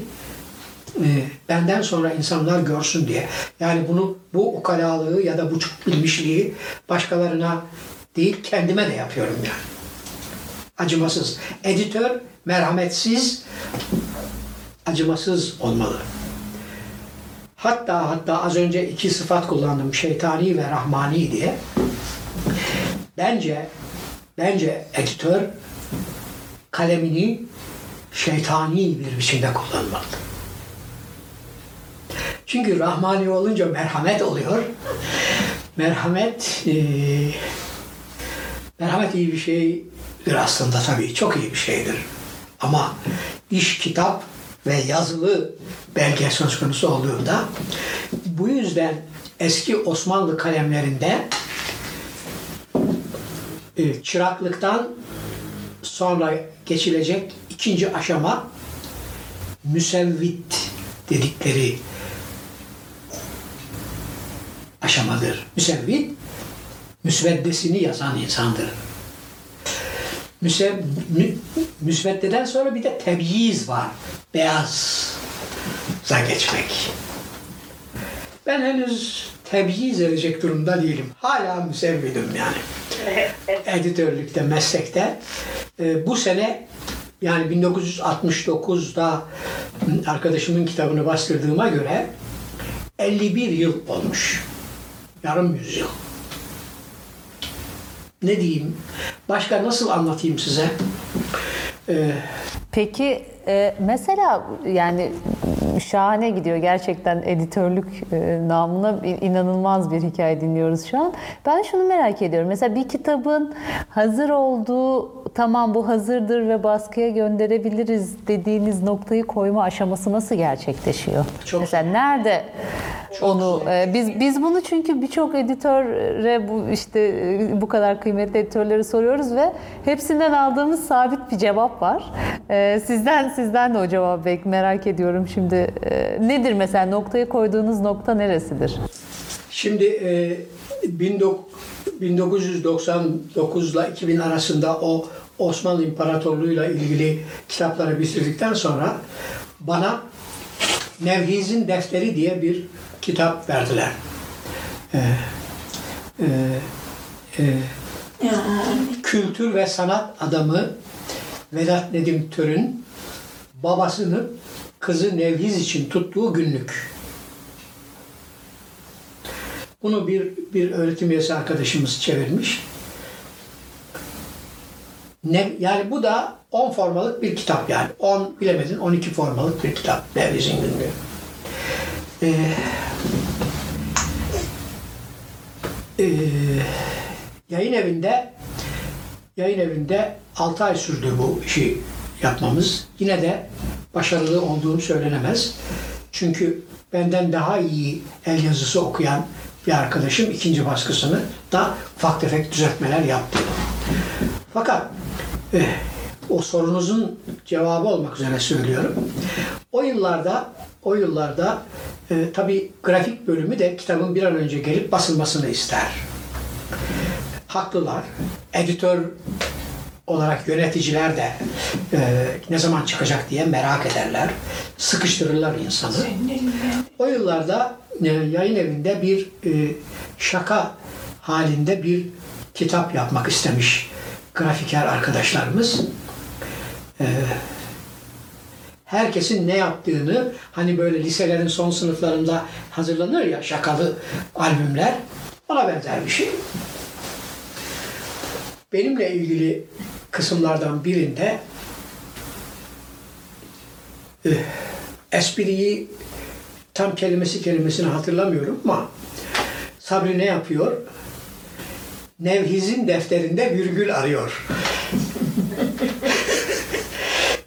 e, benden sonra insanlar görsün diye. Yani bunu bu ukalalığı ya da bu çok bilmişliği başkalarına değil kendime de yapıyorum yani. Acımasız. Editör merhametsiz, acımasız olmalı. Hatta hatta az önce iki sıfat kullandım. Şeytani ve rahmani diye. Bence bence editör kalemini şeytani bir biçimde kullanmalı. Çünkü rahmani olunca merhamet oluyor. Merhamet eee, merhamet iyi bir şeydir aslında tabii. Çok iyi bir şeydir. Ama iş, kitap ve yazılı belge söz konusu olduğunda bu yüzden eski Osmanlı kalemlerinde e, çıraklıktan sonra geçilecek ikinci aşama müsevvit dedikleri aşamadır. Müsevvit müsveddesini yazan insandır. Müsev, mü, müsveddeden sonra bir de tebyiz var. Beyaza geçmek. Ben henüz tebyiz edecek durumda değilim. Hala müsevvidim yani. Editörlükte, meslekte. Ee, bu sene yani 1969'da arkadaşımın kitabını bastırdığıma göre 51 yıl olmuş. Yarım yüzyıl. Ne diyeyim? Başka nasıl anlatayım size? Ee, Peki e, mesela yani şahane gidiyor gerçekten editörlük e, namına inanılmaz bir hikaye dinliyoruz şu an. Ben şunu merak ediyorum. Mesela bir kitabın hazır olduğu tamam bu hazırdır ve baskıya gönderebiliriz dediğiniz noktayı koyma aşaması nasıl gerçekleşiyor? Çok- mesela nerede onu e, biz biz bunu çünkü birçok editöre bu işte e, bu kadar kıymetli editörleri soruyoruz ve hepsinden aldığımız sabit bir cevap var. E, sizden sizden de o cevabı bek merak ediyorum şimdi. E, nedir mesela noktayı koyduğunuz nokta neresidir? Şimdi e, 19 1999 ile 2000 arasında o Osmanlı İmparatorluğu'yla ilgili kitapları bitirdikten sonra bana Nevhiz'in Defteri diye bir kitap verdiler. E, e, e, kültür ve sanat adamı Vedat Nedim Tör'ün babasını kızı Nevhiz için tuttuğu günlük. Bunu bir, bir öğretim üyesi arkadaşımız çevirmiş. Ne, yani bu da 10 formalık bir kitap yani. 10 bilemedin 12 formalık bir kitap. Nevhiz'in günlüğü. Ee, ee, yayın evinde yayın evinde 6 ay sürdü bu işi yapmamız. Yine de başarılı olduğum söylenemez. Çünkü benden daha iyi el yazısı okuyan bir arkadaşım ikinci baskısını da ufak tefek düzeltmeler yaptı. Fakat eh, o sorunuzun cevabı olmak üzere söylüyorum. O yıllarda o yıllarda e, tabii grafik bölümü de kitabın bir an önce gelip basılmasını ister. Haklılar. Editör olarak yöneticiler de e, ne zaman çıkacak diye merak ederler. Sıkıştırırlar insanı. O yıllarda e, yayın evinde bir e, şaka halinde bir kitap yapmak istemiş grafiker arkadaşlarımız. E, herkesin ne yaptığını hani böyle liselerin son sınıflarında hazırlanır ya şakalı albümler ona benzer bir şey. Benimle ilgili kısımlardan birinde eh, espriyi tam kelimesi kelimesini hatırlamıyorum ama Sabri ne yapıyor? Nevhiz'in defterinde virgül arıyor. (laughs)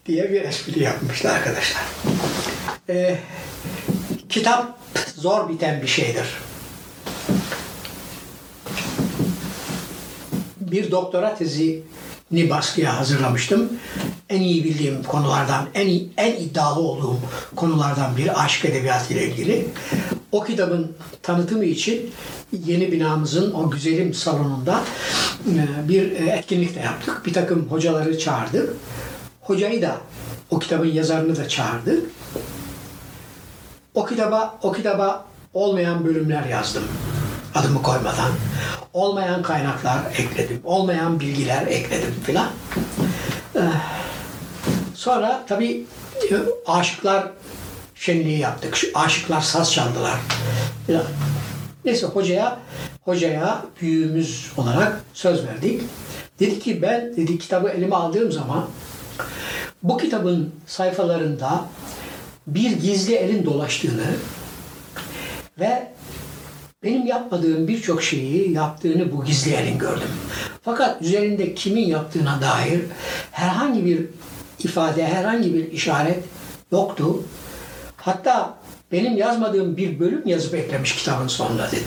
diye bir espri yapmışlar arkadaşlar. Ee, kitap zor biten bir şeydir. Bir doktora tezini baskıya hazırlamıştım. En iyi bildiğim konulardan, en en iddialı olduğum konulardan biri aşk edebiyatı ile ilgili. O kitabın tanıtımı için yeni binamızın o güzelim salonunda e, bir e, etkinlik de yaptık. Bir takım hocaları çağırdık. Hocayı da o kitabın yazarını da çağırdı. O kitaba o kitaba olmayan bölümler yazdım. Adımı koymadan. Olmayan kaynaklar ekledim. Olmayan bilgiler ekledim filan. Ee, Sonra tabii e, aşıklar şenliği yaptık. Şu Aşıklar saz çaldılar. filan. Neyse hocaya hocaya büyüğümüz olarak söz verdik. Dedi ki ben dedi kitabı elime aldığım zaman bu kitabın sayfalarında bir gizli elin dolaştığını ve benim yapmadığım birçok şeyi yaptığını bu gizli elin gördüm. Fakat üzerinde kimin yaptığına dair herhangi bir ifade, herhangi bir işaret yoktu. Hatta benim yazmadığım bir bölüm yazıp eklemiş kitabın sonuna dedi.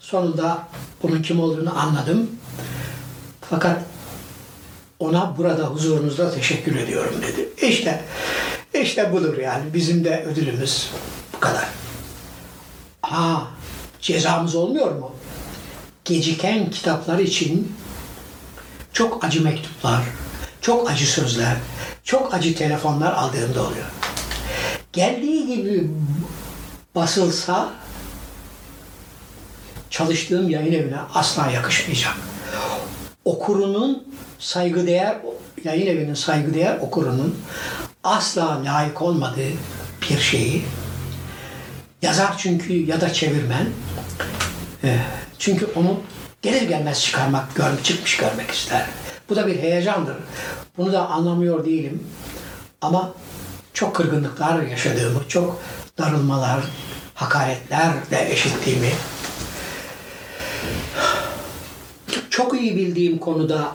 Sonunda bunun kim olduğunu anladım. Fakat ona burada huzurunuzda teşekkür ediyorum dedi. İşte, işte budur yani. Bizim de ödülümüz bu kadar. Ha, cezamız olmuyor mu? Geciken kitaplar için çok acı mektuplar, çok acı sözler, çok acı telefonlar aldığımda oluyor. Geldiği gibi basılsa çalıştığım yayın evine asla yakışmayacak. Okurunun saygıdeğer yayın evinin saygıdeğer okurunun asla layık olmadığı bir şeyi yazar çünkü ya da çevirmen e, çünkü onu gelir gelmez çıkarmak, gör, çıkmış görmek ister. Bu da bir heyecandır. Bunu da anlamıyor değilim. Ama çok kırgınlıklar yaşadığımı, çok darılmalar, hakaretler de eşittiğimi çok iyi bildiğim konuda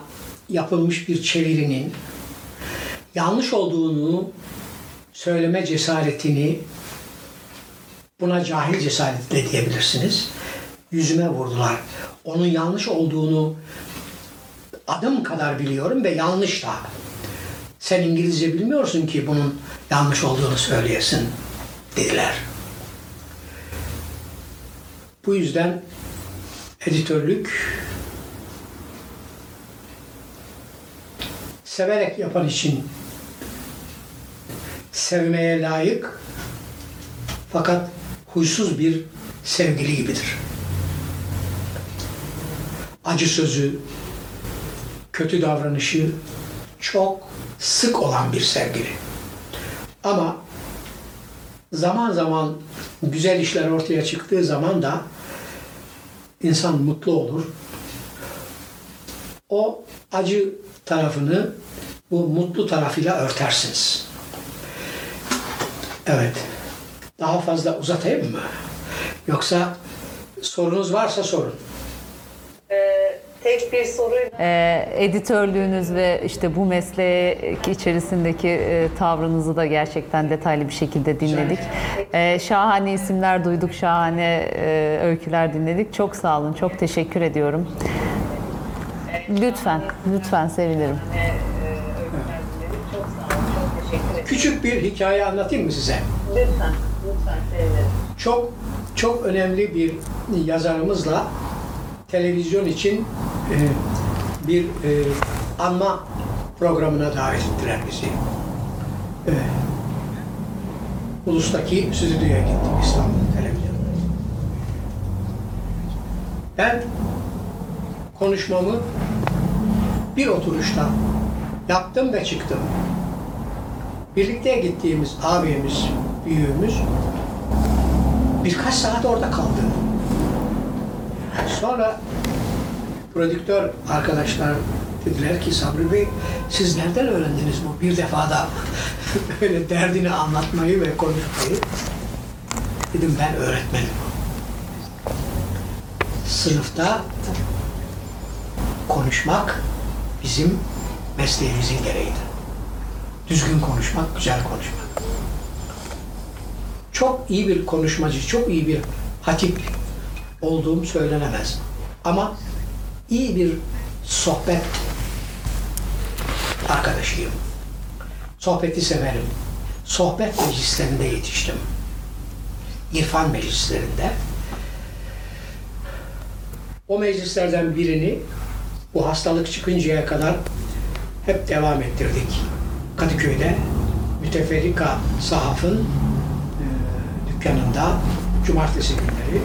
yapılmış bir çevirinin yanlış olduğunu söyleme cesaretini buna cahil cesaretle diyebilirsiniz. Yüzüme vurdular. Onun yanlış olduğunu adım kadar biliyorum ve yanlış da. Sen İngilizce bilmiyorsun ki bunun yanlış olduğunu söyleyesin dediler. Bu yüzden editörlük severek yapan için sevmeye layık fakat huysuz bir sevgili gibidir. Acı sözü, kötü davranışı çok sık olan bir sevgili. Ama zaman zaman güzel işler ortaya çıktığı zaman da insan mutlu olur. O acı tarafını bu mutlu tarafıyla örtersiniz. Evet. Daha fazla uzatayım mı? Yoksa sorunuz varsa sorun. tek bir soruyla... Ee, editörlüğünüz ve işte bu mesleğe içerisindeki e, tavrınızı da gerçekten detaylı bir şekilde dinledik. Ee, şahane isimler duyduk, şahane e, öyküler dinledik. Çok sağ olun, çok teşekkür ediyorum. Lütfen, lütfen sevinirim. Küçük bir hikaye anlatayım mı size? Lütfen, lütfen sevinirim. Çok çok önemli bir yazarımızla televizyon için e, bir e, anma programına davet ettiler bizi. E, Ulus'taki stüdyoya gittik İstanbul televizyonuna. Ben konuşmamı bir oturuşta yaptım ve çıktım. Birlikte gittiğimiz abimiz, büyüğümüz birkaç saat orada kaldı. Sonra prodüktör arkadaşlar dediler ki Sabri Bey siz nereden öğrendiniz bu bir defada (laughs) öyle derdini anlatmayı ve konuşmayı? Dedim ben öğretmenim. Sınıfta konuşmak bizim mesleğimizin gereğidir. Düzgün konuşmak, güzel konuşmak. Çok iyi bir konuşmacı, çok iyi bir hatip olduğum söylenemez. Ama iyi bir sohbet arkadaşıyım. Sohbeti severim. Sohbet meclislerinde yetiştim. İrfan meclislerinde. O meclislerden birini bu hastalık çıkıncaya kadar hep devam ettirdik. Kadıköy'de Müteferrika Sahaf'ın e, dükkanında cumartesi günleri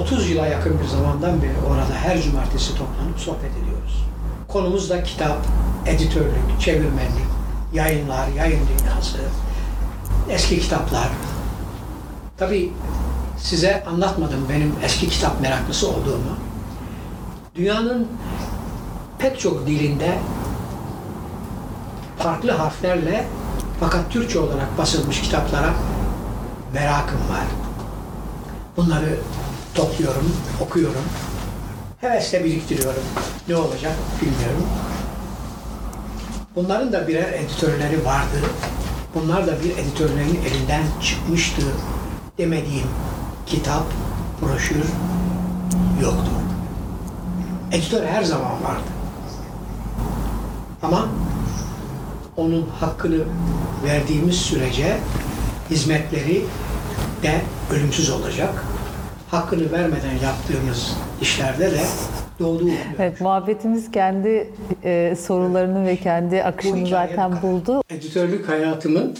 30 yıla yakın bir zamandan beri orada her cumartesi toplanıp sohbet ediyoruz. Konumuz da kitap, editörlük, çevirmenlik, yayınlar, yayın dünyası, eski kitaplar. Tabii size anlatmadım benim eski kitap meraklısı olduğumu. Dünyanın pek çok dilinde farklı harflerle fakat Türkçe olarak basılmış kitaplara merakım var. Bunları topluyorum, okuyorum. Hevesle biriktiriyorum. Ne olacak bilmiyorum. Bunların da birer editörleri vardı. Bunlar da bir editörlerin elinden çıkmıştı demediğim kitap, broşür yoktu. Editör her zaman vardı. Ama onun hakkını verdiğimiz sürece hizmetleri de ölümsüz olacak. Hakkını vermeden yaptığımız işlerde de doğduğu umuyor. Evet, muhabbetimiz kendi e, sorularını ve kendi akışını bu zaten buldu. Editörlük hayatımın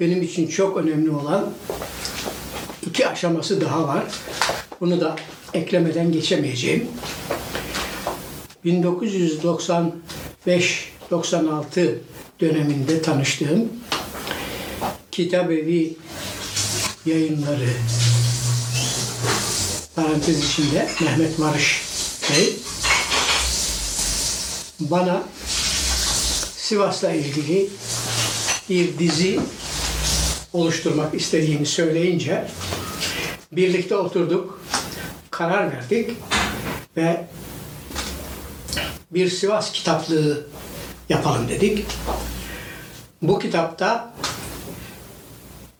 benim için çok önemli olan iki aşaması daha var. Bunu da eklemeden geçemeyeceğim. 1995-96 döneminde tanıştığım Kitabevi yayınları parantez içinde Mehmet Marış Bey bana Sivas'la ilgili bir dizi oluşturmak istediğini söyleyince birlikte oturduk, karar verdik ve bir Sivas kitaplığı yapalım dedik. Bu kitapta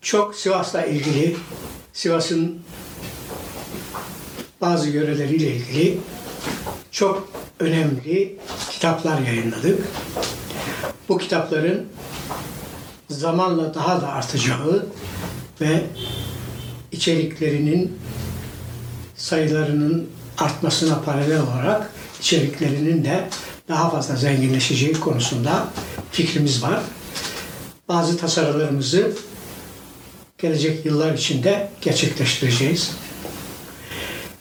çok Sivas'la ilgili, Sivas'ın bazı yöreleriyle ilgili çok önemli kitaplar yayınladık. Bu kitapların zamanla daha da artacağı ve içeriklerinin sayılarının artmasına paralel olarak içeriklerinin de daha fazla zenginleşeceği konusunda fikrimiz var. Bazı tasarılarımızı gelecek yıllar içinde gerçekleştireceğiz.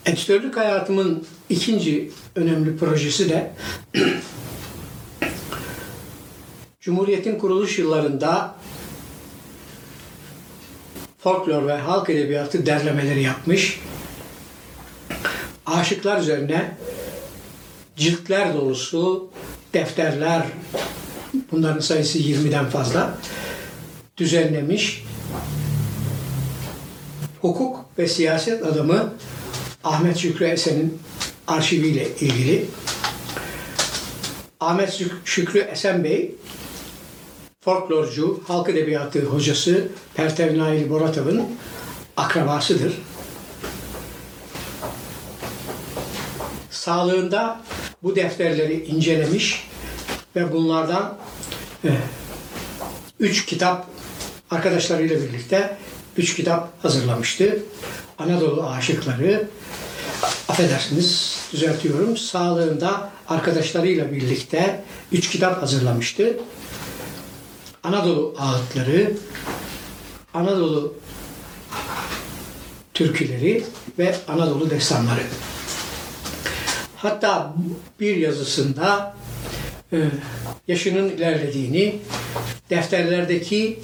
Editörlük hayatımın ikinci önemli projesi de (clears throat) Cumhuriyet'in kuruluş yıllarında folklor ve halk edebiyatı derlemeleri yapmış. Aşıklar üzerine ciltler dolusu defterler, bunların sayısı 20'den fazla düzenlemiş. Hukuk ve siyaset adamı Ahmet Şükrü Esen'in arşiviyle ilgili. Ahmet Şük- Şükrü Esen Bey, folklorcu, halk edebiyatı hocası Pertev Nail Boratav'ın akrabasıdır. Sağlığında bu defterleri incelemiş ve bunlardan eh, üç kitap arkadaşlarıyla birlikte üç kitap hazırlamıştı. Anadolu Aşıkları, affedersiniz düzeltiyorum, sağlığında arkadaşlarıyla birlikte üç kitap hazırlamıştı. Anadolu Ağıtları, Anadolu Türküleri ve Anadolu Destanları. Hatta bir yazısında e, yaşının ilerlediğini, defterlerdeki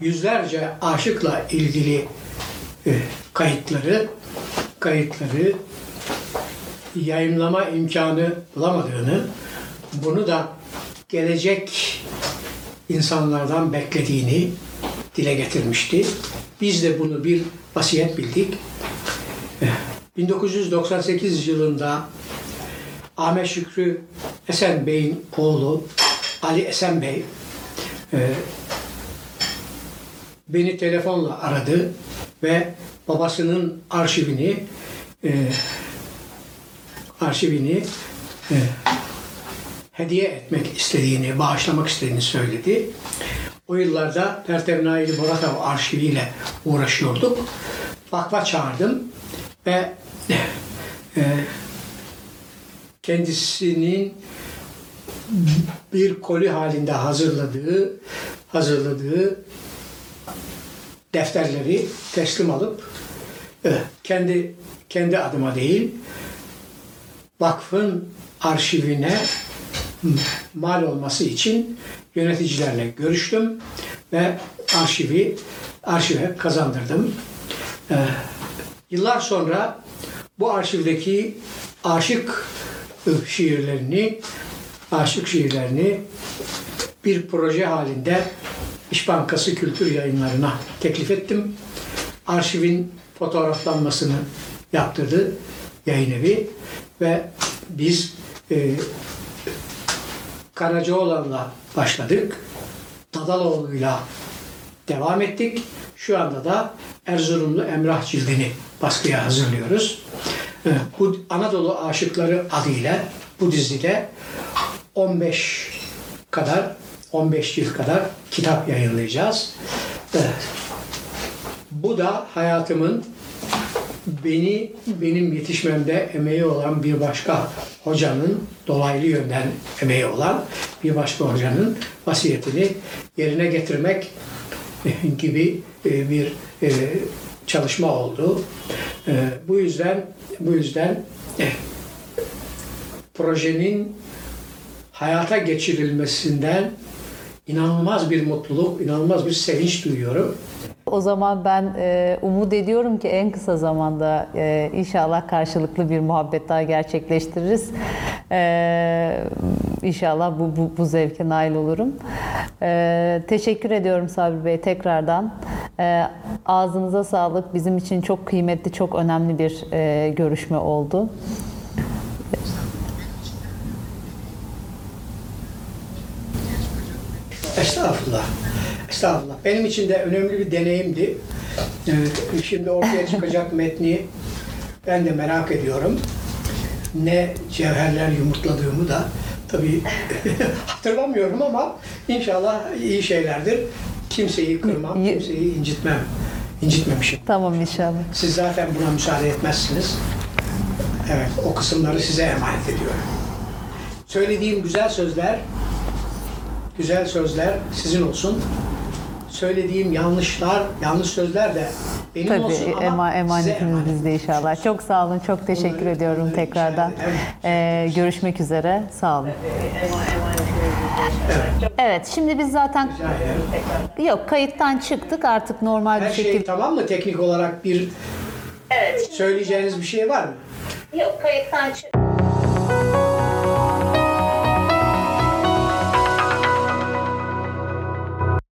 yüzlerce aşıkla ilgili e, kayıtları kayıtları yayınlama imkanı bulamadığını, bunu da gelecek insanlardan beklediğini dile getirmişti. Biz de bunu bir vasiyet bildik. Eh, 1998 yılında Ahmet Şükrü Esen Bey'in oğlu Ali Esen Bey e, beni telefonla aradı ve babasının arşivini e, arşivini e, hediye etmek istediğini, bağışlamak istediğini söyledi. O yıllarda Pertev Naili Boratav arşiviyle uğraşıyorduk. Vakfa çağırdım ve kendisinin bir koli halinde hazırladığı hazırladığı defterleri teslim alıp kendi kendi adıma değil vakfın arşivine mal olması için yöneticilerle görüştüm ve arşivi arşive kazandırdım. Ee, yıllar sonra bu arşivdeki aşık şiirlerini aşık şiirlerini bir proje halinde İş Bankası Kültür Yayınları'na teklif ettim. Arşivin fotoğraflanmasını yaptırdı yayın evi ve biz e, Karacaoğlan'la başladık. Dadaloğlu'yla devam ettik. Şu anda da Erzurumlu Emrah Cildini baskıya hazırlıyoruz. Ee, Bu Anadolu Aşıkları adıyla bu dizide 15 kadar 15 yıl kadar kitap yayınlayacağız. Ee, Bu da hayatımın beni benim yetişmemde emeği olan bir başka hocanın dolaylı yönden emeği olan bir başka hocanın vasiyetini yerine getirmek eh, gibi eh, bir eh, çalışma oldu. Eh, Bu yüzden bu yüzden eh, projenin hayata geçirilmesinden inanılmaz bir mutluluk, inanılmaz bir sevinç duyuyorum. O zaman ben e, umut ediyorum ki en kısa zamanda e, inşallah karşılıklı bir muhabbet daha gerçekleştiririz. E, inşallah bu, bu, bu zevke nail olurum. E, teşekkür ediyorum Sabri Bey tekrardan. E, ağzınıza sağlık. Bizim için çok kıymetli, çok önemli bir e, görüşme oldu. Estağfurullah. Estağfurullah. Benim için de önemli bir deneyimdi. Ee, Şimdi ortaya çıkacak metni ben de merak ediyorum. Ne cevherler yumurtladığımı da tabii (laughs) hatırlamıyorum ama inşallah iyi şeylerdir. Kimseyi kırmam, kimseyi incitmem. İncitmemişim. Tamam inşallah. Siz zaten buna müsaade etmezsiniz. Evet, o kısımları size emanet ediyorum. Söylediğim güzel sözler, güzel sözler sizin olsun. söylediğim yanlışlar, yanlış sözler de benim Tabii olsun ama emanetiniz emanet. bizde inşallah. Çok sağ olun, çok teşekkür Onları- ediyorum onları tekrardan. Ee, görüşmek üzere, sağ olun. Evet, Evet, şimdi biz zaten yok kayıttan çıktık artık normal bir Her şey şekilde. tamam mı teknik olarak bir Evet, söyleyeceğiniz bir şey var mı? yok kayıttan çıktık.